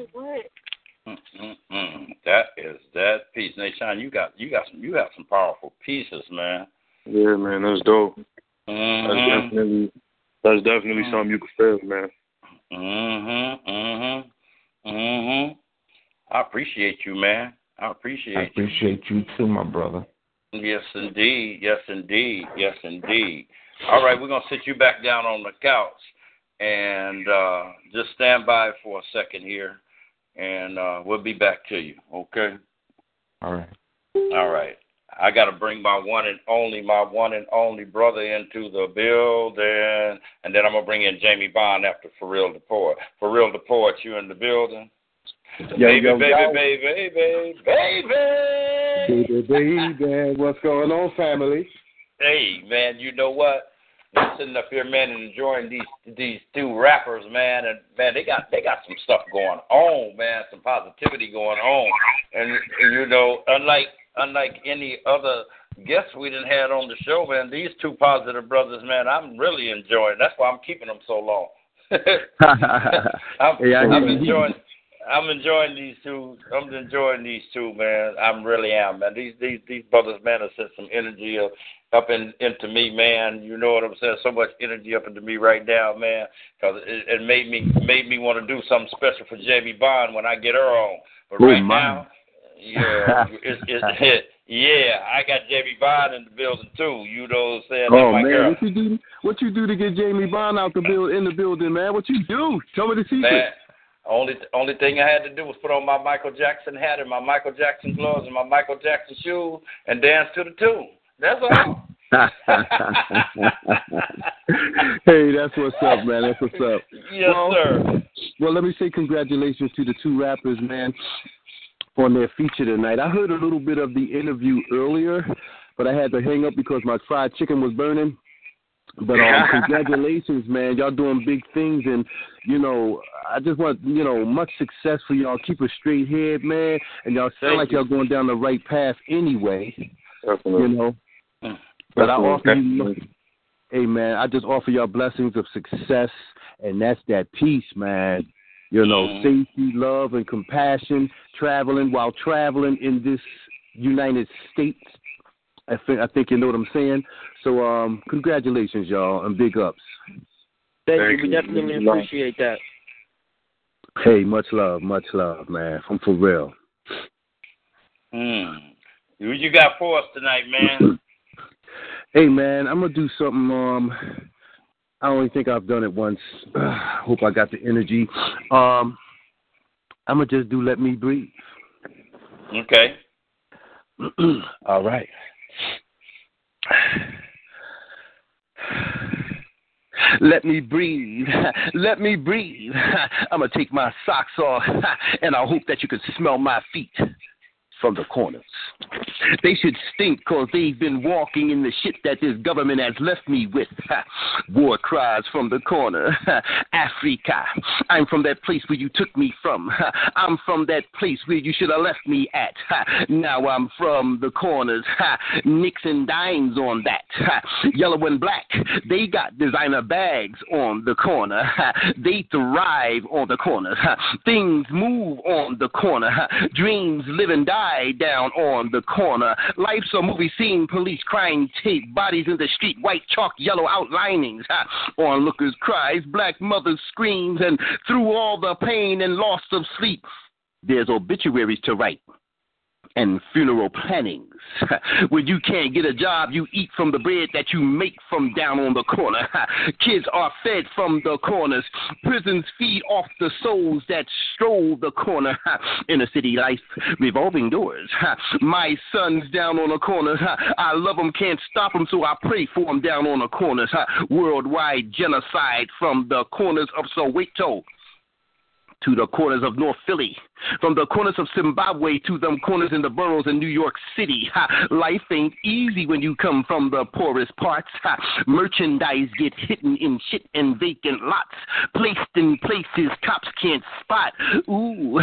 Mm-mm-mm. That is that piece. Nation, you got you got some you have some powerful pieces, man. Yeah, man, that's dope. Mm-hmm. That's definitely that's definitely something you can feel, man. Mhm. Mhm. Mhm. I appreciate you, man. I appreciate I appreciate you too, my brother. Yes, indeed. Yes, indeed. Yes, indeed. All right, we're gonna sit you back down on the couch and uh just stand by for a second here, and uh we'll be back to you. Okay. All right. All right. I got to bring my one and only, my one and only brother into the building, and then I'm gonna bring in Jamie Bond after For Real the Poet. For Real the Poet, you in the building? Yo, baby, yo, baby, yo. baby, baby, baby. Baby, baby, what's going on, family? Hey, man, you know what? I'm sitting up here, man, and enjoying these these two rappers, man, and man, they got they got some stuff going on, man, some positivity going on, and, and you know, unlike unlike any other guests we didn't had on the show, man, these two positive brothers, man, I'm really enjoying. That's why I'm keeping them so long. I'm, Yeah, I'm enjoying. I'm enjoying these two. I'm enjoying these two, man. I'm really am, man. These these these brothers, man, have sent some energy up up in, into me, man. You know what I'm saying? So much energy up into me right now, man. Because it, it made me made me want to do something special for Jamie Bond when I get her on. But Oh, right my. now, yeah, it's, it's yeah. I got Jamie Bond in the building too. You know what I'm saying? Oh my man, girl. what you do? What you do to get Jamie Bond out the build in the building, man? What you do? Tell me the secret. Man, only only thing I had to do was put on my Michael Jackson hat and my Michael Jackson gloves and my Michael Jackson shoes and dance to the tune. That's all. hey, that's what's up, man. That's what's up. Yes, well, sir. Well, let me say congratulations to the two rappers, man, on their feature tonight. I heard a little bit of the interview earlier, but I had to hang up because my fried chicken was burning. But um, congratulations, man. Y'all doing big things, and you know, I just want you know much success for y'all. Keep a straight head, man, and y'all sound Thank like you. y'all going down the right path anyway. Definitely. You know, but I offer you, hey man, I just offer y'all blessings of success, and that's that peace, man. You know, Mhm. safety, love, and compassion. Traveling while traveling in this United States. I think I think you know what I'm saying. So, um, congratulations, y'all, and big ups. Thank, Thank you. We you. definitely Love. appreciate that. Hey, much love, much love, man. I'm for real. Hmm. What you got for us tonight, man? Hey, man, I'm gonna do something. Um, I only think I've done it once. Hope I got the energy. Um, I'm gonna just do "Let Me Breathe." Okay. All right. Let me breathe. Let me breathe. I'm going to take my socks off, and I hope that you can smell my feet from the corners. They should stink because they've been walking in the shit that this government has left me with. War cries from the corner. Africa. I'm from that place where you took me from. I'm from that place where you should have left me at. Now I'm from the corners. And dimes on that. Yellow and black. They got designer bags on the corner. They thrive on the corner. Things move on the corner. Dreams live and die down on the corner. Life's a movie scene, police crime tape, bodies in the street, white chalk, yellow outlinings. Onlookers cries, black mothers screams, and through all the pain and loss of sleep, there's obituaries to write and funeral plannings. when you can't get a job, you eat from the bread that you make from down on the corner. Kids are fed from the corners. Prisons feed off the souls that stroll the corner. Inner city life, revolving doors. My son's down on the corner. I love him, can't stop him, so I pray for him down on the corners. Worldwide genocide from the corners of Soweto to the corners of North Philly, From the corners of Zimbabwe to them corners in the boroughs in New York City. Life ain't easy when you come from the poorest parts. Ha. Merchandise get hidden in shit and vacant lots. Placed in places cops can't spot. Ooh,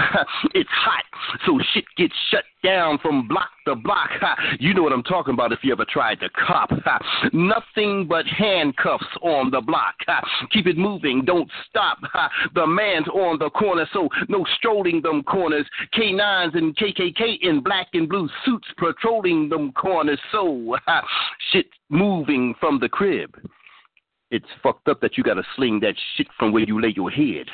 it's hot. So shit gets shut down from block to block. You know what I'm talking about if you ever tried to cop. Nothing but handcuffs on the block. Keep it moving, don't stop. The man's on the corner, so no strolling them corners. K9s and KKK in black and blue suits patrolling them corners. So shit moving from the crib. It's fucked up that you gotta sling that shit from where you lay your head.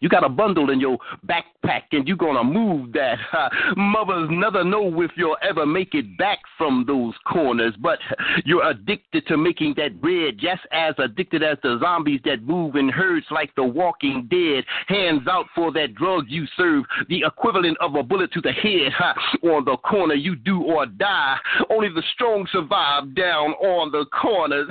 You got a bundle in your backpack and you're gonna move that. Mothers never know if you'll ever make it back from those corners, but you're addicted to making that bread, just as addicted as the zombies that move in herds like the walking dead. Hands out for that drug you serve, the equivalent of a bullet to the head. On the corner, you do or die. Only the strong survive down on the corners.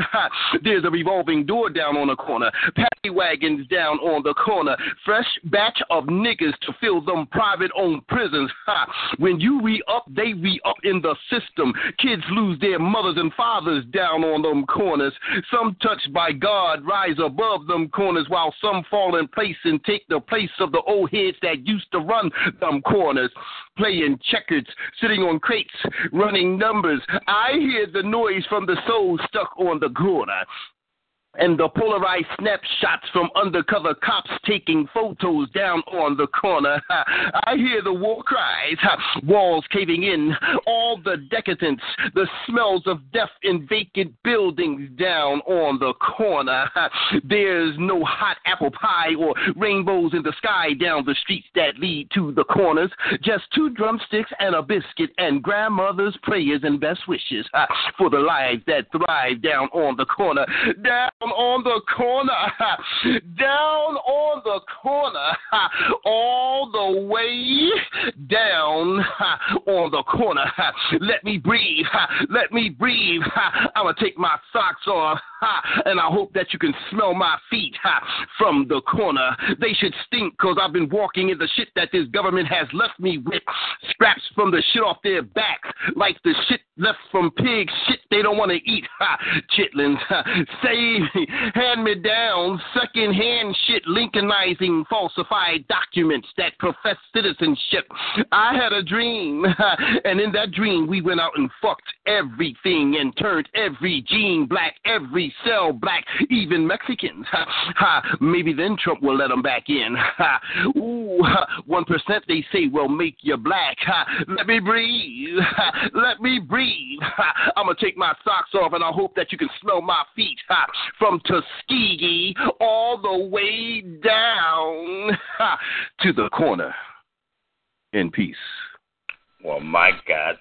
There's a revolving door down on the corner, paddy wagons down on the corner, fresh batch of niggas to fill them private owned prisons. Ha. When you re up, they re up in the system. Kids lose their mothers and fathers down on them corners. Some touched by God rise above them corners while some fall in place and take the place of the old heads that used to run them corners. Playing checkers, sitting on crates, running numbers. I hear the noise from the soul stuck on the corner and the polarized snapshots from undercover cops taking photos down on the corner. I hear the war cries, walls caving in, all the decadence, the smells of death in vacant buildings down on the corner. There's no hot apple pie or rainbows in the sky down the streets that lead to the corners. Just two drumsticks and a biscuit and grandmother's prayers and best wishes for the lives that thrive down on the corner. Down on the corner, down on the corner, all the way down on the corner. Let me breathe, let me breathe. I'm gonna take my socks off, and I hope that you can smell my feet from the corner. They should stink because I've been walking in the shit that this government has left me with. Scraps from the shit off their backs, like the shit left from pigs, shit they don't want to eat. Ha, chitlins, me, hand me down, second hand shit, Lincolnizing falsified documents that profess citizenship. I had a dream, and in that dream, we went out and fucked everything and turned every gene black, every cell black, even Mexicans. Ha, ha, maybe then Trump will let them back in. Ha, ooh, one percent they say will make you black. Ha, let me breathe. Ha, let me breathe. Ha, I'm gonna take my socks off, and I hope that you can smell my feet ha, from Tuskegee all the way down ha, to the corner. In peace. Well, my God.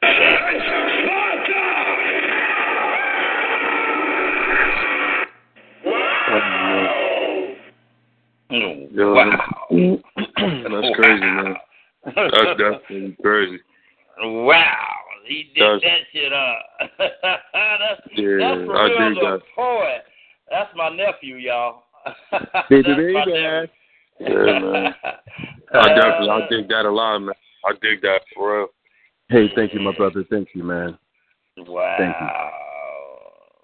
Yo, Wow. That's crazy, man. That's definitely crazy. Wow. He did That's- that shit up. that's, Yeah, that's for I real dig the that. poet. That's my nephew, y'all. Baby, That's my baby. nephew. Yeah, man. I uh, definitely, I dig that a lot, man. I dig that for real. Hey, thank you, my brother. Thank you, man. Wow. Thank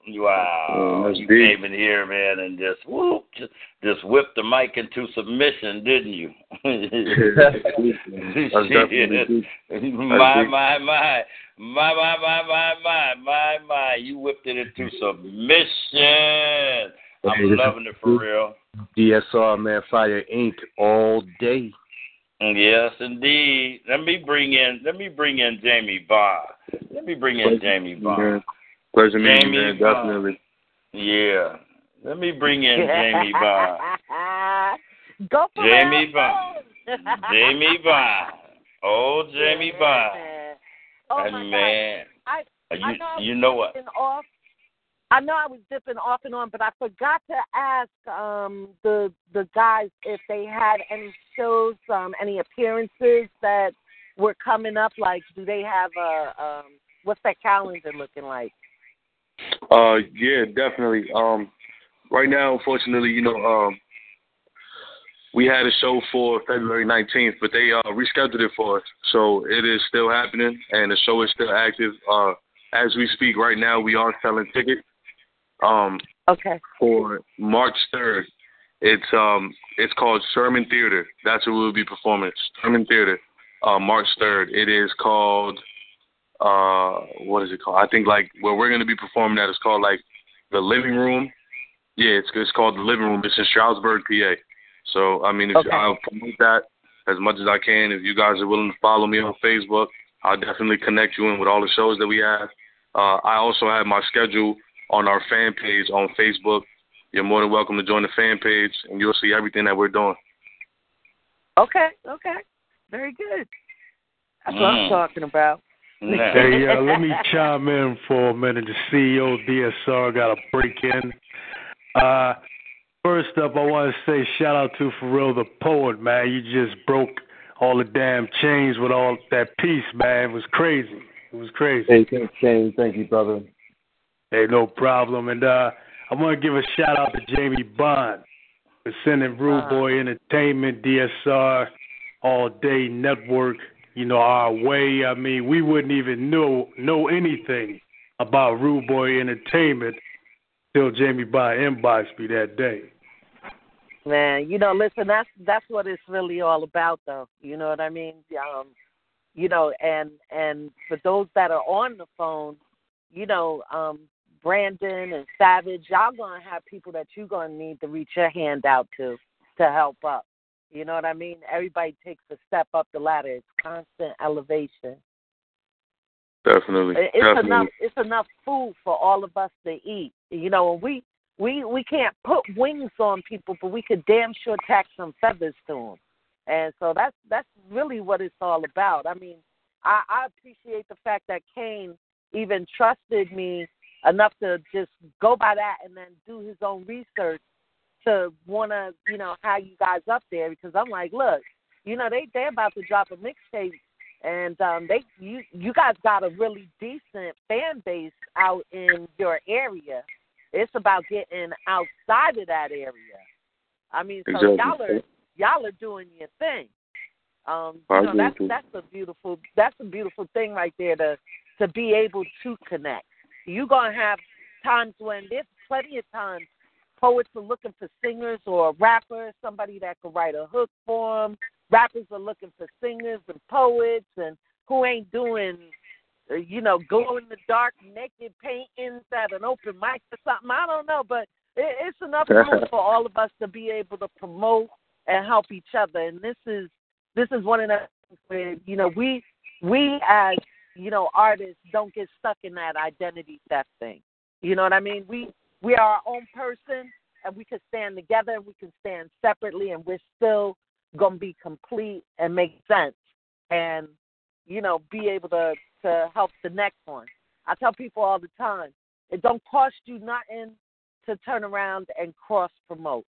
Wow. Oh, you deep. came in here, man, and just whoop, just, just whipped the mic into submission, didn't you? That's definitely Shit. deep. My, my, my. My, my, my, my, my, my, my. You whipped it into submission. I'm loving it for real. DSR, man, Fire Inc. all day. Yes, indeed. Let me bring in let me bring in Jamie Bond. Let me bring in Jamie Bond. Man. Pleasure meeting you, Jamie man. Bond. Definitely. Yeah. Let me bring in Jamie Bond. Go for Jamie it. Bond. Jamie Bond. Oh, Jamie Bond. Oh And my man, God. I, you I know I you know what? Off. I know I was dipping off and on, but I forgot to ask um the the guys if they had any shows, um, any appearances that were coming up. Like, do they have a um, what's that calendar looking like? Uh, yeah, definitely. Um, right now, unfortunately, you know, um, we had a show for February 19th, but they uh, rescheduled it for us. So it is still happening, and the show is still active. Uh, as we speak right now, we are selling tickets. Um, okay. For March 3rd, it's um it's called Sherman Theater. That's where we'll be performing. Sherman Theater, uh, March 3rd. It is called uh what is it called? I think like where we're gonna be performing at is called like the living room. Yeah, it's it's called the living room. It's in Stroudsburg, PA. So I mean, if Okay. I'll promote that as much as I can. If you guys are willing to follow me on Facebook, I'll definitely connect you in with all the shows that we have. Uh, I also have my schedule on our fan page on Facebook. You're more than welcome to join the fan page, and you'll see everything that we're doing. Okay, okay. Very good. That's what I'm Mm. talking about. Hey, uh, let me chime in for a minute. The CEO of DSR got a break in. Uh, first up, I want to say shout out to For Real the poet, man. You just broke all the damn chains with all that piece, man. It was crazy. It was crazy. Hey, thanks, Shane. Thank you, brother. Hey, no problem. And uh, I want to give a shout out to Jamie Bond for sending Rude Boy Entertainment, DSR, All Day Network, you know, our way. I mean, we wouldn't even know know anything about Rude Boy Entertainment till Jamie Bond inboxed me that day. Man, you know, listen, that's that's what it's really all about though. You know what I mean? Um you know, and and for those that are on the phone, you know, um Brandon and Savage, y'all gonna have people that you're gonna need to reach your hand out to to help up. You know what I mean? Everybody takes a step up the ladder. It's constant elevation. Definitely. It's definitely. enough. It's enough food for all of us to eat. You know, and we we we can't put wings on people, but we could damn sure tack some feathers to them. And so that's that's really what it's all about. I mean, I, I appreciate the fact that Kane even trusted me enough to just go by that and then do his own research to want to, you know, have you guys up there because I'm like, look, you know, they they're about to drop a mixtape and um they you you guys got a really decent fan base out in your area. It's about getting outside of that area. I mean, so Exactly. y'all are y'all are doing your thing. Um, you know, that's that's a beautiful that's a beautiful thing right there to to be able to connect. You're gonna have times when there's plenty of times poets are looking for singers or rappers, somebody that could write a hook for them. Rappers are looking for singers and poets, and who ain't doing, uh, you know, glow in the dark naked paintings at an open mic or something. I don't know, but it, it's enough room for all of us to be able to promote and help each other. And this is this is one of the things where you know we we as you know artists don't get stuck in that identity theft thing. You know what I mean? We we are our own person, and we can stand together, and we can stand separately, and we're still gonna be complete and make sense, and you know be able to to help the next one. I tell people all the time, it don't cost you nothing to turn around and cross promote.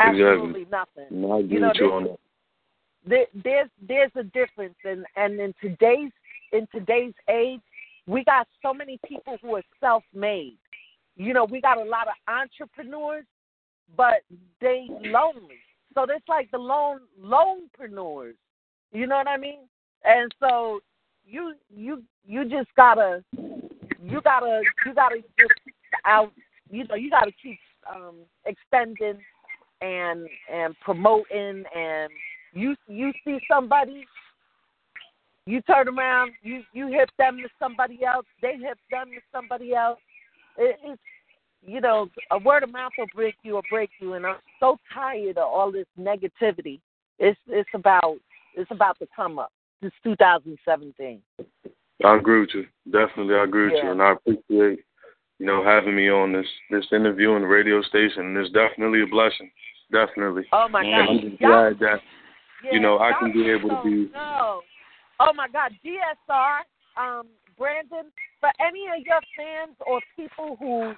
Absolutely Exactly. nothing. No, I agree You know, with you this- on there, there's there's a difference and and in today's in today's age we got so many people who are self made you know we got a lot of entrepreneurs but they lonely. So it's like the lone lonepreneurs. You know what i mean? And so you you you just gotta you gotta you gotta just out you know you gotta keep um extending and and promoting and you you see somebody you turn around you you hit them to somebody else they hit them to somebody else it, it's you know a word of mouth will break you or break you and i'm so tired of all this negativity it's it's about it's about to come up it's 2017 I agree with you. Definitely, I agree with you, and I appreciate you know having me on this this interview on the radio station. It's definitely a blessing. Definitely. oh my And god I'm just glad that yeah, you know I can be able to be. know. oh my god dsr um brandon for any of your fans or people who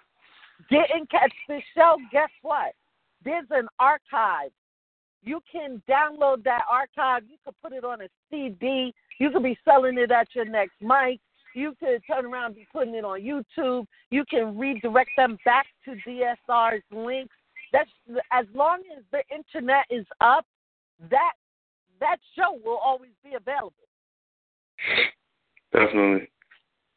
didn't catch this show guess what there's an archive you can download that archive. You can put it on a CD. You could be selling it at your next mic. You could turn around and be putting it on YouTube. You can redirect them back to DSR's links that's as long as the internet is up, that that show will always be available. Definitely.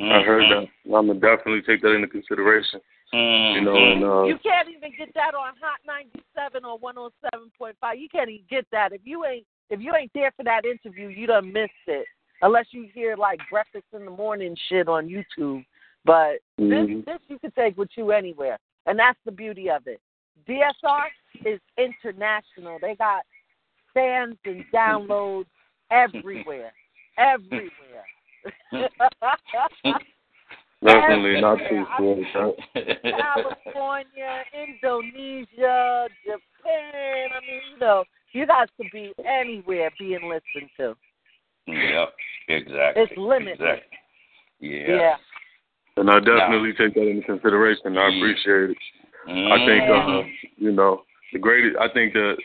I heard that. I'm gonna definitely take that into consideration. You know, and uh, You can't even get that on Hot 97 or 107.5. You can't even get that if you ain't if you ain't there for that interview. You done missed it. Unless you hear like breakfast in the morning shit on YouTube. But Mhm. this this you can take with you anywhere, and that's the beauty of it. DSR is international. They got fans and downloads everywhere, everywhere. definitely not too sure. California, Indonesia, Japan. I mean, you know, you got to be anywhere being listened to. Yep, exactly. It's limitless. Exactly. Yeah. Yeah. And I definitely take that into consideration. I appreciate it. I think uh, you know the greatest. I think the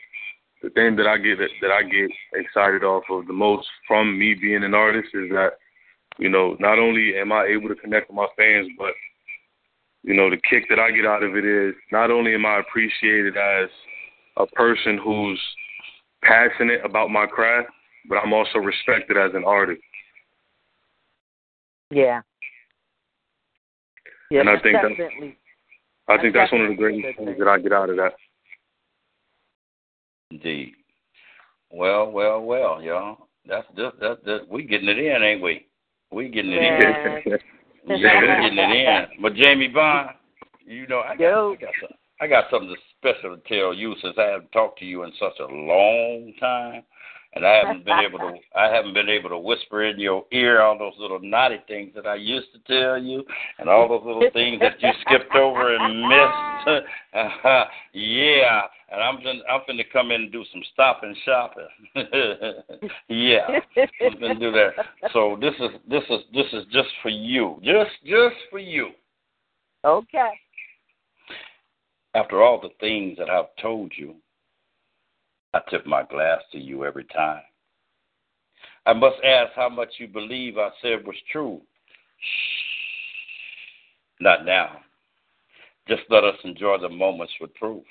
the thing that I get that I get excited off of the most from me being an artist is that you know not only am I able to connect with my fans, but you know the kick that I get out of it is not only am I appreciated as a person who's passionate about my craft, but I'm also respected as an artist. Yeah. Yeah, And I think that- I think that's one of the Definitely greatest things that I get out of that. Indeed. Well, well, well, y'all. That's just that that we getting it in, ain't we? We getting it in. Yeah, we getting it in. But Jamie Bond, you know, I got, I got some, I got something special to tell you since I haven't talked to you in such a long time, and I haven't been able to I haven't been able to whisper in your ear all those little naughty things that I used to tell you, and all those little things that you skipped over and missed. yeah, and I'm gonna I'm gonna come in and do some stopping shopping. yeah, I'm gonna do that. So this is this is this is just for you, just just for you. Okay. After all the things that I've told you, I tip my glass to you every time. I must ask how much you believe I said was true. Shh. Not now. Just let us enjoy the moments with proof.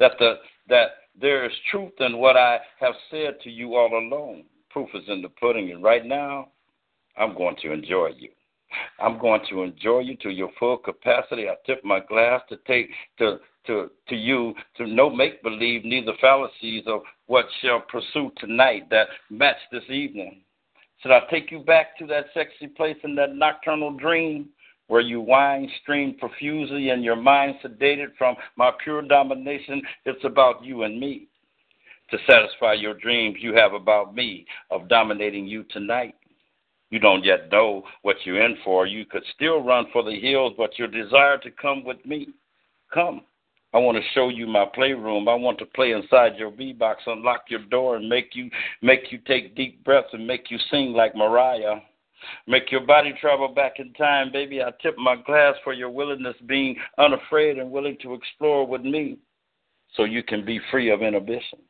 That the that there is truth in what I have said to you all along. Proof is in the pudding, and right now, I'm going to enjoy you. I'm going to enjoy you to your full capacity. I tip my glass to take to to to you to no make believe, neither fallacies of what shall pursue tonight that match this evening. Should I take you back to that sexy place in that nocturnal dream where you wine stream profusely and your mind sedated from my pure domination? It's about you and me. To satisfy your dreams you have about me of dominating you tonight. You don't yet know what you're in for. You could still run for the hills, but your desire to come with me. Come. I want to show you my playroom. I want to play inside your V box, unlock your door, and make you make you take deep breaths and make you sing like Mariah. Make your body travel back in time, baby. I tip my glass for your willingness, being unafraid and willing to explore with me, so you can be free of inhibitions.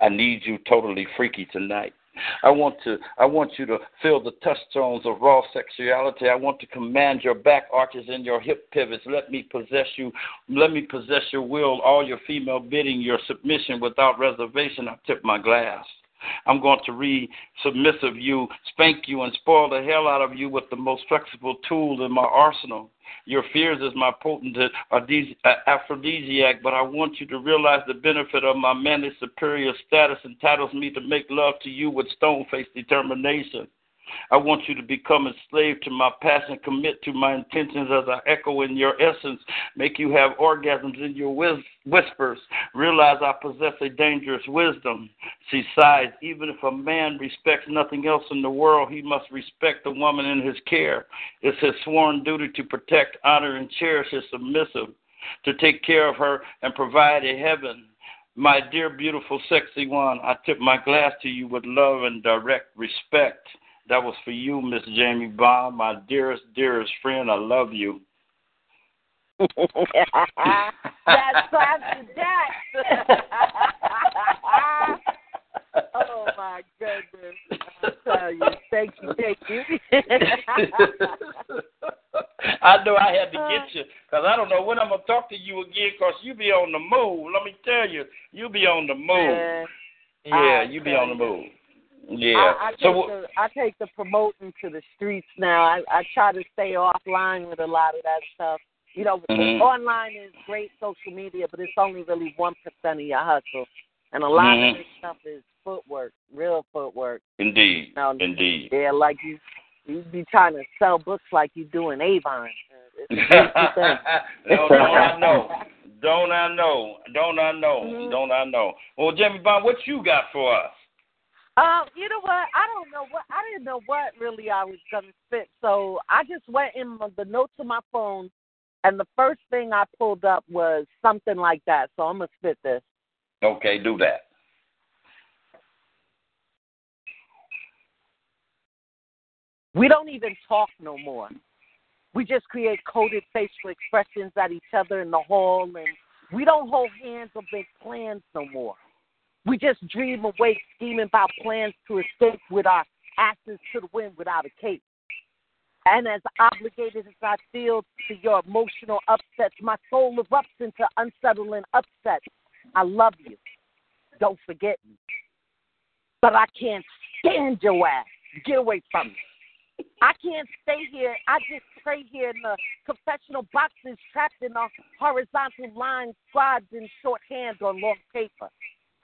I need you totally freaky tonight. I want to I want you to feel the touchstones of raw sexuality. I want to command your back arches and your hip pivots. Let me possess you. Let me possess your will, all your female bidding, your submission without reservation. I tip my glass. I'm going to re submissive you, spank you, and spoil the hell out of you with the most flexible tool in my arsenal. Your fears is my potent aphrodisiac, but I want you to realize the benefit of my manly superior status entitles me to make love to you with stone faced determination. I want you to become a slave to my passion, commit to my intentions as I echo in your essence, make you have orgasms in your whis- whispers. Realize I possess a dangerous wisdom. She sighs, even if a man respects nothing else in the world, he must respect the woman in his care. It's his sworn duty to protect, honor, and cherish his submissive, to take care of her and provide a heaven. My dear, beautiful, sexy one, I tip my glass to you with love and direct respect. That was for you, Miss Jamie Bond, my dearest, dearest friend. I love you. That's classic Jack. oh my goodness! I tell you, thank you, thank you. I know I had to get you because I don't know when I'm gonna talk to you again because you be on the move. Let me tell you, you be on the move. Yeah, you be on the move. Yeah. I, I take so the I take the promoting to the streets now. I I try to stay offline with a lot of that stuff. You know, Mhm. online is great social media, but it's only really one percent of your hustle, and a lot Mhm. of this stuff is footwork, real footwork. indeed, Now, indeed. Yeah, like you you be trying to sell books like you do in Avon. It's a beautiful thing. no, don't I know? Don't I know? Don't I know? Mhm. Don't I know? Well, Jimmy Bond, what you got for us? Um, you know what? I don't know what I didn't know what really I was gonna spit, so I just went in the notes of my phone, and the first thing I pulled up was something like that. So I'm gonna spit this. Okay, do that. We don't even talk no more. We just create coded facial expressions at each other in the hall, and we don't hold hands or make plans no more. We just dream awake, scheming about plans to escape with our asses to the wind without a cape. And as obligated as I feel to your emotional upsets, my soul erupts into unsettling upsets. I love you. Don't forget me. But I can't stand your ass. Get away from me. I can't stay here. I just pray here in the confessional boxes trapped in a horizontal line scribed in shorthand on long paper.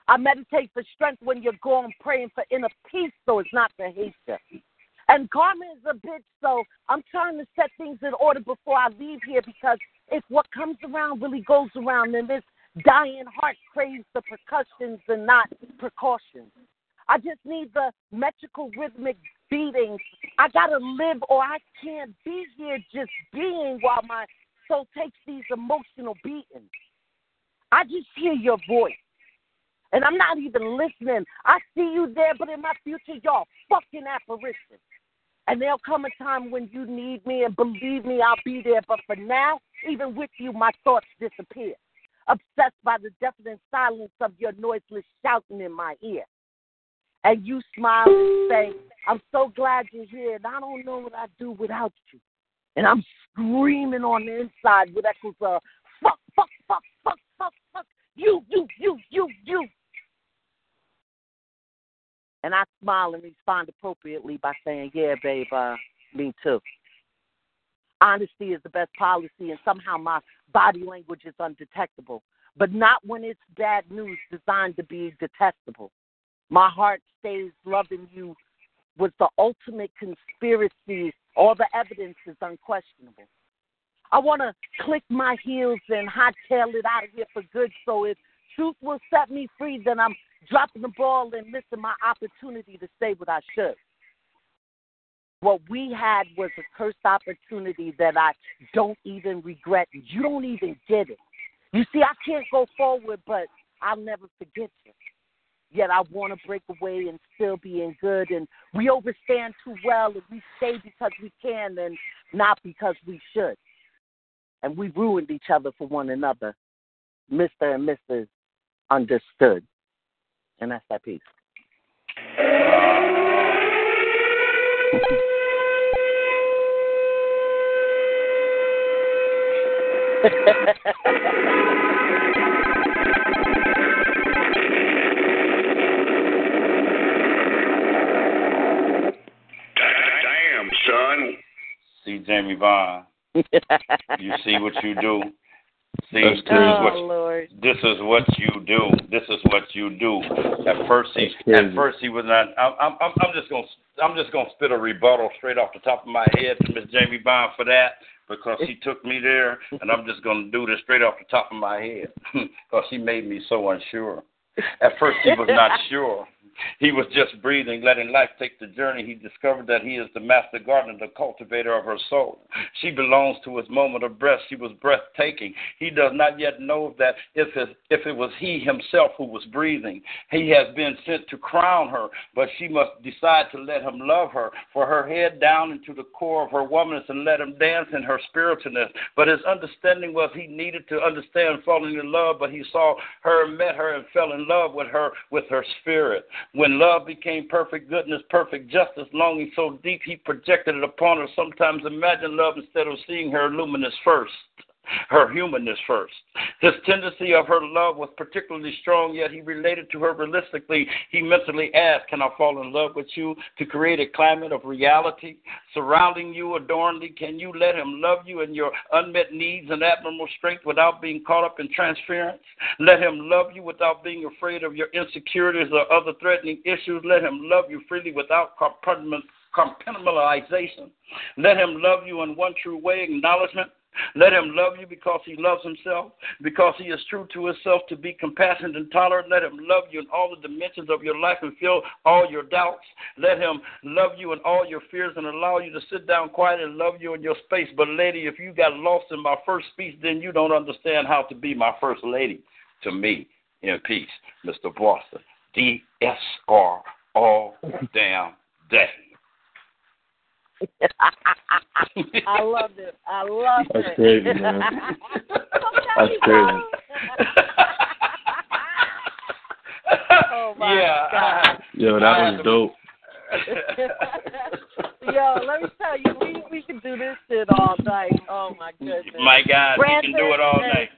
I meditate for strength when you're gone, praying for inner peace so it's not to hate you. And karma is a bitch, so I'm trying to set things in order before I leave here because if what comes around really goes around, then this dying heart craves the percussions and not precautions. I just need the metrical rhythmic beatings. I gotta live or I can't be here just being while my soul takes these emotional beatings. I just hear your voice. And I'm not even listening. I see you there, but in my future, y'all fucking apparition. And there'll come a time when you need me, and believe me, I'll be there. But for now, even with you, my thoughts disappear. Obsessed by the deafening silence of your noiseless shouting in my ear. And you smile and say, I'm so glad you're here, and I don't know what I'd do without you. And I'm screaming on the inside with echoes of fuck, fuck, fuck, fuck, fuck, fuck, you, you, you, you, you. And I smile and respond appropriately by saying, Yeah, babe, uh, me too. Honesty is the best policy, and somehow my body language is undetectable. But not when it's bad news designed to be detestable. My heart stays loving you was the ultimate conspiracy. All the evidence is unquestionable. I want to click my heels and hightail it out of here for good. So if truth will set me free, then I'm dropping the ball and missing my opportunity to say what I should. What we had was a cursed opportunity that I don't even regret. You don't even get it. You see, I can't go forward, but I'll never forget you. Yet I want to break away and still be in good. And we overstand too well, and we stay because we can and not because we should. And we ruined each other for one another. Mr. and Mrs. Understood. And that's that piece. Damn, son. See, Jamie Bond. you see what you do. See, That's this is what Oh, Lord. this is what you do. This is what you do. At first, he at first he was not. I'm I'm I'm I'm just gonna I'm just gonna spit a rebuttal straight off the top of my head to Miss Jamie Bond for that because he took me there, and I'm just gonna do this straight off the top of my head because he made me so unsure. At first, he was not sure. He was just breathing, letting life take the journey. He discovered that he is the master gardener, the cultivator of her soul. She belongs to his moment of breath. She was breathtaking. He does not yet know that if it, if it was he himself who was breathing, he has been sent to crown her, but she must decide to let him love her, for her head down into the core of her womanness and let him dance in her spiritualness. But his understanding was he needed to understand falling in love, but he saw her, met her, and fell in love with her, with her spirit. When love became perfect goodness, perfect justice, longing so deep he projected it upon her. Sometimes imagine love instead of seeing her luminous first her humanness first. His tendency of her love was particularly strong, yet he related to her realistically. He mentally asked, Can I fall in love with you to create a climate of reality surrounding you adorningly? Can you let him love you in your unmet needs and abnormal strength without being caught up in transference? Let him love you without being afraid of your insecurities or other threatening issues. Let him love you freely without compartmentalization. Let him love you in one true way, acknowledgement let him love you because he loves himself, because he is true to himself to be compassionate and tolerant. Let him love you in all the dimensions of your life and fill all your doubts. Let him love you in all your fears and allow you to sit down quiet and love you in your space. But, lady, if you got lost in my first speech, then you don't understand how to be my first lady to me in peace, Mr. Boston. DSR all damn day. I love it. I love That's it. crazy, man. That's crazy. oh my yeah. God. Yo, that was dope. Yo, let me tell you, we we can do this shit all night. Oh my goodness. My God, we can do it all Brandon night.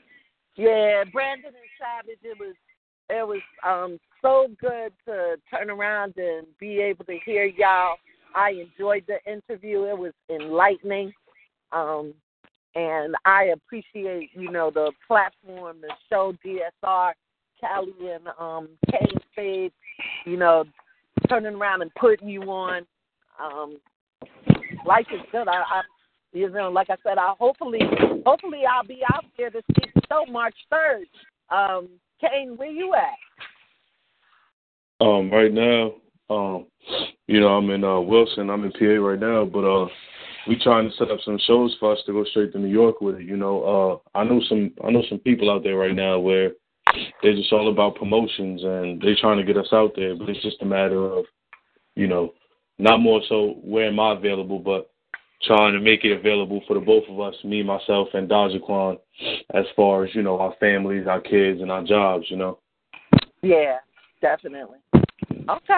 Yeah, Brandon and Savage, it was it was um so good to turn around and be able to hear y'all. I enjoyed the interview. It was enlightening. Um and I appreciate, you know, the platform, the show DSR, Callie and um Spade, you know, turning around and putting you on. Um life is good. I, I you know, like I said, I hopefully hopefully I'll be out there to see the show March third. Um, Kane, where you at? Um, right now, um, you know, I'm in uh Wilson, I'm in PA right now, but uh we trying to set up some shows for us to go straight to New York with it, you know. Uh I know some I know some people out there right now where they're just all about promotions and they're trying to get us out there, but it's just a matter of, you know, not more so where am I available, but trying to make it available for the both of us, me, myself, and Daquan, as far as, you know, our families, our kids, and our jobs, you know. Yeah, definitely. Okay.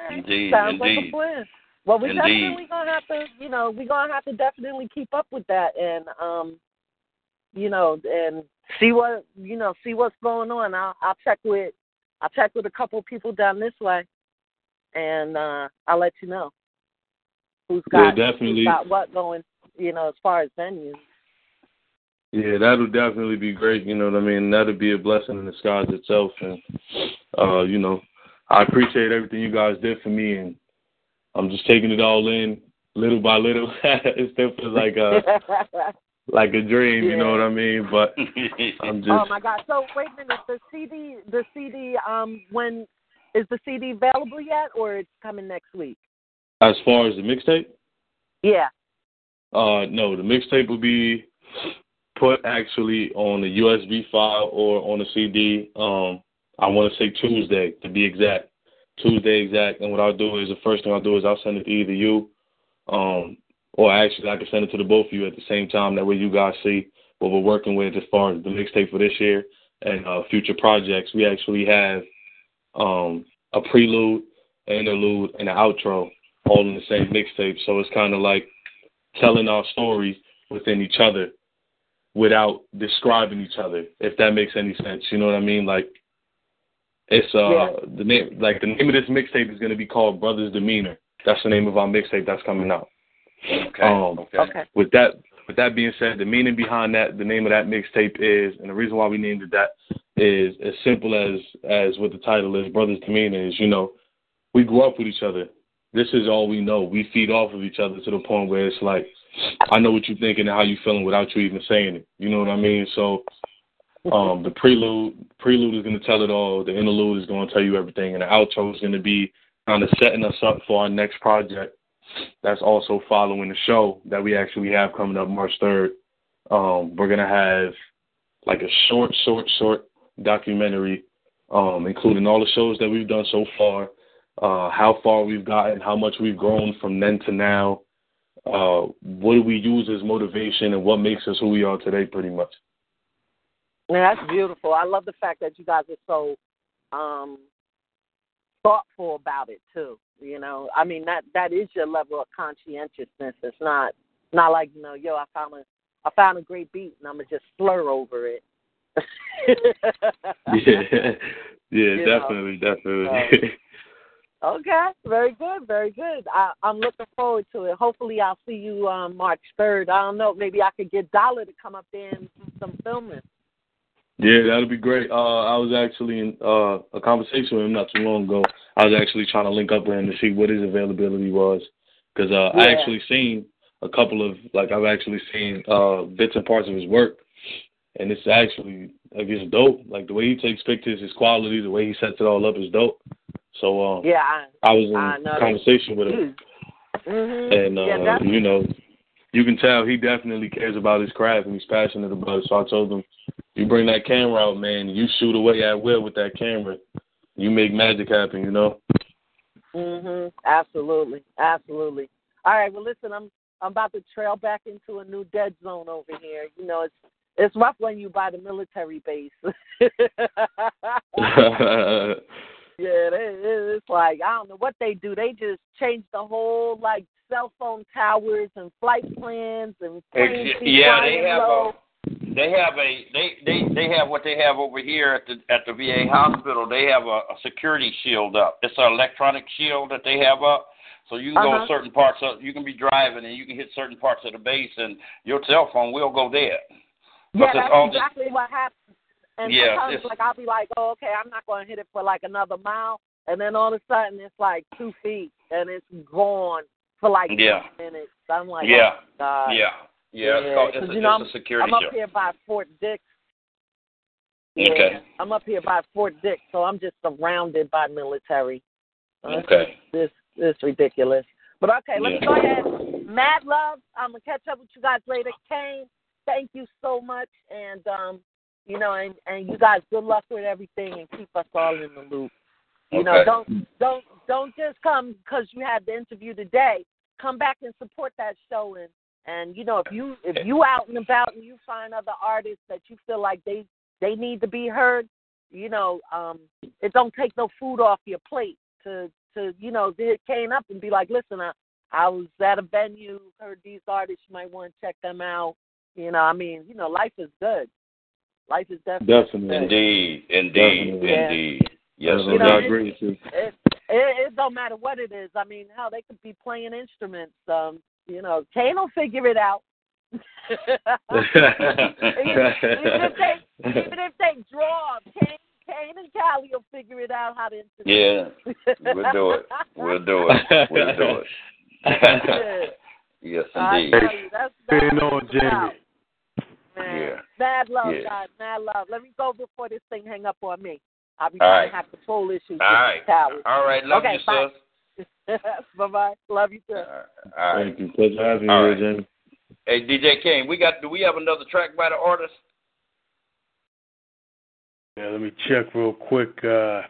All right. Indeed, Sounds like a plan. Well, we Indeed. definitely gonna have to, you know, we're gonna have to definitely keep up with that and, um, you know, and see what, you know, see what's going on. I'll, I'll check with, I'll check with a couple of people down this way, and uh I'll let you know who's Yeah, got definitely. who's got what going, you know, as far as venues. Yeah, that'll definitely be great. You know what I mean? That'll be a blessing in disguise itself. And uh, you know, I appreciate everything you guys did for me, and I'm just taking it all in little by little. it still feels like a like a dream. You know what I mean? But I'm just Oh my God! So wait a minute. The CD, the CD, um, when is the CD available yet, or it's coming next week? as far as the mixtape. Yeah. Uh, no, the mixtape will be put actually on the USB file or on the CD. Um, I want to say Tuesday to be exact. Tuesday exact. And what I'll do is the first thing I'll do is I'll send it to either you, um, or actually I can send it to the both of you at the same time. That way you guys see what we're working with as far as the mixtape for this year and uh, future projects. We actually have um, a prelude, an interlude, and an outro all in the same mixtape. So it's kind of like telling our stories within each other without describing each other, if that makes any sense. You know what I mean? Like it's uh Yeah. the name like the name of this mixtape is gonna be called Brothers Demeanor. That's the name of our mixtape that's coming out. Okay. Um, okay. With that with that being said, the meaning behind that, the name of that mixtape is, and the reason why we named it that is as simple as as what the title is, Brothers Demeanor is, you know, we grew up with each other. This is all we know. We feed off of each other to the point where it's like, I know what you're thinking and how you're feeling without you even saying it. You know what I mean? So um the prelude prelude is gonna tell it all, the interlude is gonna tell you everything, and the outro is gonna be kind of setting us up for our next project that's also following the show that we actually have coming up March third. Um, we're gonna have like a short, short, short documentary, um, including all the shows that we've done so far, uh, how far we've gotten, how much we've grown from then to now, uh, what do we use as motivation, and what makes us who we are today, pretty much. Yeah, that's beautiful. I love the fact that you guys are so um thoughtful about it too. You know, I mean that that is your level of conscientiousness. It's not not like you know, yo, I found a I found a great beat and I'm gonna just slur over it. yeah, yeah, You know, definitely, definitely. Okay, very good, very good. I, I'm looking forward to it. Hopefully, I'll see you um, March third. I don't know, maybe I could get Dollar to come up there and do some filming. Yeah, that'll be great. Uh, I was actually in uh, a conversation with him not too long ago. I was actually trying to link up with him to see what his availability was, because uh, I actually seen a couple of like I've actually seen uh, bits and parts of his work, and it's actually like it's dope. Like the way he takes pictures, his quality, the way he sets it all up is dope. So um, Yeah, I, I was in I conversation with him, hmm and uh, yeah, you know, you can tell he definitely cares about his craft and he's passionate about it. So I told him, you bring that camera out, man. You shoot away at will with that camera. You make magic happen. You know. hmm Absolutely, absolutely. All right. Well, listen, I'm I'm about to trail back into a new dead zone over here. You know, it's it's rough when you by the military base. Yeah, they, it's like I don't know what they do. They just change the whole like cell phone towers and flight plans and planes yeah, they have low. a they have a they they they have what they have over here at the at the VA hospital. They have a, a security shield up. It's an electronic shield that they have up. So you can go Uh-huh. certain parts of you can be driving and you can hit certain parts of the base and your cell phone will go dead. Yeah, that's exactly what happens. And Yeah, sometimes it's- like I'll be like, oh, okay, I'm not going to hit it for like another mile, and then all of a sudden it's like two feet and it's gone for like Yeah. 10 minutes. I'm like, Yeah. oh, God. Yeah. Yeah, it's, called, it's, 'cause, a, you know, it's a security I'm up here by Fort Dix. Okay. I'm up here by Fort Dix, so I'm just surrounded by military. Uh, Okay. This this ridiculous. But okay, let me Yeah. go ahead. Mad love. I'm gonna catch up with you guys later. Kane, thank you so much, and um, you know, and and you guys, good luck with everything, and keep us all in the loop. You know, don't don't don't just come because you had the interview today. Come back and support that show, and and you know, if you if you out and about and you find other artists that you feel like they they need to be heard, you know, um, it don't take no food off your plate to to you know hit Kane up and be like, listen, I, I was at a venue, heard these artists, you might want to check them out. You know, I mean, you know, life is good. Life is definitely Definitely. Indeed, indeed, Definitely. Yeah. indeed. Yes, Definitely. You know, I agree with you. It, it it don't matter what it is. I mean, hell, they could be playing instruments. Um, you know, Kane will figure it out. even, even if they even if they draw, Kane, Kane and Callie will figure it out how to Yeah, we'll do it. We'll do it. We'll do it. Yeah. yes, I indeed. tell you, that's, that's Staying what on, it's Jamie. Man. Yeah. Mad love, Yeah. guys. Mad love. Let me go before this thing hang up on me. I'll be All trying right. to have control issues All with right. the towers. All right. Love okay, you, bye. sis. bye bye. Love you too. All right. Thank you. Pleasure having you All here, right. Jamie. Hey, DJ King, we got. Do we have another track by the artist? Yeah, let me check real quick. Uh,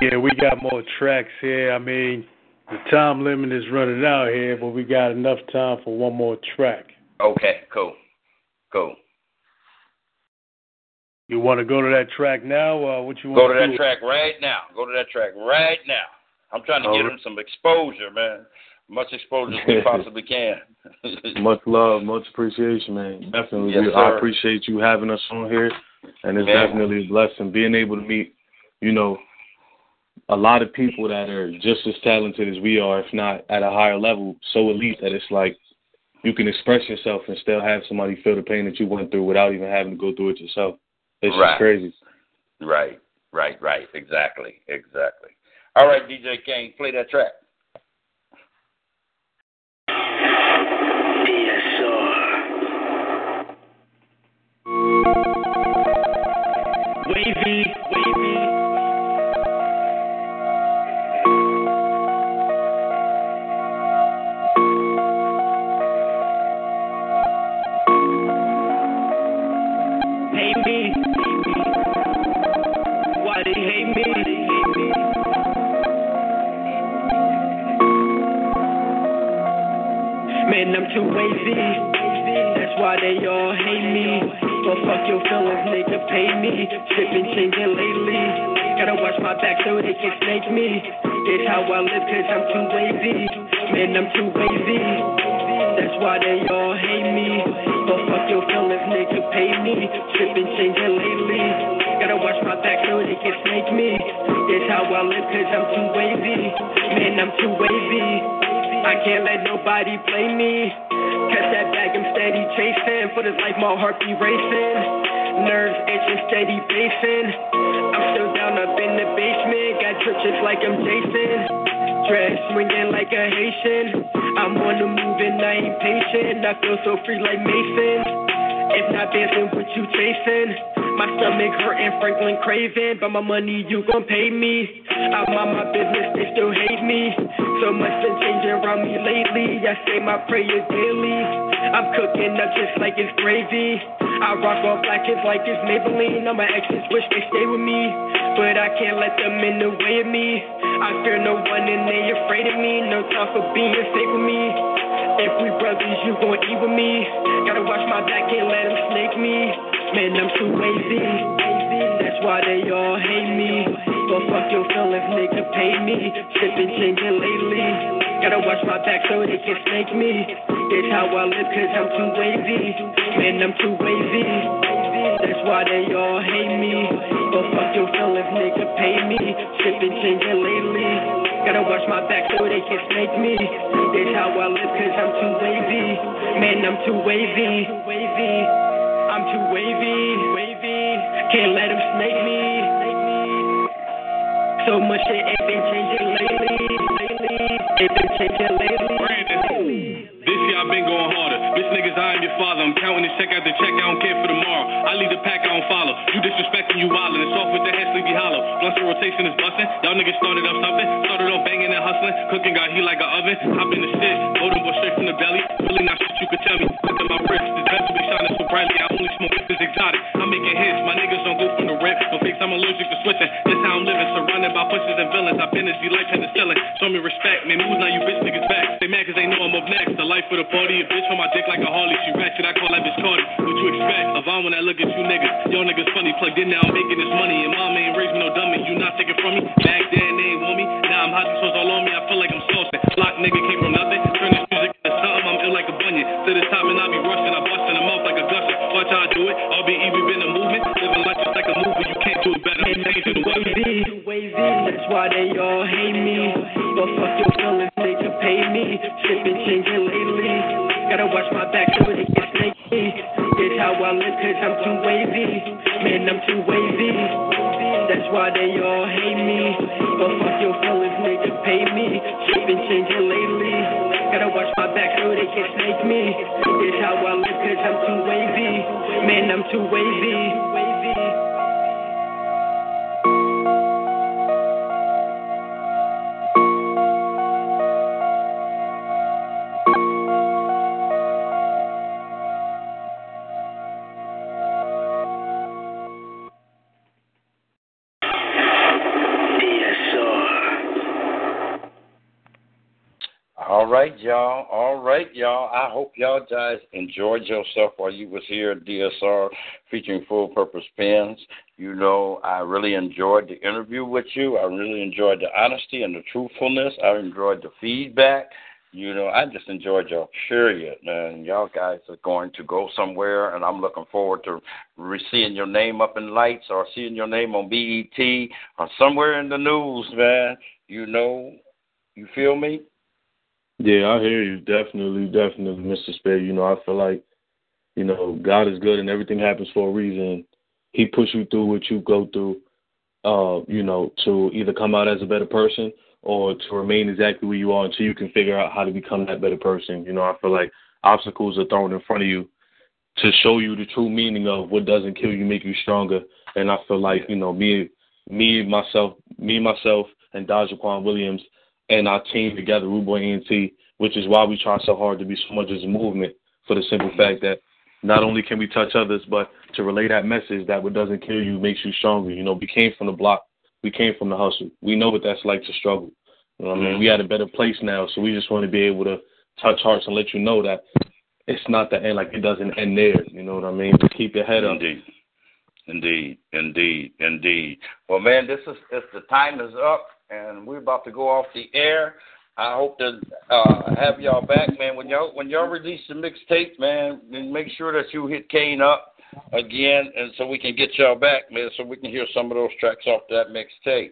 yeah, we got more tracks here. I mean, the time limit is running out here, but we got enough time for one more track. Okay. Cool. Cool. You want to go to that track now, or what you Go want to that do? track right now. Go to that track right now. I'm trying to All get right. him some exposure, man. Much exposure as we possibly can. Much love, much appreciation, man. Definitely. Yes, I appreciate you having us on here. And it's Yeah. definitely a blessing being able to meet, you know, a lot of people that are just as talented as we are, if not at a higher level, so elite that it's like you can express yourself and still have somebody feel the pain that you went through without even having to go through it yourself. It's Right. just crazy. Right, right, right. Exactly, exactly. All right, DJ King, play that track. Me. It's how I live cause I'm too wavy. Man, I'm too wavy. That's why they all hate me. But fuck your feelings, nigga, pay me. Tripping, changing lately. Gotta watch my back so they can snake me. It's how I live cause I'm too wavy. Man, I'm too wavy. I can't let nobody play me. Catch that bag, I'm steady chasing. For this life, my heart be racing. Nerves itching, steady pacing. Up in the basement. Got churches like I'm Jason. Dress swinging like a Haitian. I'm on the move and I ain't patient. I feel so free like Mason. If not dancing, what you chasing? My stomach hurting, Franklin craving. But my money, you gon' pay me. I'm on my business, they still hate me. So much been changing around me lately. I say my prayers daily. I'm cooking up just like it's gravy. I rock off black kids like it's Maybelline. All my exes wish they stay with me. But I can't let them in the way of me. I fear no one and they afraid of me. No time for being safe with me. If we brothers, you gon' eat with me. Gotta watch my back, can't let them snake me. Man, I'm too lazy. That's why they all hate me. But fuck your feelings, nigga, pay me. Trippin', changing lately. Gotta watch my back so they can snake me. It's how I live cause I'm too wavy. Man, I'm too wavy. That's why they all hate me. But fuck your feelings, nigga, pay me. Trippin', changing lately. Gotta watch my back so they can snake me. It's how I live cause I'm too wavy. Man, I'm too wavy. I'm too wavy. Can't let them snake me. So much shit ain't been changing lately. Lately, ain't been changing lately. This year I've been going harder. Bitch niggas, I am your father. I'm counting this check after check. I don't care for tomorrow. I lead the pack, I don't follow. You disrespecting, you wildin'. It's off with the head, sleepy hollow. Blunts rotation is bustin'. Y'all niggas started up something. Started off banging and hustling. Cooking got heat like an oven. Hop in the shit. Loading boy straight from the belly. Really not shit you could tell me. Look at my wrist. This vest be shining so brightly. I only smoke this exotic. I'm making hits. My niggas don't go from the rip. No fakes, I'm allergic to switching. This how I'm living. Surrounded by pushers and villains. I've been this life in the ceiling. Show me respect. Man, moves now you bitch niggas back. They mad cause they know I'm up next. The life of the party. A bitch on my dick like a Harley. She ratchet. I call that bitch Cardi. What you expect? Avon when I look at you niggas. Y'all niggas funny. Plugged in now. I'm making this money. And mama ain't raised me no dummy. You not taking from me. Back then they ain't want me. Now I'm hot sauce all on me. I feel like I'm saucing. Block nigga came from nothing. Turn this music into something. I'm ill like a bunion. To the top and I be rushing. I bust in the mouth like a gusher. Watch how I do it. I'll be even been a movement. Living life just like a movie. You can't do it better. I'm changing the. Too wavy, that's why they all hate me. But fuck your feelings, nigga, pay me. Trippin', changing. Gotta watch my back so can snake me. It's how I live cause I'm too wavy. Man, I'm too wavy. That's why they all hate me. But fuck your feelings, nigga, pay me. Trippin', changing lately. Gotta watch my back so they can't snake me. It's how I live cause I'm too wavy. Man, I'm too wavy. Right, y'all. All right, y'all. I hope y'all guys enjoyed yourself while you was here at DSR featuring Full Purpose Pens. You know, I really enjoyed the interview with you. I really enjoyed the honesty and the truthfulness. I enjoyed the feedback. You know, I just enjoyed y'all, period. And y'all guys are going to go somewhere, and I'm looking forward to re- seeing your name up in lights or seeing your name on BET or somewhere in the news, man. You know, you feel me? Yeah, I hear you. Definitely, definitely, Mr. Spade. You know, I feel like, you know, God is good and everything happens for a reason. He puts you through what you go through, uh, you know, to either come out as a better person or to remain exactly where you are until you can figure out how to become that better person. You know, I feel like obstacles are thrown in front of you to show you the true meaning of what doesn't kill you, make you stronger. And I feel like, you know, me, me, myself, me, myself, and Daquan Williams and our team together, Rude Boy ENT, which is why we try so hard to be so much as a movement for the simple fact that not only can we touch others, but to relay that message that what doesn't kill you makes you stronger. You know, we came from the block, we came from the hustle. We know what that's like to struggle. You know what I mean? Mm-hmm. We at a better place now, so we just want to be able to touch hearts and let you know that it's not the end, like it doesn't end there. You know what I mean? Keep your head up. Indeed. Indeed, indeed, indeed. Well, man, this is if the time is up, and we're about to go off the air. I hope to uh, have y'all back, man. When y'all when y'all release the mixtape, man, then make sure that you hit Kane up again, and so we can get y'all back, man, so we can hear some of those tracks off that mixtape.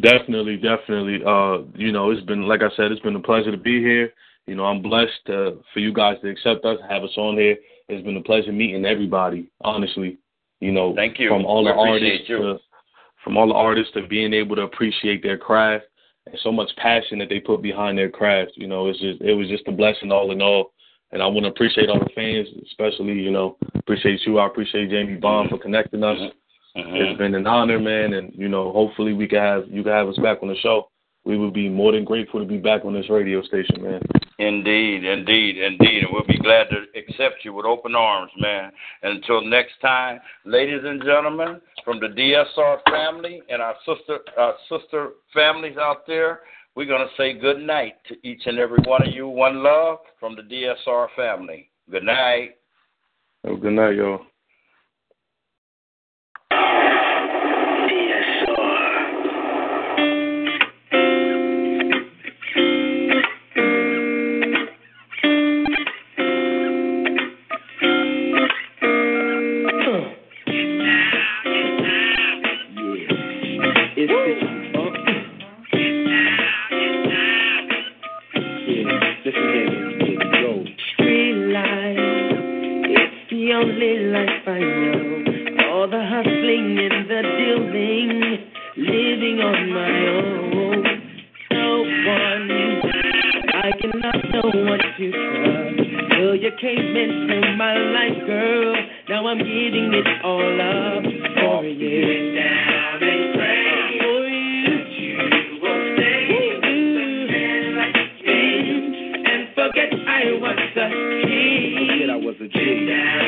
Definitely, definitely. Uh, you know, it's been like I said, it's been a pleasure to be here. You know, I'm blessed uh, for you guys to accept us, have us on here. It's been a pleasure meeting everybody. Honestly, you know, Thank you. from all We the artists, you. to, from all the artists to being able to appreciate their craft and so much passion that they put behind their craft. You know, it's just it was just a blessing all in all. And I want to appreciate all the fans, especially you know, appreciate you. I appreciate Jamie Bond for connecting us. Mm-hmm. Mm-hmm. It's been an honor, man, and you know, hopefully we can have you can have us back on the show. We would be more than grateful to be back on this radio station, man. Indeed, indeed, indeed. And we'll be glad to accept you with open arms, man. And until next time, ladies and gentlemen, from the DSR family and our sister our sister families out there, we're gonna say good night to each and every one of you. One love from the DSR family. Good night. A good night, y'all. What to trust. Till you came into my life, girl. Now I'm giving it all up for you. Down and pray for you. You will stay and forget I was a king.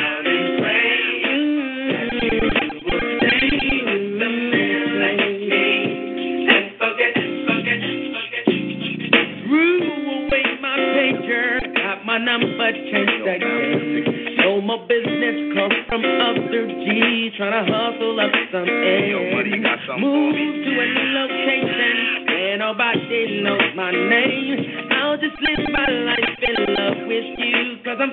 Trying to hustle up some air. Move to a new location where nobody knows my name. I'll just live my life in love with you, cause I'm